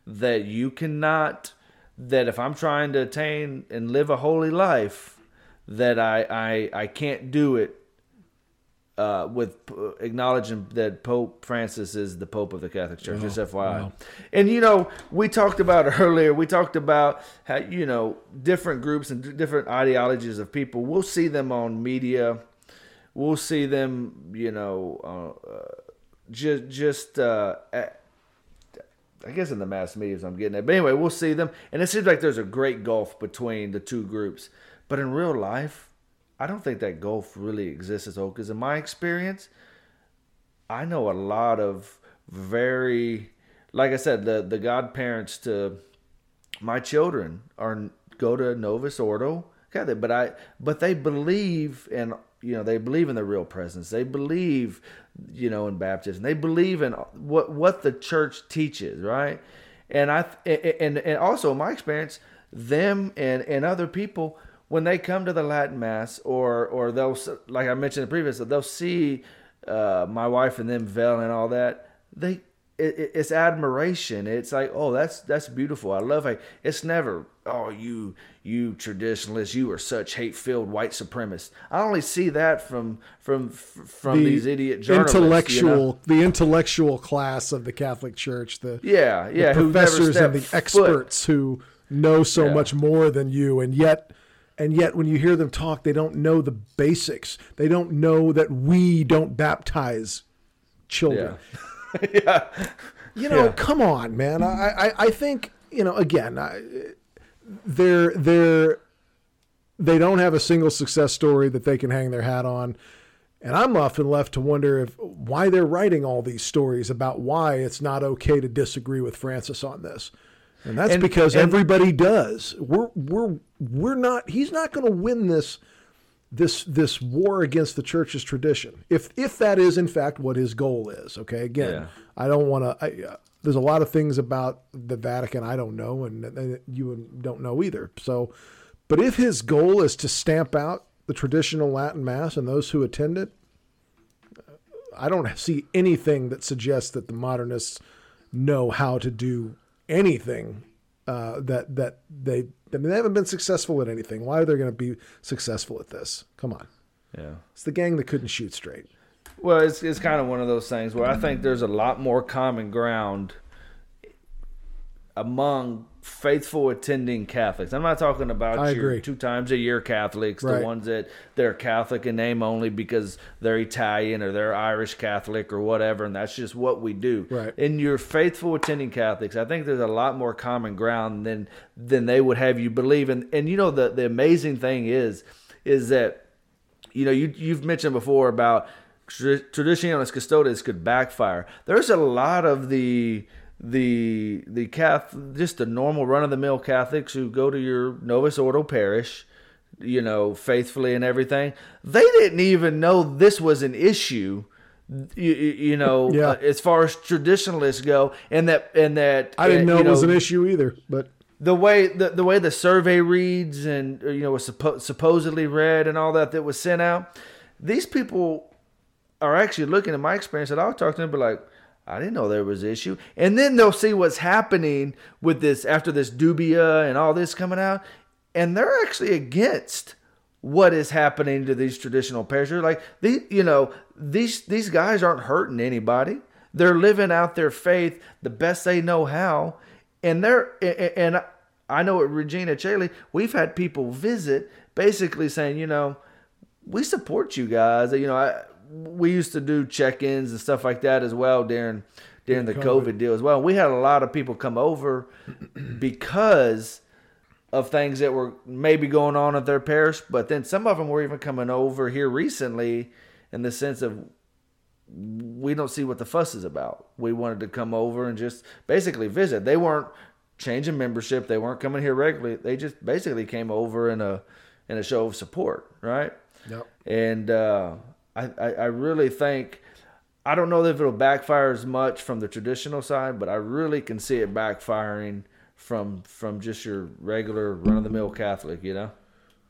that you cannot. That if I'm trying to attain and live a holy life, that I I, I can't do it uh, with uh, acknowledging that Pope Francis is the Pope of the Catholic Church. just FYI. And you know, we talked about earlier. We talked about how you know different groups and different ideologies of people. We'll see them on media. We'll see them, you know, uh, uh, just just uh, at, I guess in the mass media I'm getting at. But anyway, we'll see them, and it seems like there's a great gulf between the two groups. But in real life, I don't think that gulf really exists as well. Because in my experience, I know a lot of very, like I said, the the godparents to my children are go to Novus Ordo Catholic, but I but they believe in you know they believe in the real presence. They believe you know in baptism. They believe in what what the church teaches, right? And I and and also my experience, them and and other people when they come to the Latin Mass or or they'll like I mentioned in the previous, they'll see uh, my wife and them veil and all that. They it, it- it's admiration. It's like, oh, that's that's beautiful. I love it. It's never, oh, you you traditionalists, you are such hate filled white supremacists. I only see that from from from these idiot journalists. you know? intellectual the intellectual class of the Catholic Church, the yeah, yeah, the professors and the stepped foot- experts who know so Yeah. much more than you and yet and yet when you hear them talk they don't know the basics they don't know that we don't baptize children Yeah, yeah, you know Yeah. come on man. I, I i think you know again I, they're they're they don't have a single success story that they can hang their hat on. And i'm often left to wonder if why they're writing all these stories about why it's not okay to disagree with francis on this. And that's And- because and- everybody does. We're we're we're not he's not going to win this this this war against the church's tradition if if that is in fact what his goal is okay again Yeah. i don't want to uh, there's a lot of things about the vatican i don't know and, and you don't know either so but if his goal is to stamp out the traditional latin mass and those who attend it i don't see anything that suggests that the modernists know how to do anything uh, that that they I mean, they haven't been successful at anything. Why are they going to be successful at this? Come on, yeah. it's the gang that couldn't shoot straight. Well, it's it's kind of one of those things where I think there's a lot more common ground among faithful attending Catholics. I'm not talking about I your agree. two times a year Catholics, Right. the ones that they're Catholic in name only because they're Italian or they're Irish Catholic or whatever, and that's just what we do. Right. In your faithful attending Catholics, I think there's a lot more common ground than than they would have you believe. And and you know the the amazing thing is is that you know, you you've mentioned before about tra- Traditionis custodes could backfire. There's a lot of the the the Catholic, just the normal run of the mill Catholics who go to your Novus Ordo parish, you know, faithfully and everything. They didn't even know this was an issue. You, you know, Yeah. uh, as far as traditionalists go, and that and that I didn't uh, know it was an issue either, but the way the, the way the survey reads and uh, you know was suppo- supposedly read and all that that was sent out these people are actually looking at my experience that i'll talk to them and be like i didn't know there was issue and then they'll see what's happening with this after this dubia and all this coming out and they're actually against what is happening to these traditional parishioners. Like the, you know, these these guys aren't hurting anybody. They're living out their faith the best they know how, and they're and I know at Regina Caeli, we've had people visit basically saying, you know, we support you guys. You know, I, we used to do check-ins and stuff like that as well during during the COVID. COVID deal as well. We had a lot of people come over because of things that were maybe going on at their parish, but then some of them were even coming over here recently in the sense of we don't see what the fuss is about. We wanted to come over and just basically visit. They weren't changing membership. They weren't coming here regularly. They just basically came over in a in a show of support, right? Yep. And uh, I, I I really think I don't know if it'll backfire as much from the traditional side, but I really can see it backfiring from from just your regular run of the mill Catholic, you know.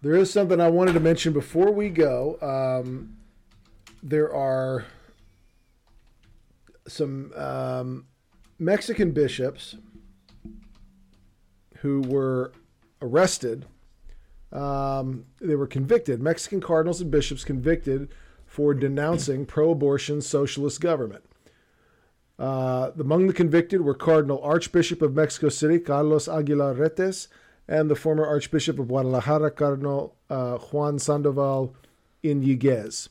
There is something I wanted to mention before we go. Um, there are some um, Mexican bishops who were arrested. Um, they were convicted. Mexican cardinals and bishops convicted for denouncing pro-abortion socialist government. Uh, among the convicted were Cardinal Archbishop of Mexico City, Carlos Aguilar Retes, and the former Archbishop of Guadalajara, Cardinal uh, Juan Sandoval Iñiguez.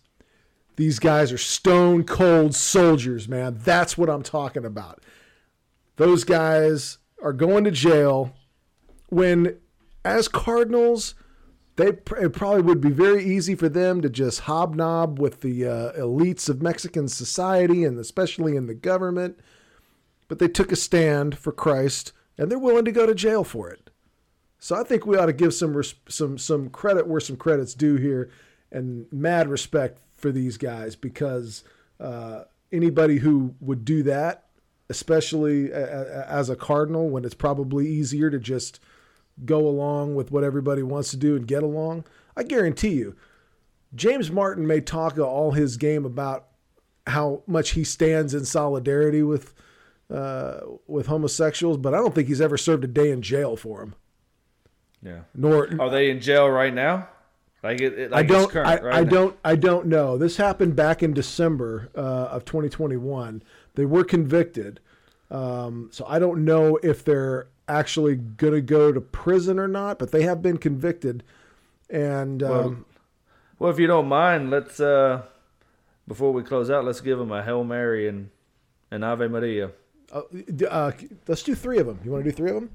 These guys are stone cold soldiers, man. That's what I'm talking about. Those guys are going to jail when, as Cardinals, they it probably would be very easy for them to just hobnob with the uh, elites of Mexican society and especially in the government. But they took a stand for Christ and they're willing to go to jail for it. So I think we ought to give some some some credit where some credit's due here, and mad respect for these guys because uh, anybody who would do that, especially as a cardinal, when it's probably easier to just go along with what everybody wants to do and get along. I guarantee you, James Martin may talk all his game about how much he stands in solidarity with uh, with homosexuals, but I don't think he's ever served a day in jail for them. Yeah. Nor are they in jail right now? Like it, like I don't. Current, I, right I don't. I don't know. This happened back in December uh, of 2021. They were convicted, um, so I don't know if they're actually going to go to prison or not, but they have been convicted. And um, well, well, if you don't mind, let's uh, before we close out, let's give them a hail mary and an Ave Maria. Uh, uh, let's do three of them. You want to do three of them?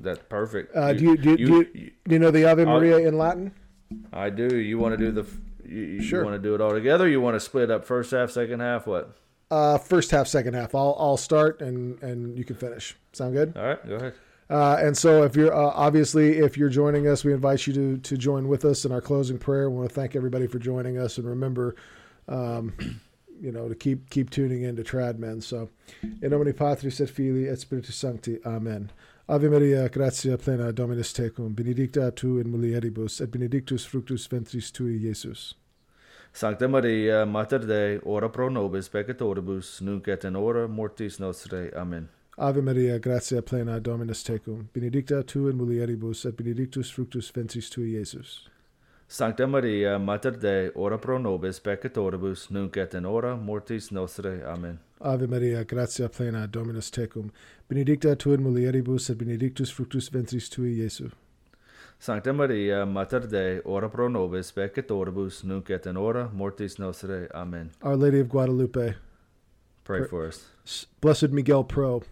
That's perfect. Uh, do, you, do, you, you, do, you, do you know the Ave Maria in Latin? I do. You want to do the? You, sure. Want to do it all together? you want to split up first half, second half? What? Uh, first half, second half. I'll I'll start and and you can finish. Sound good? All right, go ahead. Uh, and so, if you're uh, obviously if you're joining us, we invite you to to join with us in our closing prayer. We want to thank everybody for joining us, and remember, um, you know, to keep keep tuning in to Trad Men. So, in nomine Patris et Filii et Spiritus Sancti. Amen. Ave Maria, gratia plena, Dominus tecum, benedicta tu in mulieribus, et benedictus fructus ventris tui, Iesus. Sancta Maria, Mater Dei, ora pro nobis peccatoribus, nunc et in hora mortis nostrae. Amen. Ave Maria, gratia plena, Dominus tecum, benedicta tu in mulieribus, et benedictus fructus ventris tui, Iesus. Sancta Maria, Mater Dei, ora pro nobis peccatoribus, nunc et in hora mortis nostrae. Amen. Ave Maria, gratia plena, Dominus tecum, benedicta tu in mulieribus, et benedictus fructus ventris tui, Iesus. Sancta Maria, Mater Dei, ora pro nobis peccatoribus, nunc et in hora mortis nostrae. Amen. Our Lady of Guadalupe, pray for us. Blessed Miguel Pro,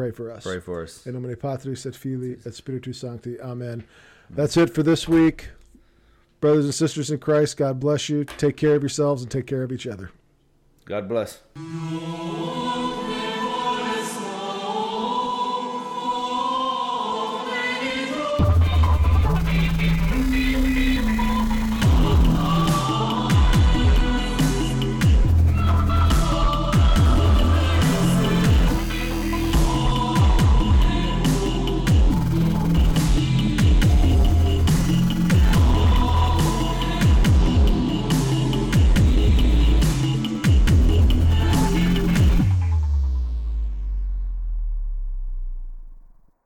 pray for us. Pray for us. In nomine Patris et Filii et Spiritus Sancti. Amen. That's it for this week. Brothers and sisters in Christ, God bless you. Take care of yourselves and take care of each other. God bless.